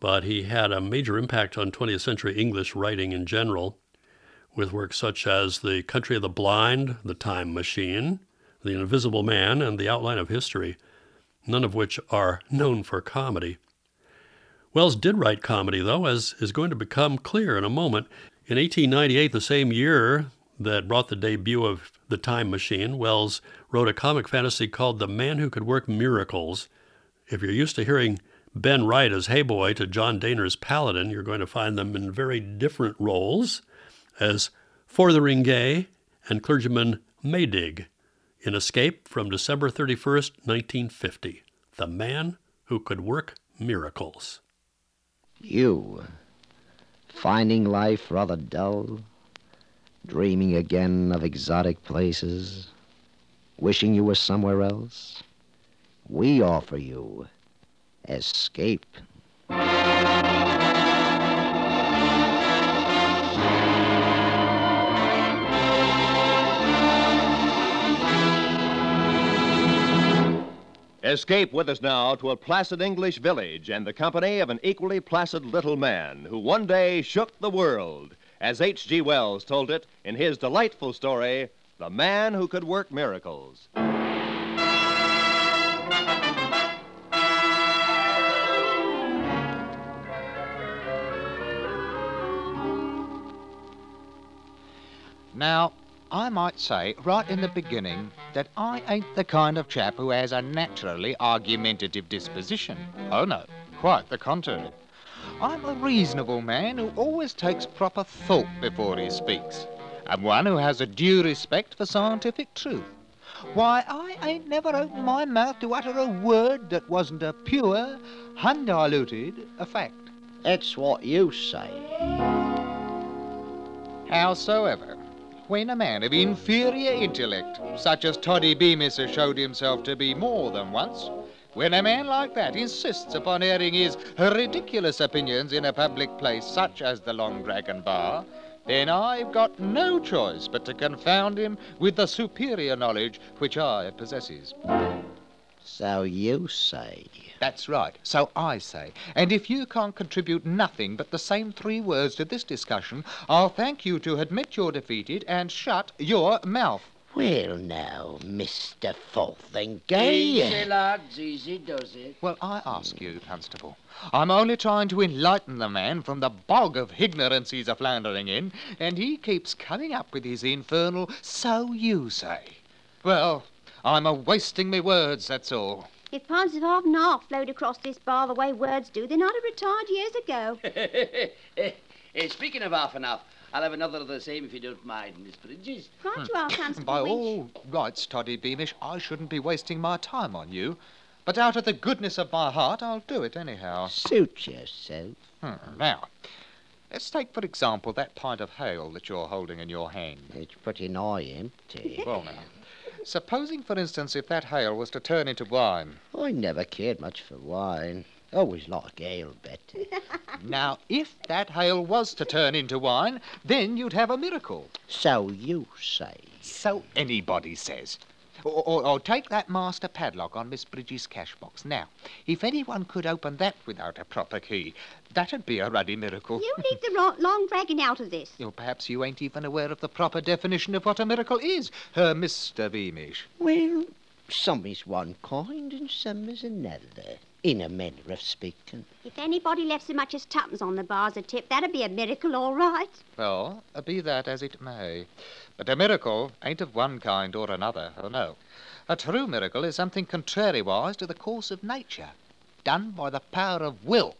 but he had a major impact on 20th century English writing in general, with works such as The Country of the Blind, The Time Machine, The Invisible Man, and The Outline of History, none of which are known for comedy. Wells did write comedy, though, as is going to become clear in a moment. In 1898, the same year that brought the debut of The Time Machine, Wells wrote a comic fantasy called The Man Who Could Work Miracles. If you're used to hearing Ben Wright as Heyboy to John Dehner's Paladin, you're going to find them in very different roles as Fotheringay and clergyman Maydig in Escape from December 31st, 1950. The Man Who Could Work Miracles. You, finding life rather dull, dreaming again of exotic places, wishing you were somewhere else? We offer you escape. Escape with us now to a placid English village and the company of an equally placid little man who one day shook the world, as H.G. Wells told it in his delightful story, The Man Who Could Work Miracles. Now, I might say right in the beginning that I ain't the kind of chap who has a naturally argumentative disposition. Oh no, quite the contrary. I'm a reasonable man who always takes proper thought before he speaks, and one who has a due respect for scientific truth. Why, I ain't never opened my mouth to utter a word that wasn't a pure, undiluted fact. That's what you say. Howsoever, when a man of inferior intellect, such as Toddy Beamish has showed himself to be more than once, when a man like that insists upon airing his ridiculous opinions in a public place such as the Long Dragon Bar, then I've got no choice but to confound him with the superior knowledge which I possesses. So you say. That's right. So I say. And if you can't contribute nothing but the same three words to this discussion, I'll thank you to admit you're defeated and shut your mouth. Well, now, Mr. Easy, Fotheringay. lads, easy does it. Well, I ask you, Constable. I'm only trying to enlighten the man from the bog of ignorance he's a floundering in, and he keeps coming up with his infernal so you say. Well, I'm a wasting me words, that's all. If pints of half and half flowed across this bar the way words do, then I'd have retired years ago. (laughs) Speaking of half and half, I'll have another of the same if you don't mind, Miss Bridges. Right you are, Constable By Winch. all rights, Toddy Beamish, I shouldn't be wasting my time on you. But out of the goodness of my heart, I'll do it anyhow. Suit yourself. Hmm, now, let's take, for example, that pint of ale that you're holding in your hand. It's pretty nigh empty. Well, now, supposing, for instance, if that ale was to turn into wine. I never cared much for wine. Always like ale better. (laughs) Now, if that ale was to turn into wine, then you'd have a miracle. So you say. So anybody says. Or, or, or take that master padlock on Miss Bridges' cash box. Now, if anyone could open that without a proper key, that'd be a ruddy miracle. You leave the ro- long dragon out of this. Or perhaps you ain't even aware of the proper definition of what a miracle is, uh, Mr. Beamish. Well, some is one kind and some is another, in a manner of speaking. If anybody left so much as tuppence on the bar as a tip, that'd be a miracle, all right. Well, uh, be that as it may. But a miracle ain't of one kind or another, oh no. A true miracle is something contrariwise to the course of nature, done by the power of will.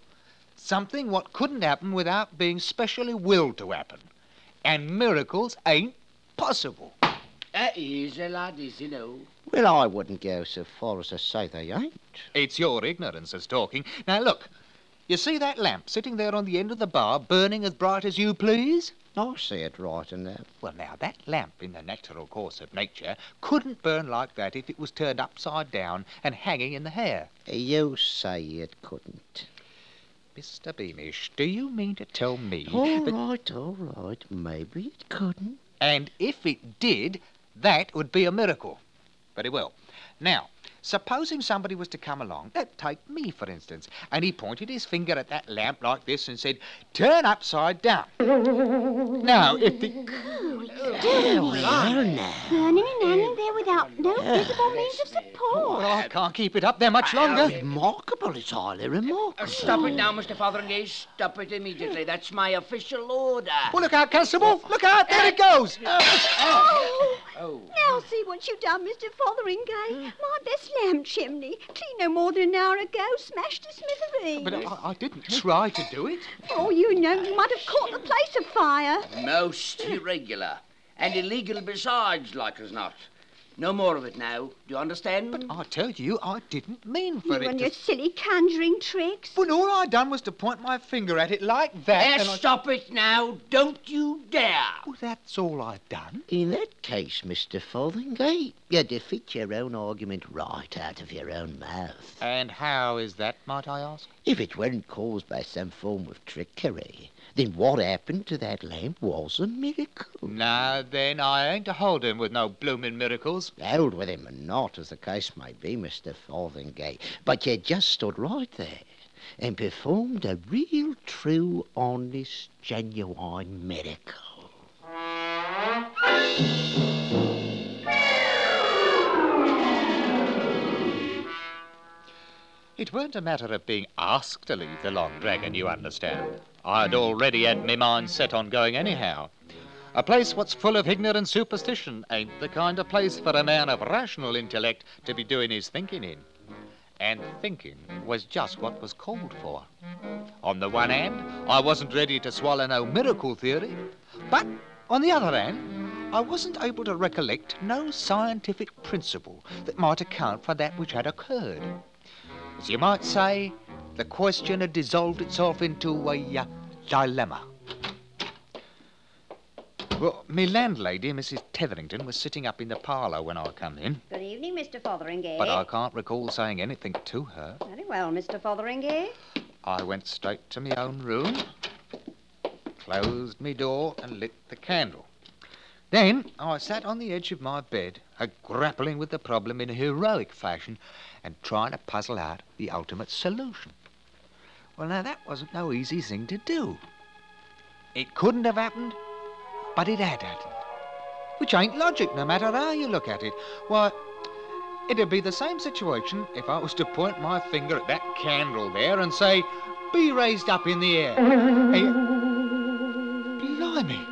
Something what couldn't happen without being specially willed to happen. And miracles ain't possible. That is a lad, is you know. Well, I wouldn't go so far as to say they ain't. It's your ignorance that's talking. Now look, you see that lamp sitting there on the end of the bar, burning as bright as you please? I see it right enough. Well, now, that lamp in the natural course of nature couldn't burn like that if it was turned upside down and hanging in the hair. You say it couldn't. Mr. Beamish, do you mean to tell me All that... right, all right. Maybe it couldn't. And if it did, that would be a miracle. Very well. Now, supposing somebody was to come along, uh, take me for instance, and he pointed his finger at that lamp like this and said, Turn upside down. now, if the. Burning and hanging there without no visible means of support. Well, I can't keep it up there much longer. Remarkable, it's highly remarkable. Uh, stop it now, Mr. Fotheringay. Stop it immediately. That's my official order. Well, look out, Constable. Look out. There it goes. Oh. Oh. Now see what you've done, Mr. Fotheringay. (gasps) My best lamp chimney, clean no more than an hour ago, smashed to smithereens. But I, I didn't try to do it. Oh, you know, you might have caught the place afire. Most irregular. And illegal besides, like as not. No more of it now. Do you understand? But I tell you, I didn't mean for You it You and to... your silly conjuring tricks. Well, all I done was to point my finger at it like that. There, and I- stop it now. Don't you dare. Well, that's all I done. In that case, Mr. Fotheringay, you defeat your own argument right out of your own mouth. And how is that, might I ask? If it weren't caused by some form of trickery, then what happened to that lamp was a miracle. Now, then, I ain't a holding with no bloomin' miracles. Held with him or not, as the case may be, Mr. Fotheringay, but you just stood right there and performed a real, true, honest, genuine miracle. It weren't a matter of being asked to leave the Long Dragon, you understand. I'd already had me mind set on going anyhow. A place what's full of ignorant superstition ain't the kind of place for a man of rational intellect to be doing his thinking in. And thinking was just what was called for. On the one hand, I wasn't ready to swallow no miracle theory, but on the other hand, I wasn't able to recollect no scientific principle that might account for that which had occurred. As you might say, the question had dissolved itself into a uh, dilemma. Well, me landlady, Mrs. Tetherington, was sitting up in the parlour when I come in, Good evening, Mr. Fotheringay. but I can't recall saying anything to her. Very well, Mr. Fotheringay. I went straight to my own room, closed me door, and lit the candle. Then I sat on the edge of my bed, a grappling with the problem in a heroic fashion and trying to puzzle out the ultimate solution. Well, now that wasn't no easy thing to do. It couldn't have happened, but it had happened. Which ain't logic, no matter how you look at it. Why, it'd be the same situation if I was to point my finger at that candle there and say, be raised up in the air. (laughs) Hey, blimey.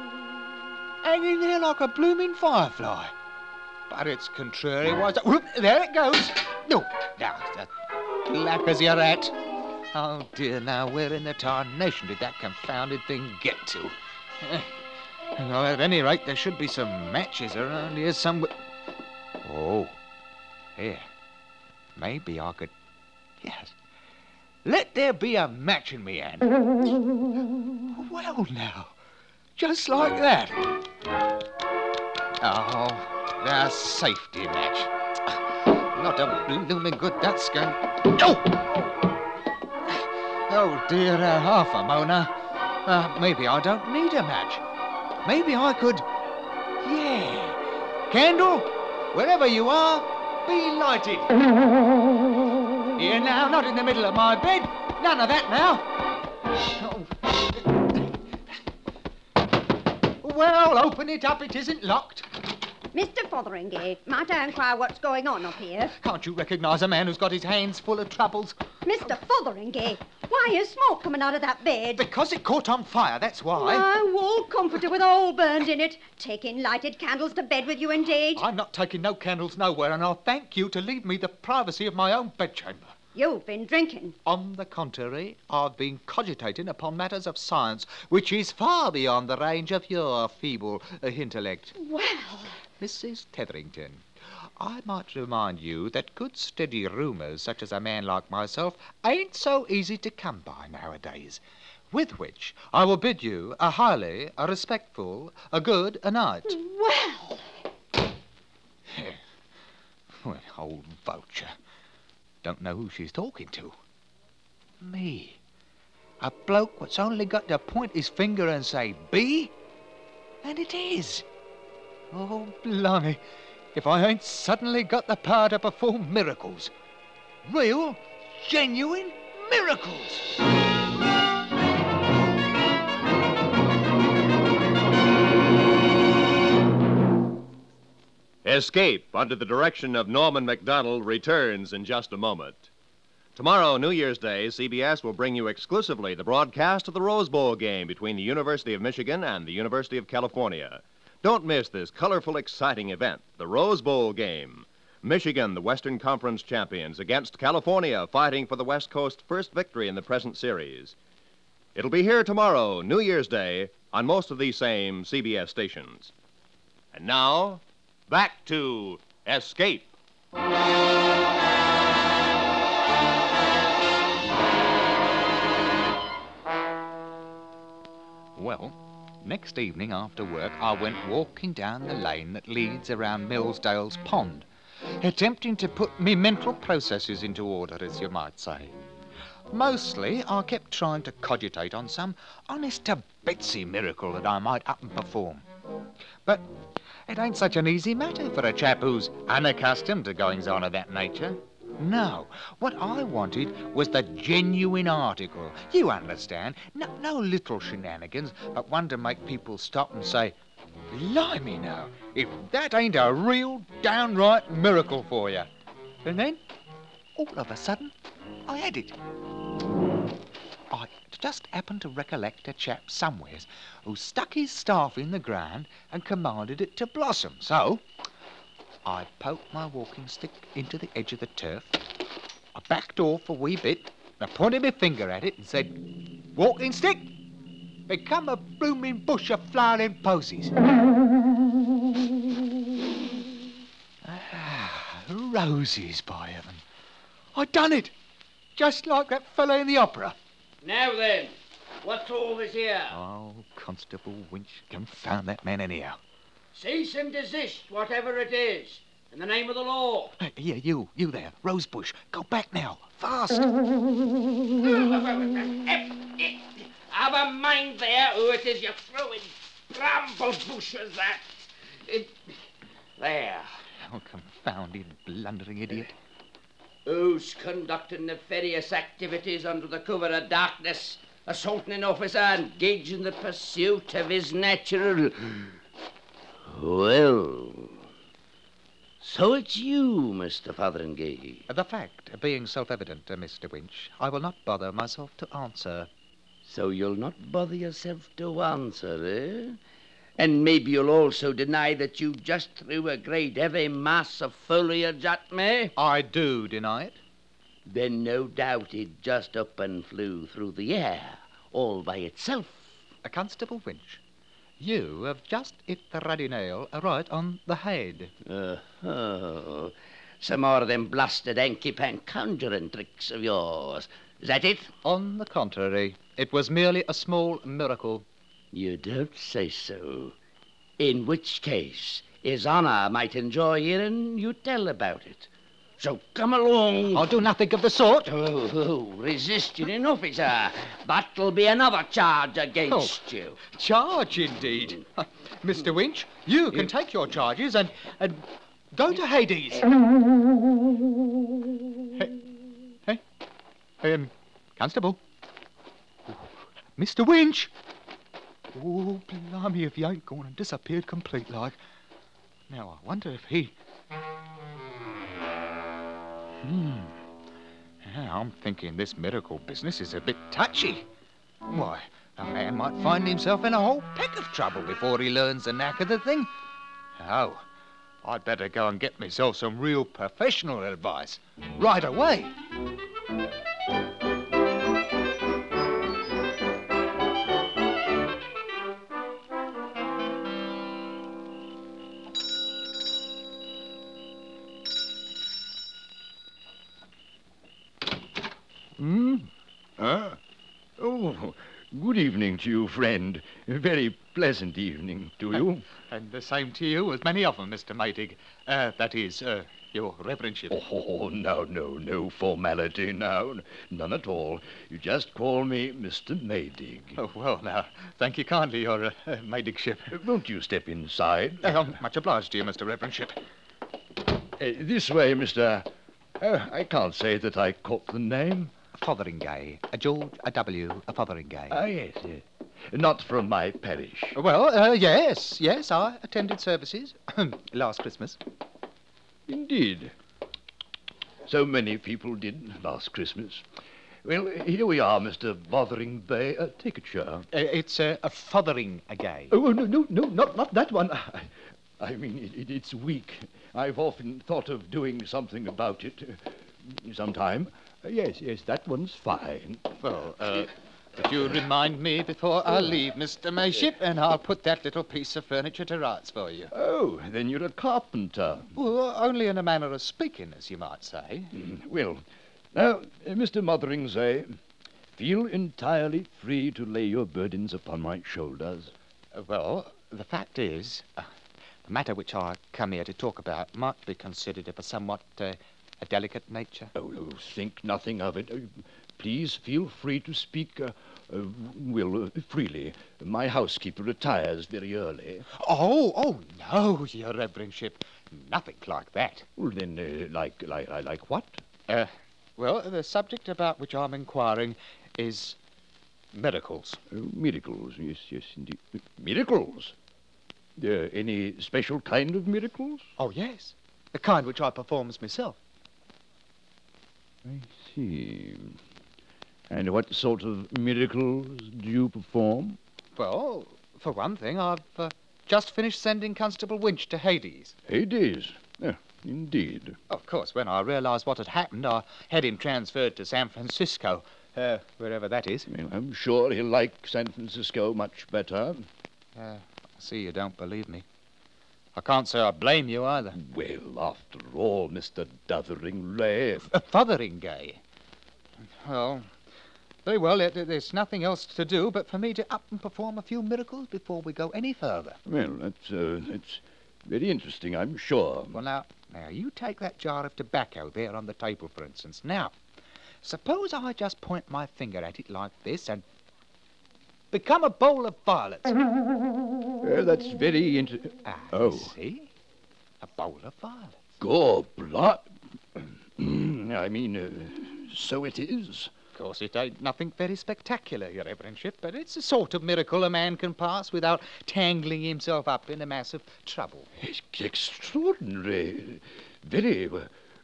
Hanging there like a blooming firefly. But it's contrary. Was Whoop, there it goes. No, now, that black as your rat. Oh dear, now where in the tarnation did that confounded thing get to? (laughs) Well, at any rate, there should be some matches around here somewhere. Oh, here. Maybe I could. Yes. Let there be a match in me hand. (laughs) Well, now. Just like that. Oh, the safety match. Not a blooming good that's going. Oh! Oh dear, uh, half a Mona. Uh, maybe I don't need a match. Maybe I could. Yeah. Candle, wherever you are, be lighted. Here now, not in the middle of my bed. None of that now. Well, open it up. It isn't locked. Mr. Fotheringay, might I inquire what's going on up here? Can't you recognize a man who's got his hands full of troubles? Mr. Fotheringay, why is smoke coming out of that bed? Because it caught on fire, that's why. My wall comforter with a hole burned in it. Taking lighted candles to bed with you, indeed. I'm not taking no candles nowhere, and I'll thank you to leave me the privacy of my own bedchamber. You've been drinking. On the contrary, I've been cogitating upon matters of science, which is far beyond the range of your feeble uh, intellect. Well, Mrs. Tetherington, I might remind you that good steady roomers, such as a man like myself, ain't so easy to come by nowadays. With which I will bid you a highly, a respectful, a good a night. well. (laughs) Well, old vulture. Don't know who she's talking to. Me. A bloke what's only got to point his finger and say, B? And it is. Oh, blimey. If I ain't suddenly got the power to perform miracles. Real, genuine miracles. Escape, under the direction of Norman Macdonnell, returns in just a moment. Tomorrow, New Year's Day, CBS will bring you exclusively the broadcast of the Rose Bowl game between the University of Michigan and the University of California. Don't miss this colorful, exciting event, the Rose Bowl game. Michigan, the Western Conference champions, against California, fighting for the West Coast first victory in the present series. It'll be here tomorrow, New Year's Day, on most of these same CBS stations. And now, back to Escape. Well, next evening after work, I went walking down the lane that leads around Millsdale's Pond, attempting to put me mental processes into order, as you might say. Mostly, I kept trying to cogitate on some honest to Betsy miracle that I might up and perform. But it ain't such an easy matter for a chap who's unaccustomed to goings on of that nature. No, what I wanted was the genuine article. You understand? No, no little shenanigans, but one to make people stop and say, Blimey now, if that ain't a real downright miracle for you. And then, all of a sudden, I had it. I just happened to recollect a chap somewheres who stuck his staff in the ground and commanded it to blossom. So, I poked my walking stick into the edge of the turf. I backed off a wee bit. I pointed my finger at it and said, Walking stick, become a blooming bush of flowering posies. Ah, roses, by heaven. I done it, just like that fellow in the opera. Now then, what's all this here? Oh, Constable Winch, confound that man anyhow. Cease and desist, whatever it is, in the name of the law. Hey, here, you, you there, Rosebush, go back now, fast. (laughs) Have a mind there who it is you're throwing bramble bushes at. It... There. Oh, confounded blundering idiot. Who's conducting nefarious activities under the cover of darkness, assaulting an officer engaged in the pursuit of his natural. Well. So it's you, Mr. Fotheringay. The fact being self evident, uh, Mr. Winch, I will not bother myself to answer. So you'll not bother yourself to answer, eh? And maybe you'll also deny that you just threw a great heavy mass of foliage at me? I do deny it. Then no doubt it just up and flew through the air, all by itself. A Constable Winch, you have just hit the ruddy nail right on the head. Uh, oh, some more of them blasted hanky-pank conjuring tricks of yours. Is that it? On the contrary, it was merely a small miracle. You don't say so. In which case, His Honor might enjoy hearing you tell about it. So come along. I'll do nothing of the sort. Oh, oh resisting an officer. That'll be another charge against Oh. you. Charge, indeed. (laughs) Mr. Winch, you can take your charges and, and go to Hades. Hey, hey, um, Constable. Mr. Winch! Oh, blimey, if you ain't gone and disappeared complete like. Now, I wonder if he. Hmm. I'm thinking this miracle business is a bit touchy. Why, a man might find himself in a whole peck of trouble before he learns the knack of the thing. Oh, I'd better go and get myself some real professional advice right away. Good evening to you, friend. A very pleasant evening to you. (laughs) And the same to you as many of them, Mr. Maydig. Uh, that is, uh, your reverendship. Oh, no, no, no formality now. None at all. You just call me Mr. Maydig. Oh, well, now, thank you kindly, your uh, Maydigship. Won't you step inside? Uh, I'm much obliged to you, Mr. Reverendship. Uh, this way, Mr. Uh, I can't say that I caught the name. Fotheringay. A George a W. A Fotheringay. Ah, yes, yes. Not from my parish. Well, uh, yes, yes, I attended services (clears throat) last Christmas. Indeed. So many people did last Christmas. Well, here we are, Mr. Bothering Bay. Uh, take a chair. Uh, it's uh, a Fotheringay. Oh, no, no, no, not, not that one. I, I mean, it, it, it's weak. I've often thought of doing something about it. Uh, sometime. Uh, yes, yes, that one's fine. Well, uh, would you remind me before I leave, Mr. Mayship, and I'll put that little piece of furniture to rights for you. Oh, then you're a carpenter. Well, only in a manner of speaking, as you might say. Mm, well, now, uh, Mr. Motheringay, feel entirely free to lay your burdens upon my shoulders. Uh, well, the fact is, uh, the matter which I come here to talk about might be considered of a somewhat uh, a delicate nature. Oh, oh, think nothing of it. Uh, please feel free to speak, uh, uh, well, uh, freely. My housekeeper retires very early. Oh, oh, no, your reverendship. Nothing like that. Well, then, uh, like, like, like what? Uh, well, the subject about which I'm inquiring is miracles. Oh, miracles, yes, yes, indeed. Miracles? Uh, any special kind of miracles? Oh, yes. The kind which I performs myself. I see. And what sort of miracles do you perform? Well, for one thing, I've uh, just finished sending Constable Winch to Hades. Hades? Yeah, indeed. Of course, when I realized what had happened, I had him transferred to San Francisco, uh, wherever that is. Well, I'm sure he'll like San Francisco much better. Uh, I see you don't believe me. I can't say I blame you either. Well, after all, Mr. Dotheringay. Uh, Fotheringay? Well, very well. There, there's nothing else to do but for me to up and perform a few miracles before we go any further. Well, that's, uh, that's very interesting, I'm sure. Well, now, now, you take that jar of tobacco there on the table, for instance. Now, suppose I just point my finger at it like this and become a bowl of violets. Uh, (laughs) that's very interesting. Ah, oh. See? A bowl of violets. Goblet. (clears throat) I mean, uh, so it is. Of course, it ain't nothing very spectacular, Your Reverendship, but it's a sort of miracle a man can pass without tangling himself up in a mass of trouble. It's extraordinary. Very, uh,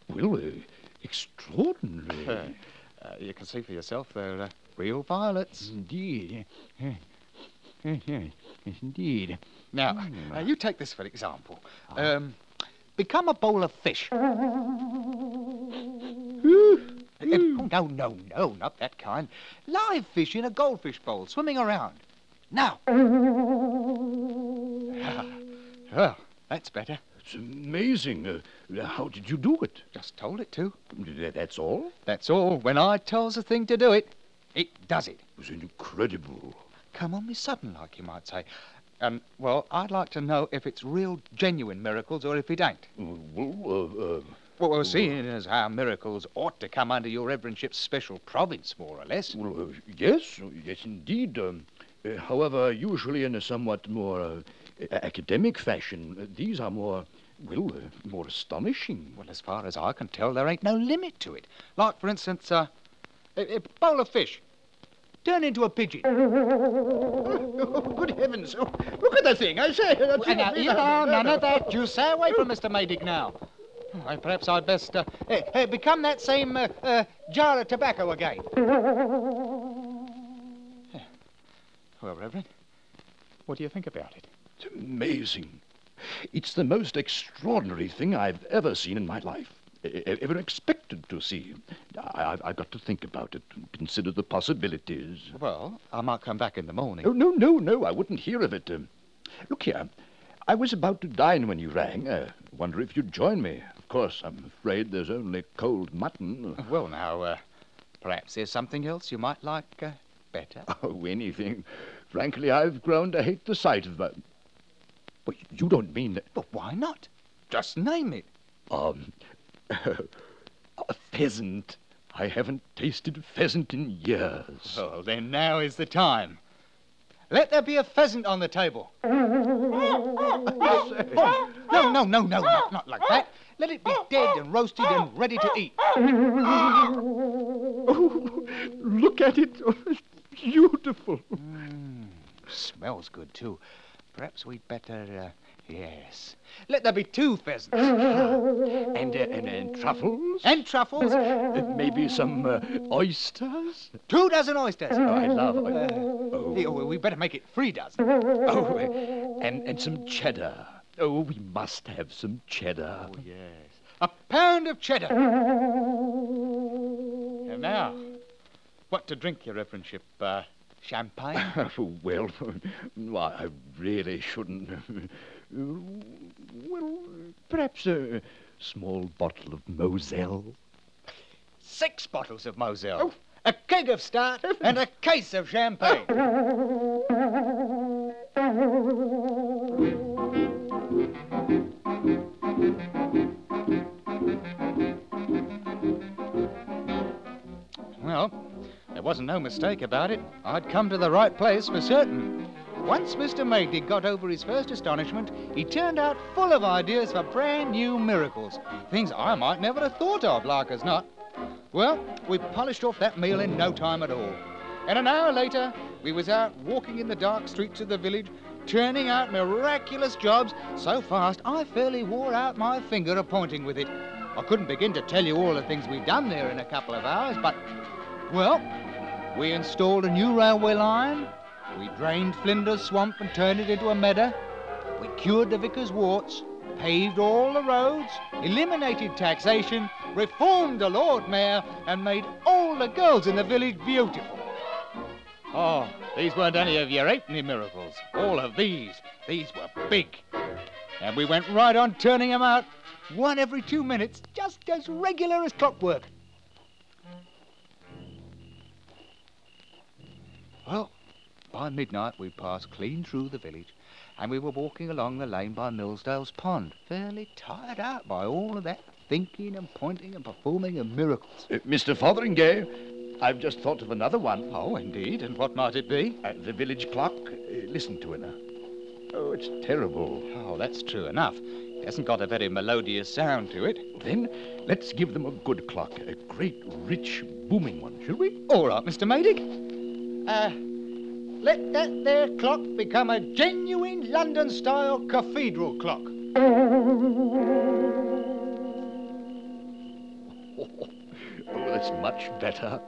well, uh, extraordinary. Uh, you can see for yourself they're uh, real violets. Indeed. Indeed. Now, uh, you take this for example. Um, become a bowl of fish. Uh, (laughs) oh, no, no, no, not that kind. Live fish in a goldfish bowl, swimming around. Now. well, (laughs) that's better. It's amazing. Uh, how did you do it? Just told it to. That's all? That's all. When I tells a thing to do it, it does it. It was incredible. Come on me sudden, like you might say. And, well, I'd like to know if it's real, genuine miracles or if it ain't. Well, uh, uh, well, well, seeing as how miracles ought to come under your reverendship's special province, more or less. Well, uh, yes, yes, indeed. Um, uh, however, usually in a somewhat more uh, academic fashion, uh, these are more, well, uh, more astonishing. Well, as far as I can tell, there ain't no limit to it. Like, for instance, uh, a, a bowl of fish. turn into a pigeon. (laughs) Good heavens. Oh, look at the thing. I say. Uh, now, here now, none of that. You stay away from Mr. Maydig now. Well, perhaps I'd best uh, eh, eh, become that same uh, uh, jar of tobacco again. (laughs) Well, Reverend, what do you think about it? It's amazing. It's the most extraordinary thing I've ever seen in my life. Ever expected to see. I, I've, I've got to think about it and consider the possibilities. Well, I might come back in the morning. Oh, no, no, no, I wouldn't hear of it. Um, look here. I was about to dine when you rang. Uh, wonder if you'd join me. Of course, I'm afraid there's only cold mutton. Well, now, uh, perhaps there's something else you might like uh, better. (laughs) Oh, anything. Frankly, I've grown to hate the sight of that. But you don't mean that. But why not? Just name it. Um, (laughs) a pheasant. I haven't tasted a pheasant in years. Oh, then now is the time. Let there be a pheasant on the table. (laughs) no, no, no, no, not, not like that. Let it be dead and roasted and ready to eat. (laughs) Oh, look at it. Oh, it's beautiful. Smells good, too. Perhaps we'd better, uh, yes. Let there be two pheasants. (laughs) And, uh, and, and truffles? And truffles. Uh, maybe some uh, oysters? Two dozen oysters. Oh, I love Uh, oysters. oh, we better make it three dozen. (laughs) Oh, uh, and, and some cheddar. Oh, we must have some cheddar. Oh, yes. A pound of cheddar. And now, what to drink, your reverendship? Uh, champagne? (laughs) well, I really shouldn't. Uh, well, perhaps a small bottle of Moselle. Six bottles of Moselle. Oh. A keg of stout (laughs) and a case of champagne. Well, there wasn't no mistake about it. I'd come to the right place for certain. Once Mr. Maydig got over his first astonishment, he turned out full of ideas for brand new miracles. Things I might never have thought of, like as not. Well, we polished off that meal in no time at all. And an hour later, we was out walking in the dark streets of the village, turning out miraculous jobs so fast I fairly wore out my finger a pointing with it. I couldn't begin to tell you all the things we'd done there in a couple of hours, but, well, we installed a new railway line, we drained Flinders Swamp and turned it into a meadow, we cured the vicar's warts, paved all the roads, eliminated taxation, reformed the Lord Mayor, and made all the girls in the village beautiful. Oh, these weren't any of your halfpenny miracles. All of these, these were big. And we went right on turning them out, one every two minutes, just as regular as clockwork. Well, by midnight we passed clean through the village, and we were walking along the lane by Millsdale's Pond, fairly tired out by all of that thinking and pointing and performing of miracles. Uh, Mr. Fotheringay, I've just thought of another one. Oh, indeed. And what might it be? Uh, the village clock. Uh, listen to it now. Oh, it's terrible. Oh, that's true enough. It hasn't got a very melodious sound to it. Then let's give them a good clock, a great, rich, booming one, shall we? All right, Mr. Maydig. Uh, let that there clock become a genuine London-style cathedral clock. (laughs) Oh, that's much better.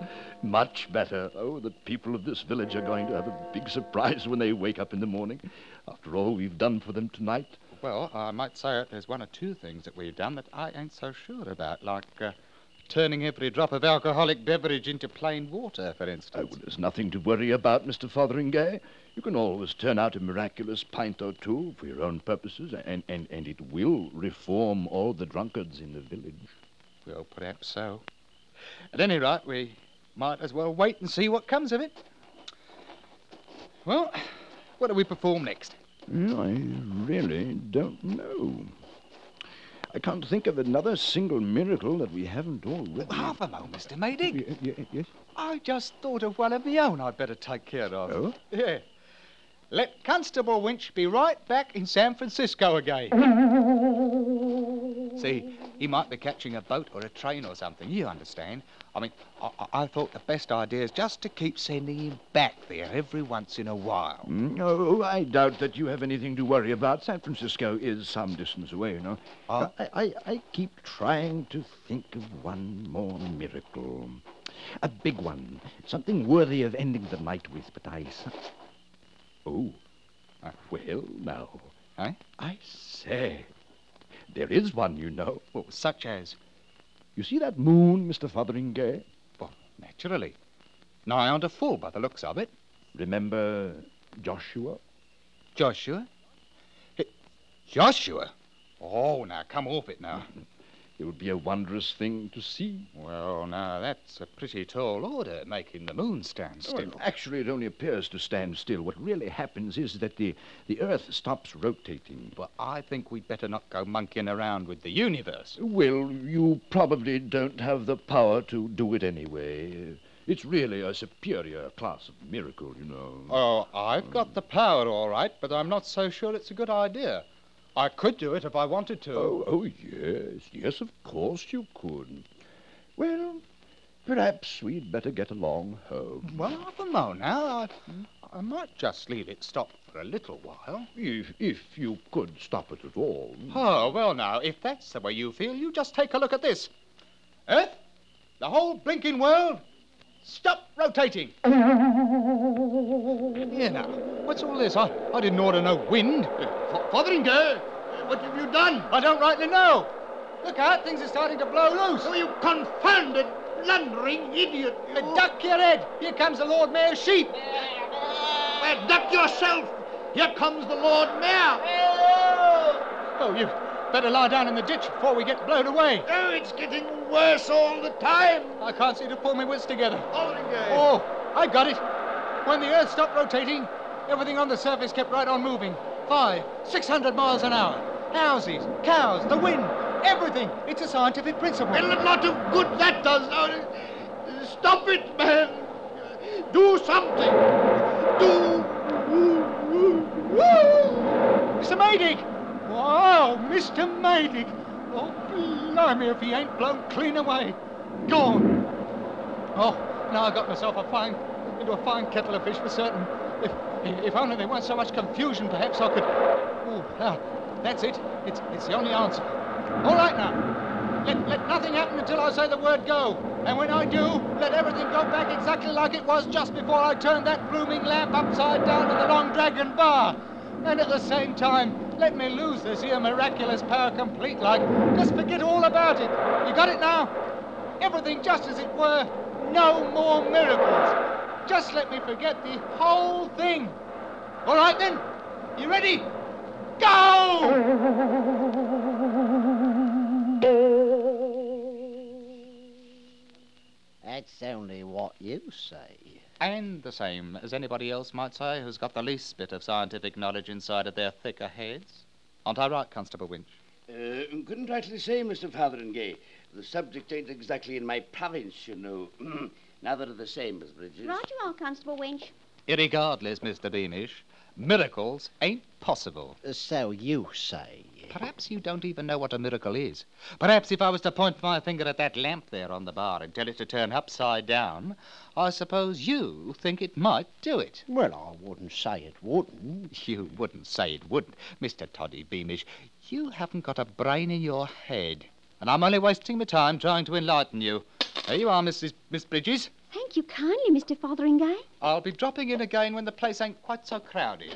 Much better. Oh, the people of this village are going to have a big surprise when they wake up in the morning. After all we've done for them tonight. Well, I might say it. There's one or two things that we've done that I ain't so sure about, like uh, turning every drop of alcoholic beverage into plain water, for instance. Oh, well, there's nothing to worry about, Mr. Fotheringay. You can always turn out a miraculous pint or two for your own purposes, and, and, and it will reform all the drunkards in the village. Well, perhaps so. At any rate, we might as well wait and see what comes of it. Well, what do we perform next? Well, I really don't know. I can't think of another single miracle that we haven't already. Half a moment, Mr. Maydig. Y- y- yes? I just thought of one of my own I'd better take care of. Oh? Yeah. Let Constable Winch be right back in San Francisco again. (laughs) See, he might be catching a boat or a train or something. You understand? I mean, I, I- thought the best idea is just to keep sending him back there every once in a while. No, I doubt that you have anything to worry about. San Francisco is some distance away, you know. Oh. I, I, I keep trying to think of one more miracle. A big one. Something worthy of ending the night with, but I... Oh. Uh, well, now. Eh? I say. There is one, you know. Well, such as? You see that moon, Mr. Fotheringay? Well, naturally. Nigh on a fool by the looks of it. Remember Joshua? Joshua? Eh, Joshua? Oh, now, come off it now. (laughs) It would be a wondrous thing to see. Well, now, that's a pretty tall order, making the moon stand oh, still. Well, actually, it only appears to stand still. What really happens is that the, the Earth stops rotating. But I think we'd better not go monkeying around with the universe. Well, you probably don't have the power to do it anyway. It's really a superior class of miracle, you know. Oh, I've got the power, all right, but I'm not so sure it's a good idea. I could do it if I wanted to. Oh, oh, yes, yes, of course you could. Well, perhaps we'd better get along home. Well, half a mo now. I, I might just leave it stop for a little while. If, if you could stop it at all. Oh, well, now, if that's the way you feel, you just take a look at this. Earth, the whole blinking world, stop rotating. Here now, what's all this? I, I didn't order no wind. Fotheringay, what have you done? I don't rightly know. Look out, things are starting to blow loose. Oh, you confounded, blundering idiot. Uh, duck your head. Here comes the Lord Mayor's sheep. Well, duck yourself. Here comes the Lord Mayor. Oh, you better lie down in the ditch before we get blown away. Oh, it's getting worse all the time. I can't seem to pull my wits together. Fotheringay. Oh, I got it. When the Earth stopped rotating, everything on the surface kept right on moving. Five, six hundred miles an hour. Houses, cows, the wind, everything. It's a scientific principle. Well, a lot of good that does. Now, stop it, man. Do something. Do. Mr. Maydig! Wow, Mr. Maydig! Oh, blimey if he ain't blown clean away. Gone. Oh, now I got myself a fine, into a fine kettle of fish for certain. If, if only there weren't so much confusion, perhaps I could. Oh, ah, that's it. It's, it's the only answer. All right now. Let, let nothing happen until I say the word go. And when I do, let everything go back exactly like it was just before I turned that blooming lamp upside down to the Long Dragon bar. And at the same time, let me lose this here miraculous power complete like. Just forget all about it. You got it now? Everything just as it were. No more miracles. Just let me forget the whole thing. All right then? You ready? Go! That's only what you say. And the same as anybody else might say who's got the least bit of scientific knowledge inside of their thicker heads. Aren't I right, Constable Winch? Uh, couldn't rightly say, Mr. Fotheringay. The subject ain't exactly in my province, you know. (clears throat) Neither are the same, Miss Bridges. Right you are, Constable Winch. Irregardless, Mr. Beamish, miracles ain't possible. Uh, So you say. Perhaps you don't even know what a miracle is. Perhaps if I was to point my finger at that lamp there on the bar and tell it to turn upside down, I suppose you think it might do it. Well, I wouldn't say it wouldn't. You wouldn't say it wouldn't, Mr. Toddy Beamish. You haven't got a brain in your head. And I'm only wasting my time trying to enlighten you. There you are, Mrs. Miss Bridges. Thank you kindly, Mr. Fotheringay. I'll be dropping in again when the place ain't quite so crowded.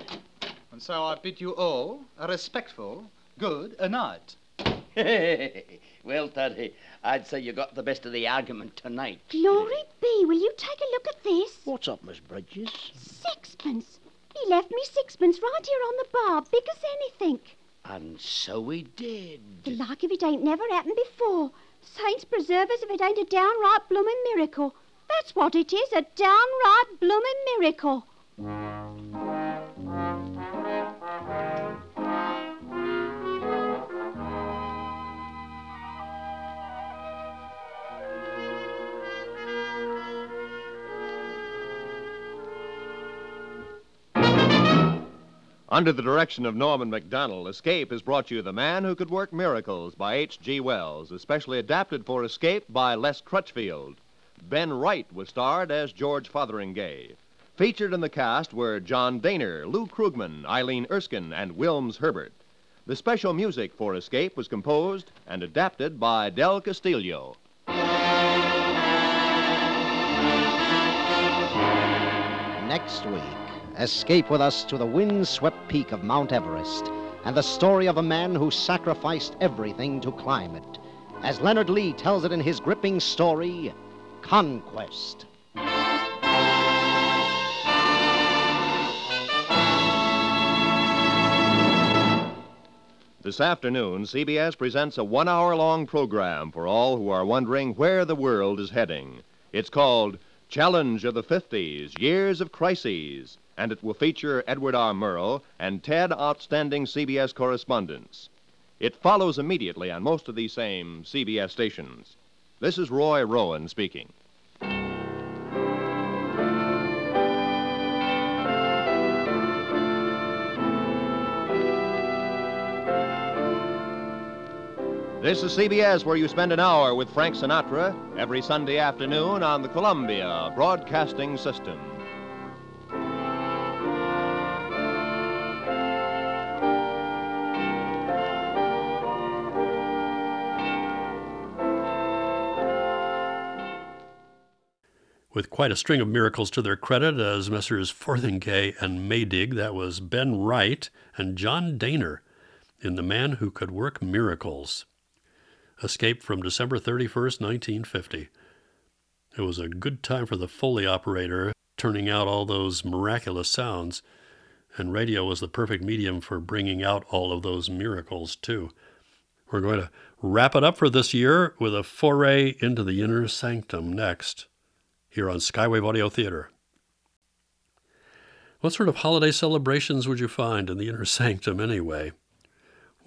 And so I bid you all a respectful good a night. (laughs) well, Toddy, I'd say you got the best of the argument tonight. Glory be, will you take a look at this? What's up, Miss Bridges? Sixpence. He left me sixpence right here on the bar, big as anything. And so he did. The like of it ain't never happened before. Saints preserve us if it ain't a downright bloomin' miracle. That's what it is, a downright bloomin' miracle. Under the direction of Norman Macdonnell, Escape has brought you The Man Who Could Work Miracles by H.G. Wells, especially adapted for Escape by Les Crutchfield. Ben Wright was starred as George Fotheringay. Featured in the cast were John Dehner, Lou Krugman, Eileen Erskine, and Wilms Herbert. The special music for Escape was composed and adapted by Del Castillo. Next week, escape with us to the wind-swept peak of Mount Everest and the story of a man who sacrificed everything to climb it. As Leonard Lee tells it in his gripping story, Conquest. This afternoon, CBS presents a one hour long program for all who are wondering where the world is heading. It's called Challenge of the 50s Years of Crises, and it will feature Edward R. Murrow and 10 outstanding CBS correspondents. It follows immediately on most of these same CBS stations. This is Roy Rowan speaking. This is CBS, where you spend an hour with Frank Sinatra every Sunday afternoon on the Columbia Broadcasting System. With quite a string of miracles to their credit as Messrs. Fotheringay and Maydig, that was Ben Wright and John Dehner in The Man Who Could Work Miracles. Escape from December 31st, 1950. It was a good time for the Foley operator, turning out all those miraculous sounds, and radio was the perfect medium for bringing out all of those miracles, too. We're going to wrap it up for this year with a foray into the inner sanctum next, here on Skywave Audio Theater. What sort of holiday celebrations would you find in the inner (laughs) sanctum, anyway?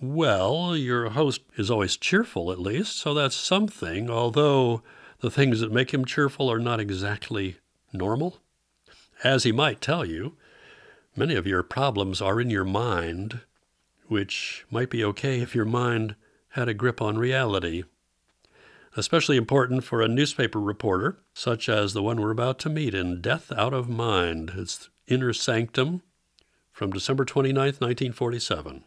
Well, your host is always cheerful, at least, so that's something, although the things that make him cheerful are not exactly normal. As he might tell you, many of your problems are in your mind, which might be okay if your mind had a grip on reality. Especially important for a newspaper reporter, such as the one we're about to meet in Death Out of Mind. It's Inner Sanctum from December 29, 1947.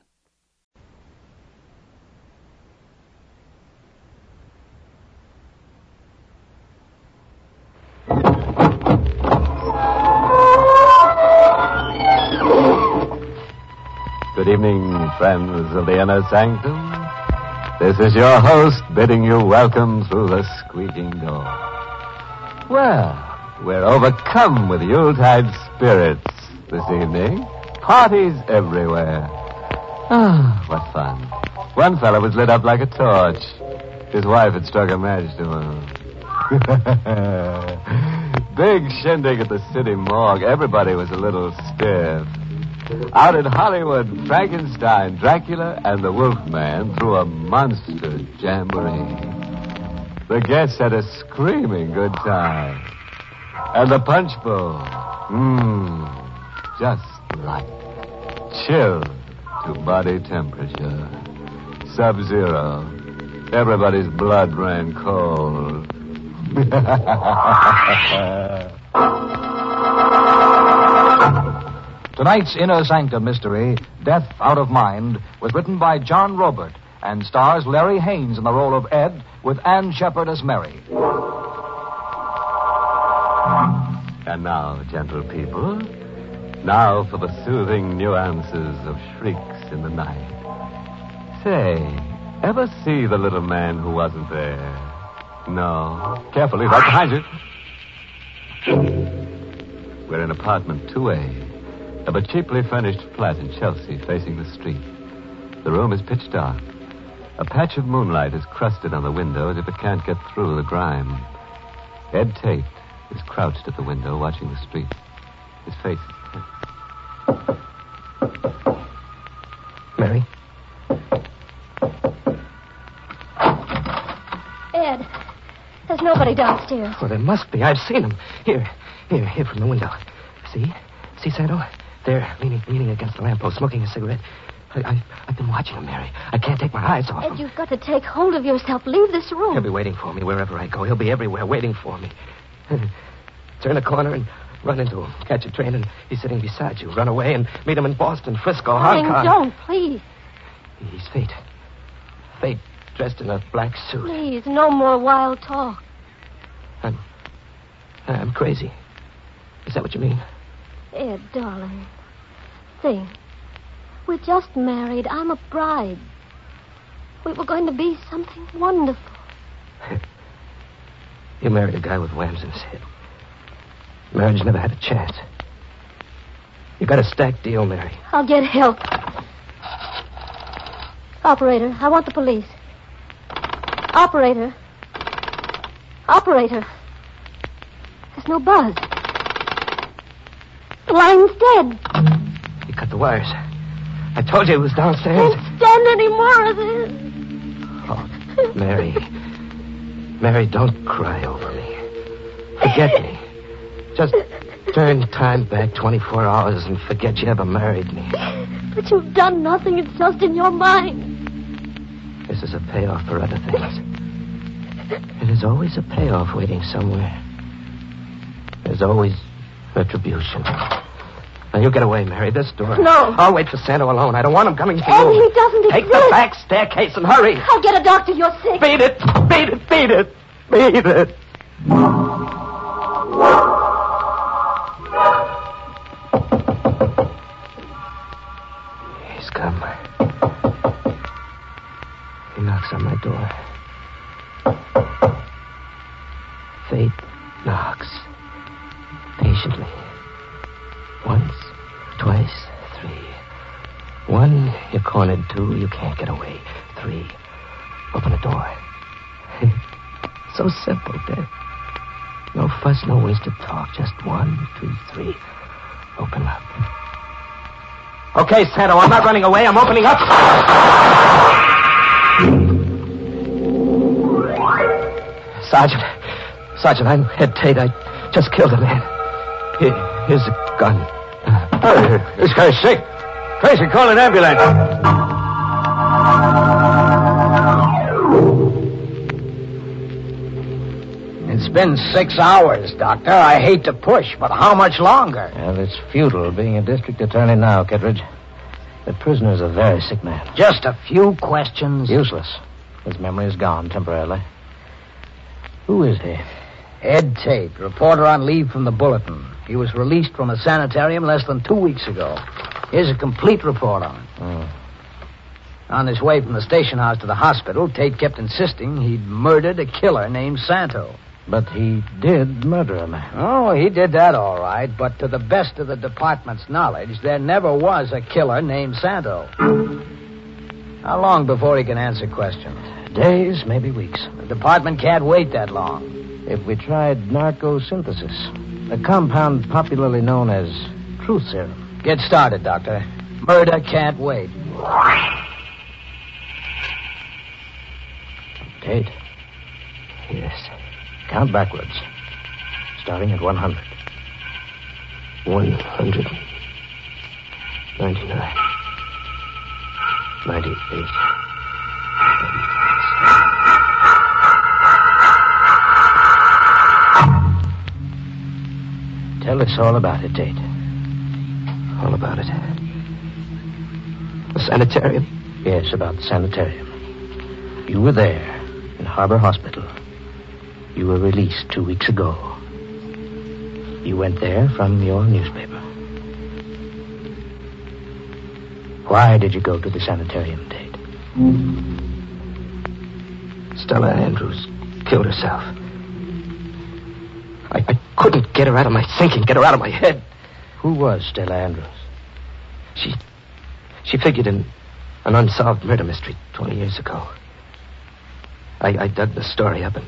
Good evening, friends of the Inner Sanctum. This is your host bidding you welcome through the squeaking door. Well, we're overcome with Yuletide spirits this evening. Parties everywhere. Ah, what fun. One fellow was lit up like a torch. His wife had struck a match to him. (laughs) Big shindig at the city morgue. Everybody was a little stiff. Out in Hollywood, Frankenstein, Dracula, and the Wolfman threw a monster jamboree. The guests had a screaming good time. And the punch bowl, mmm, just right. Chilled to body temperature. Sub zero. Everybody's blood ran cold. (laughs) Tonight's Inner Sanctum mystery, Death Out of Mind, was written by John Roeburt and stars Larry Haines in the role of Ed with Anne Shepard as Mary. And now, gentle people, now for the soothing nuances of shrieks in the night. Say, ever see the little man who wasn't there? No. Carefully, right behind you. We're in apartment 2A of a cheaply furnished flat in Chelsea facing the street. The room is pitch dark. A patch of moonlight is crusted on the window as if it can't get through the grime. Ed Tate is crouched at the window watching the street. His face. Mary? Ed, there's nobody downstairs. Well, there must be. I've seen him. Here, here, here from the window. See? See, Santo? There, leaning, leaning against the lamppost, smoking a cigarette. I, I've been watching him, Mary. I can't take my eyes off him. Ed, him. you've got to take hold of yourself. Leave this room. He'll be waiting for me wherever I go. He'll be everywhere waiting for me. (laughs) Turn a corner and run into him. Catch a train and he's sitting beside you. Run away and meet him in Boston, Frisco, Hong Kong. don't, please. He's Fate. Fate dressed in a black suit. Please, no more wild talk. I'm, I'm crazy. Is that what you mean? Ed, darling. We're just married. I'm a bride. We were going to be something wonderful. (laughs) You married a guy with whams in his head. Marriage never had a chance. You got a stacked deal, Mary. I'll get help. Operator, I want the police. Operator. Operator. There's no buzz. The line's dead. You cut the wires. I told you it was downstairs. I Can't stand any more of this. Oh, Mary. Mary, don't cry over me. Forget me. Just turn time back 24 hours and forget you ever married me. But you've done nothing. It's just in your mind. This is a payoff for other things. And there's always a payoff waiting somewhere. There's always retribution. Now, you get away, Mary. This door. No. I'll wait for Santo alone. I don't want him coming for you. he doesn't Take exist. the back staircase and hurry. I'll get a doctor. You're sick. Beat it. Beat it. Beat it. Beat it. He's come. He knocks on my door. Two, you can't get away. Three, open the door. (laughs) so simple, Dad. No fuss, no wasted talk. Just one, two, three. Open up. Okay, Santo, I'm not running away. I'm opening up. Sergeant. Sergeant, I'm Ed Tate. I just killed a man. Here, here's a gun. this guy's sick. Tracy, call an ambulance. It's been six hours, Doctor. I hate to push, but how much longer? Well, it's futile being a district attorney now, Kittredge. The prisoner's a very sick man. Just a few questions. Useless. His memory is gone temporarily. Who is he? Ed Tate, reporter on leave from the Bulletin. He was released from a sanitarium less than two weeks ago. Here's a complete report on it. Oh. On his way from the station house to the hospital, Tate kept insisting he'd murdered a killer named Santo. But he did murder a man. Oh, he did that all right, but to the best of the department's knowledge, there never was a killer named Santo. How long before he can answer questions? Days, maybe weeks. The department can't wait that long. If we tried narcosynthesis, a compound popularly known as truth serum. Get started, Doctor. Murder can't wait. Tate. Yes. Count backwards. Starting at 100. 100. 99. 98. Tell us all about it, Tate. All about it. The sanitarium? Yes, about the sanitarium. You were there in Harbor Hospital. You were released two weeks ago. You went there from your newspaper. Why did you go to the sanitarium, Tate? Stella Andrews killed herself. I, I couldn't get her out of my thinking, get her out of my head. Who was Stella Andrews? She. She figured in an unsolved murder mystery 20 years ago. I, I dug the story up and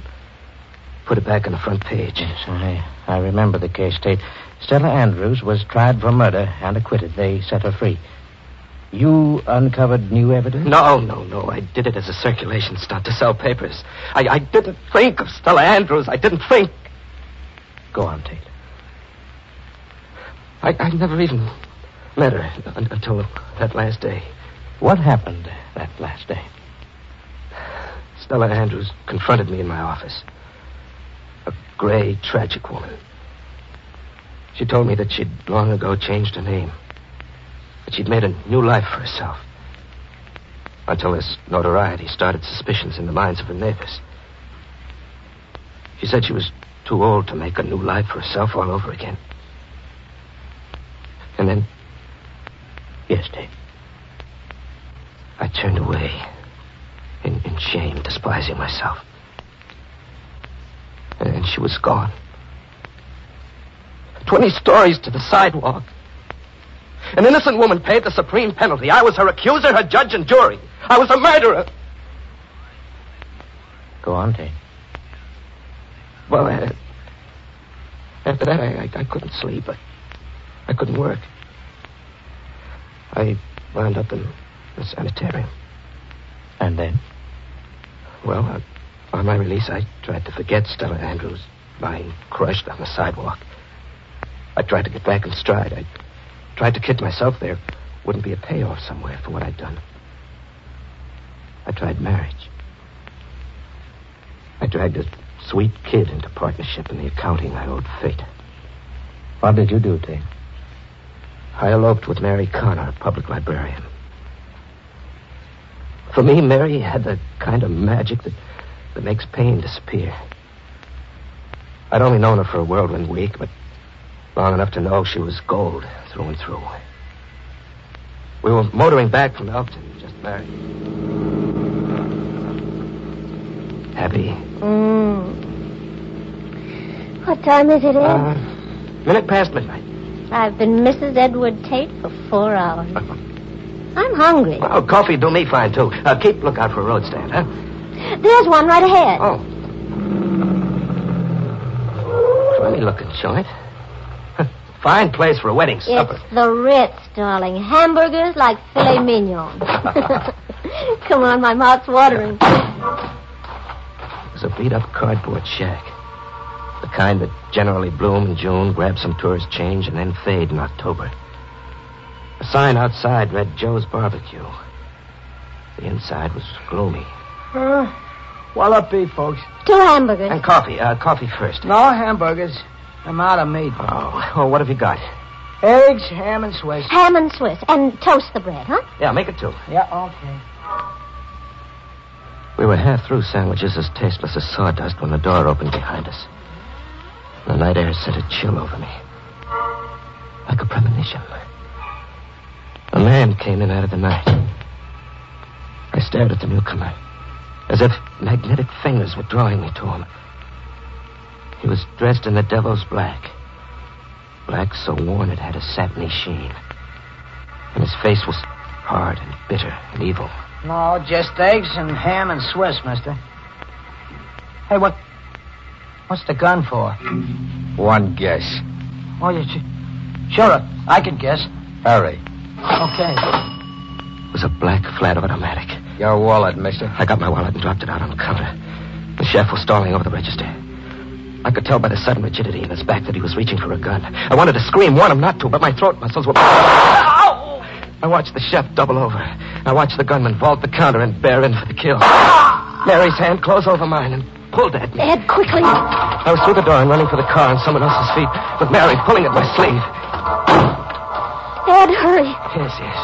put it back on the front page. Yes, I, I remember the case, Tate. Stella Andrews was tried for murder and acquitted. They set her free. You uncovered new evidence? No, no, no. I did it as a circulation stunt to sell papers. I, I didn't think of Stella Andrews. I didn't think. Go on, Tate. I, I never even met her until that last day. What happened that last day? Stella Andrews confronted me in my office. A gray, tragic woman. She told me that she'd long ago changed her name. That she'd made a new life for herself. Until this notoriety started suspicions in the minds of her neighbors. She said she was too old to make a new life for herself all over again. And then. Yes, Dave. I turned away in, in shame, despising myself. And, she was gone. Twenty stories to the sidewalk. An innocent woman paid the supreme penalty. I was her accuser, her judge, and jury. I was a murderer. Go on, Dave. Well, uh, after that, I, I, I couldn't sleep. I, I couldn't work. I wound up in the sanitarium. And then? Well, uh, on my release, I tried to forget Stella Andrews lying crushed on the sidewalk. I tried to get back in stride. I tried to kid myself there wouldn't be a payoff somewhere for what I'd done. I tried marriage. I dragged a sweet kid into partnership in the accounting I owed fate. What did you do, Dave? I eloped with Mary Connor, a public librarian. For me, Mary had the kind of magic that, that makes pain disappear. I'd only known her for a whirlwind week, but long enough to know she was gold through and through. We were motoring back from Elkton, just married. Happy. Mm. What time is it, Ed? Uh, minute past midnight. I've been Mrs. Edward Tate for four hours. I'm hungry. Oh, coffee do me fine, too. Uh, keep lookout for a road stand, huh? There's one right ahead. Oh. Funny looking joint. Fine place for a wedding supper. It's the Ritz, darling. Hamburgers like filet (laughs) mignon. (laughs) Come on, my mouth's watering. It was a beat up cardboard shack. The kind that generally bloom in June, grab some tourist change, and then fade in October. A sign outside read Joe's Barbecue. The inside was gloomy. Uh, what'll be, folks? Two hamburgers. And coffee. Uh, coffee first. No hamburgers. I'm out of meat. Oh, oh, what have you got? Eggs, ham, and Swiss. Ham and Swiss. And toast the bread, huh? Yeah, make it two. Yeah, okay. We were half through sandwiches as tasteless as sawdust when the door opened behind us. The night air sent a chill over me. Like a premonition. A man came in out of the night. I stared at the newcomer, as if magnetic fingers were drawing me to him. He was dressed in the devil's black. Black so worn it had a satiny sheen. And his face was hard and bitter and evil. No, just eggs and ham and Swiss, mister. Hey, what... What's the gun for? One guess. Oh, you... Sure, I can guess. Hurry. Okay. It was a black flat automatic. Your wallet, mister. I got my wallet and dropped it out on the counter. The chef was stalling over the register. I could tell by the sudden rigidity in his back that he was reaching for a gun. I wanted to scream, warn him not to, but my throat muscles were. Ow! I watched the chef double over. I watched the gunman vault the counter and bear in for the kill. Mary's hand closed over mine and pulled at me. Ed, quickly. I was through the door and running for the car on someone else's feet, with Mary pulling at my sleeve. Ed, hurry. Yes, yes.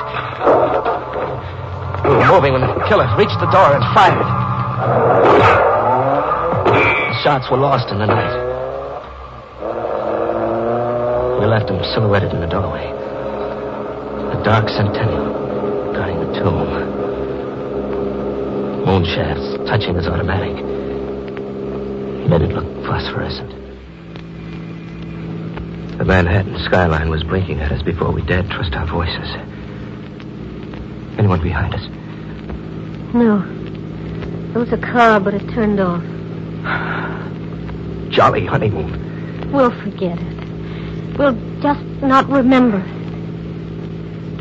We were moving when the killer reached the door and fired. The shots were lost in the night. We left him silhouetted in the doorway. A dark centennial guarding the tomb. Moon shafts touching his automatic. He made it look phosphorescent. The Manhattan skyline was blinking at us before we dared trust our voices. Anyone behind us? No. There was a car, but it turned off. (sighs) Jolly honeymoon. We'll forget it. We'll just not remember.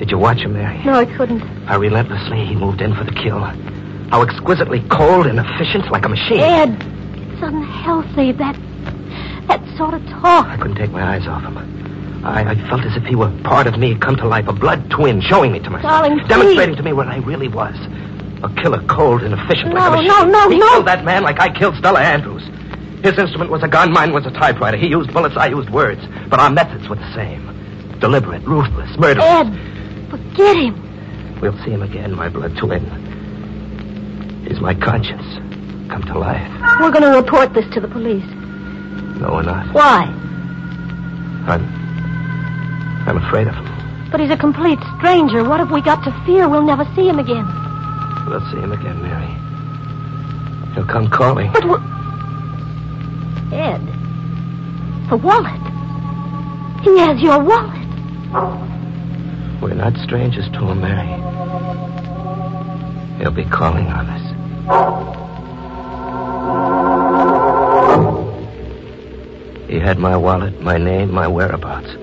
Did you watch him, Mary? No, I couldn't. How relentlessly he moved in for the kill. How exquisitely cold and efficient, like a machine. Ed, it's unhealthy. That that sort of talk. I couldn't take my eyes off him. I, I felt as if he were part of me come to life, a blood twin, showing me to myself. Darling, please. Demonstrating to me what I really was. A killer cold and efficient like a machine. No, no, no, he no. killed that man like I killed Stella Andrews. His instrument was a gun, mine was a typewriter. He used bullets, I used words. But our methods were the same. Deliberate, ruthless, murderous. Ed, forget him. We'll see him again, my blood twin. He's my conscience. Come to life. We're going to report this to the police. No, we're not. Why? I'm. I'm afraid of him. But he's a complete stranger. What have we got to fear? We'll never see him again. We'll see him again, Mary. He'll come calling. But we'll... Ed, the wallet. He has your wallet. We're not strangers to him, Mary. He'll be calling on us. He had my wallet, my name, my whereabouts.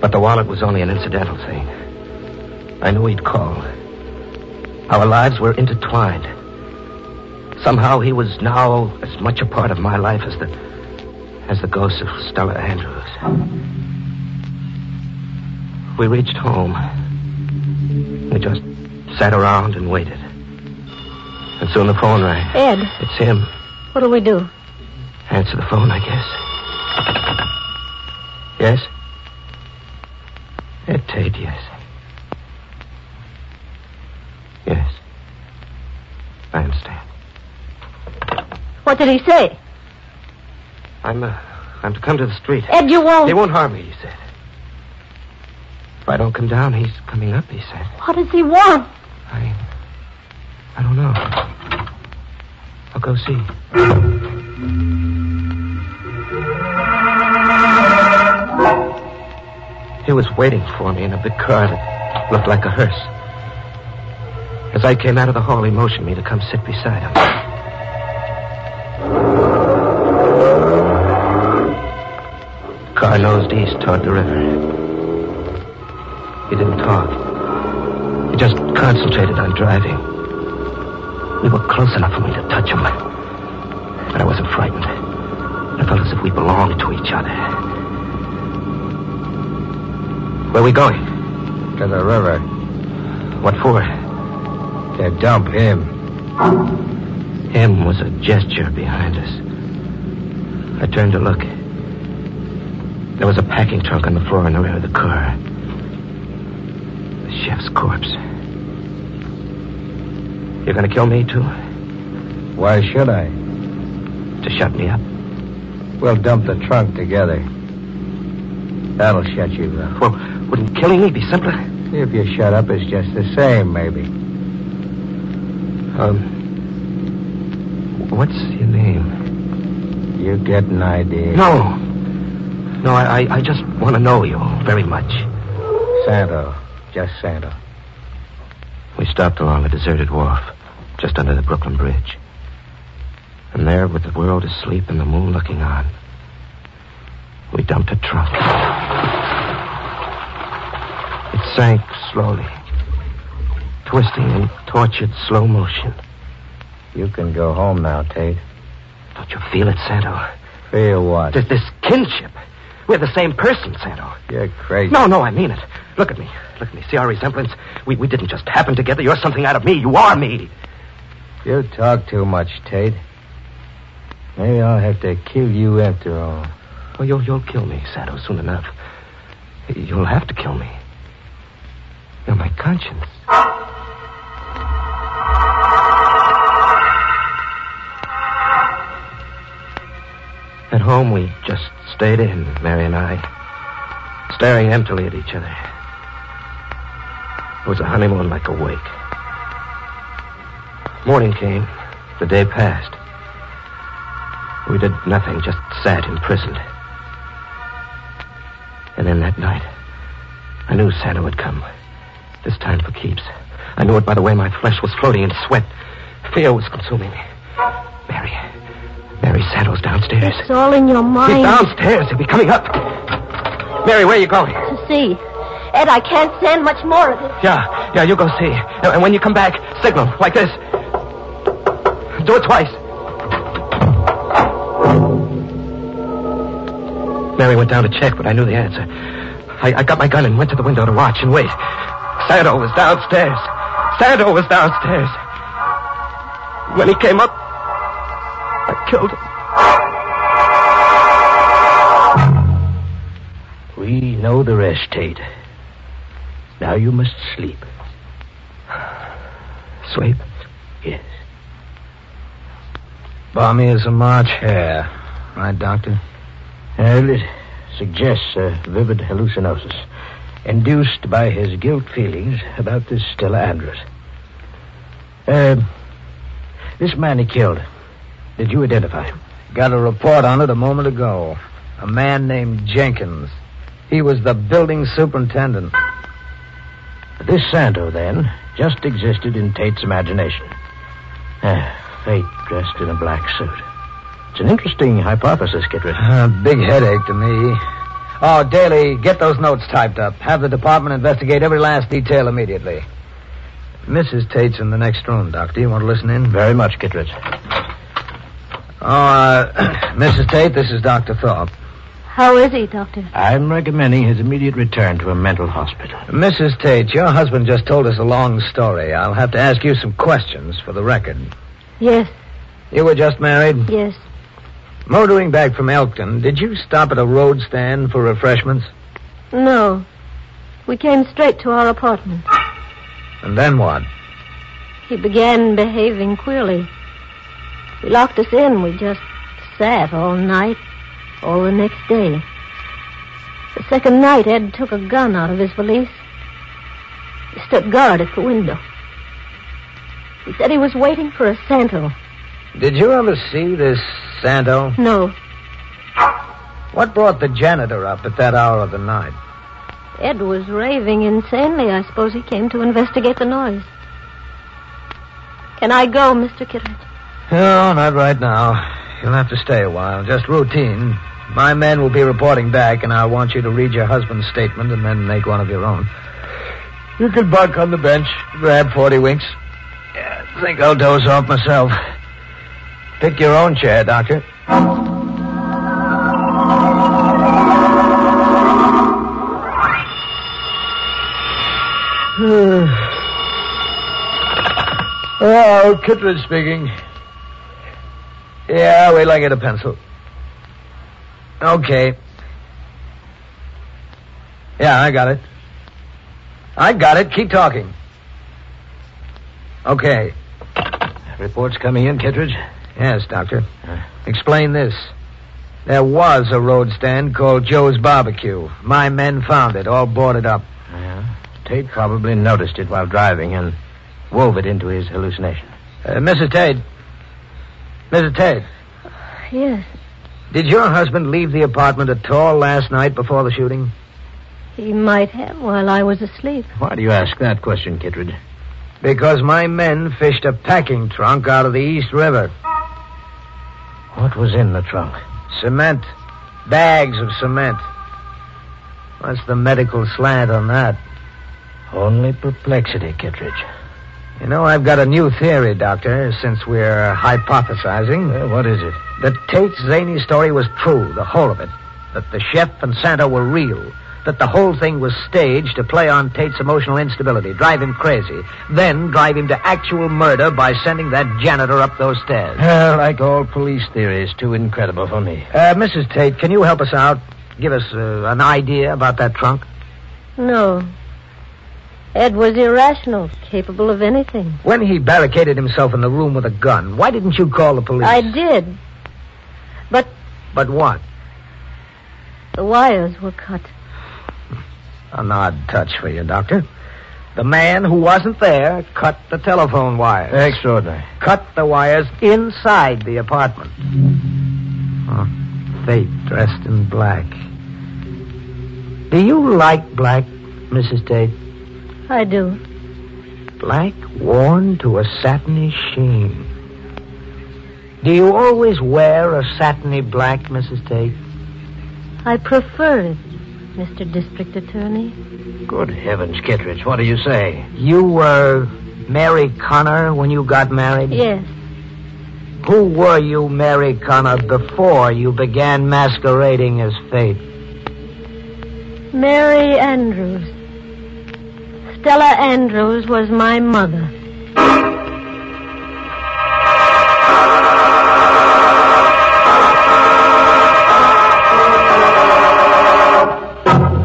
But the wallet was only an incidental thing. I knew he'd call. Our lives were intertwined. Somehow he was now as much a part of my life as the as the ghost of Stella Andrews. We reached home. We just sat around and waited. And soon the phone rang. Ed, It's him. what do we do? Answer the phone, I guess. Yes? Ed Tate, yes. Yes. I understand. What did he say? I'm, uh, I'm to come to the street. Ed, you won't. He won't harm me, he said. If I don't come down, he's coming up, he said. What does he want? I. I don't know. I'll go see. He was waiting for me in a big car that looked like a hearse. As I came out of the hall, he motioned me to come sit beside him. Car nosed east toward the river. He didn't talk. He just concentrated on driving. We were close enough for me to touch him. But I wasn't frightened. I felt as if we belonged to each other. Where are we going? To the river. What for? To dump him. Him was a gesture behind us. I turned to look. There was a packing trunk on the floor in the rear of the car. Chef's corpse. You're going to kill me, too? Why should I? To shut me up? We'll dump the trunk together. That'll shut you up. Well, wouldn't killing me be simpler? If you shut up, it's just the same, maybe. Um. What's your name? You get an idea. No. No, I, I, I just want to know you very much. Santo. Just Santo. We stopped along a deserted wharf, just under the Brooklyn Bridge. And there, with the world asleep and the moon looking on, we dumped a trunk. It sank slowly, twisting in tortured slow motion. You can go home now, Tate. Don't you feel it, Santo? Feel what? There's this kinship. We're the same person, Santo. You're crazy. No, no, I mean it. Look at me. Look at me. See our resemblance? We, we didn't just happen together. You're something out of me. You are me. You talk too much, Tate. Maybe I'll have to kill you after all. Oh, you'll, you'll kill me, Santo, soon enough. You'll have to kill me. You're my conscience. At home, we just stayed in, Mary and I, staring emptily at each other. It was a honeymoon like a wake. Morning came. The day passed. We did nothing, just sat imprisoned. And then that night, I knew Santo would come. This time for keeps. I knew it by the way my flesh was floating in sweat. Fear was consuming me. Mary. Mary, Santo's downstairs. It's all in your mind. He's downstairs. He'll be coming up. Mary, where are you going? To see. Ed, I can't stand much more of it. Yeah, yeah, you go see. And and when you come back, signal like this. Do it twice. Mary went down to check, but I knew the answer. I, I got my gun and went to the window to watch and wait. Santo was downstairs. Santo was downstairs. When he came up, I killed him. We know the rest, Tate. Now you must sleep. Sleep? Yes. Balmy as a March hare. Right, Doctor? Well, it suggests a vivid hallucinosis induced by his guilt feelings about this Stella Andrews. Uh, this man he killed, did you identify him? Got a report on it a moment ago. A man named Jenkins. He was the building superintendent. This Santo, then, just existed in Tate's imagination. Ah, fate dressed in a black suit. It's an interesting hypothesis, Kittredge. Uh, big headache to me. Oh, Daly, get those notes typed up. Have the department investigate every last detail immediately. Mrs. Tate's in the next room, Doctor. You want to listen in? Very much, Kittredge. Oh, uh, (clears throat) Mrs. Tate, this is Dr. Thorpe. How is he, Doctor? I'm recommending his immediate return to a mental hospital. Mrs. Tate, your husband just told us a long story. I'll have to ask you some questions for the record. Yes, You were just married? yes. Motoring back from Elkton, did you stop at a road stand for refreshments? No. We came straight to our apartment. And then what? He began behaving queerly. He locked us in. We just sat all night, all the next day. The second night, Ed took a gun out of his valise. He stood guard at the window. He said he was waiting for a Santo. Did you ever see this Santo? No. What brought the janitor up at that hour of the night? Ed was raving insanely. I suppose he came to investigate the noise. Can I go, Mr. Kittredge? No, not right now. You'll have to stay a while. Just routine. My men will be reporting back, and I want you to read your husband's statement and then make one of your own. You can bunk on the bench. Grab 40 winks. Yeah, I think I'll doze off myself. Pick your own chair, Doctor. (sighs) oh, Kittredge speaking. Yeah, wait till I get a pencil. Okay. Yeah, I got it. I got it. Keep talking. Okay. Reports coming in, Kittredge? Yes, Doctor. Explain this. There was a road stand called Joe's Barbecue. My men found it, all boarded up. Yeah. Tate probably noticed it while driving and wove it into his hallucination. Uh, Mrs. Tate. Mrs. Tate, Yes. did your husband leave the apartment at all last night before the shooting? He might have while I was asleep. Why do you ask that question, Kittredge? Because my men fished a packing trunk out of the East River. What was in the trunk? Cement. Bags of cement. What's the medical slant on that? Only perplexity, Kittredge. You know, I've got a new theory, Doctor, since we're hypothesizing. what is it? That Tate's zany story was true, the whole of it. That the chef and Santo were real. That the whole thing was staged to play on Tate's emotional instability, drive him crazy, then drive him to actual murder by sending that janitor up those stairs. Well, like all police theories, too incredible for me. Uh, Mrs. Tate, can you help us out? Give us uh, an idea about that trunk? No. Ed was irrational, capable of anything. When he barricaded himself in the room with a gun, why didn't you call the police? I did. But But what? the wires were cut. (laughs) An odd touch for you, Doctor. The man who wasn't there cut the telephone wires. Extraordinary. Cut the wires inside the apartment. Oh, fate dressed in black. Do you like black, Mrs. Tate? I do. Black worn to a satiny sheen. Do you always wear a satiny black, Mrs. Tate? I prefer it, Mr. District Attorney. Good heavens, Kittredge, what do you say? You were Mary Connor when you got married? Yes. Who were you, Mary Connor, before you began masquerading as fate? Mary Andrews. Stella Andrews was my mother.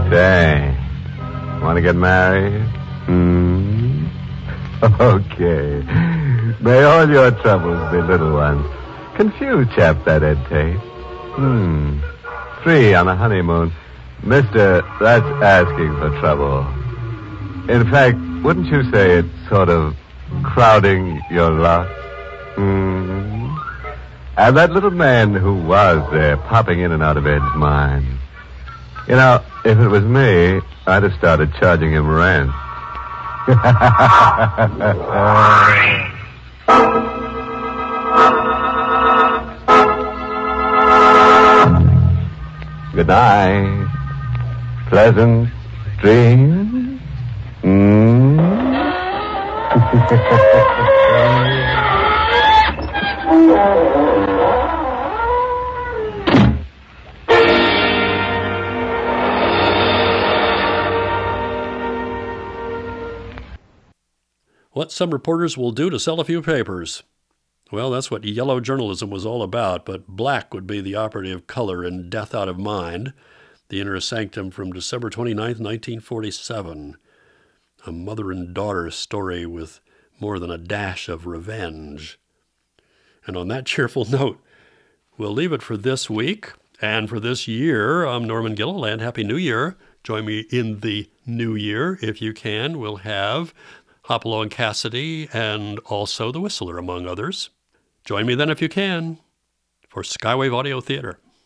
Say, want to get married? Hmm? (laughs) Okay. May all your troubles be little ones. Confused chap, that Ed Tate. Hmm. Three on a honeymoon. Mister, that's asking for trouble. In fact, wouldn't you say it's sort of crowding your luck? Hmm. And that little man who was there, popping in and out of Ed's mind. You know, if it was me, I'd have started charging him rent. (laughs) Good night. Pleasant dreams. Mm. What some reporters will do to sell a few papers. Well, that's what yellow journalism was all about, but black would be the operative color in Death Out of Mind, the inner sanctum from December 29, 1947. A mother and daughter story with more than a dash of revenge. And on that (laughs) cheerful note, we'll leave it for this week and for this year. I'm Norman Gilliland. Happy New Year. Join me in the new year if you can. We'll have Hopalong Cassidy and also The Whistler, among others. Join me then if you can for Skywave Audio Theater.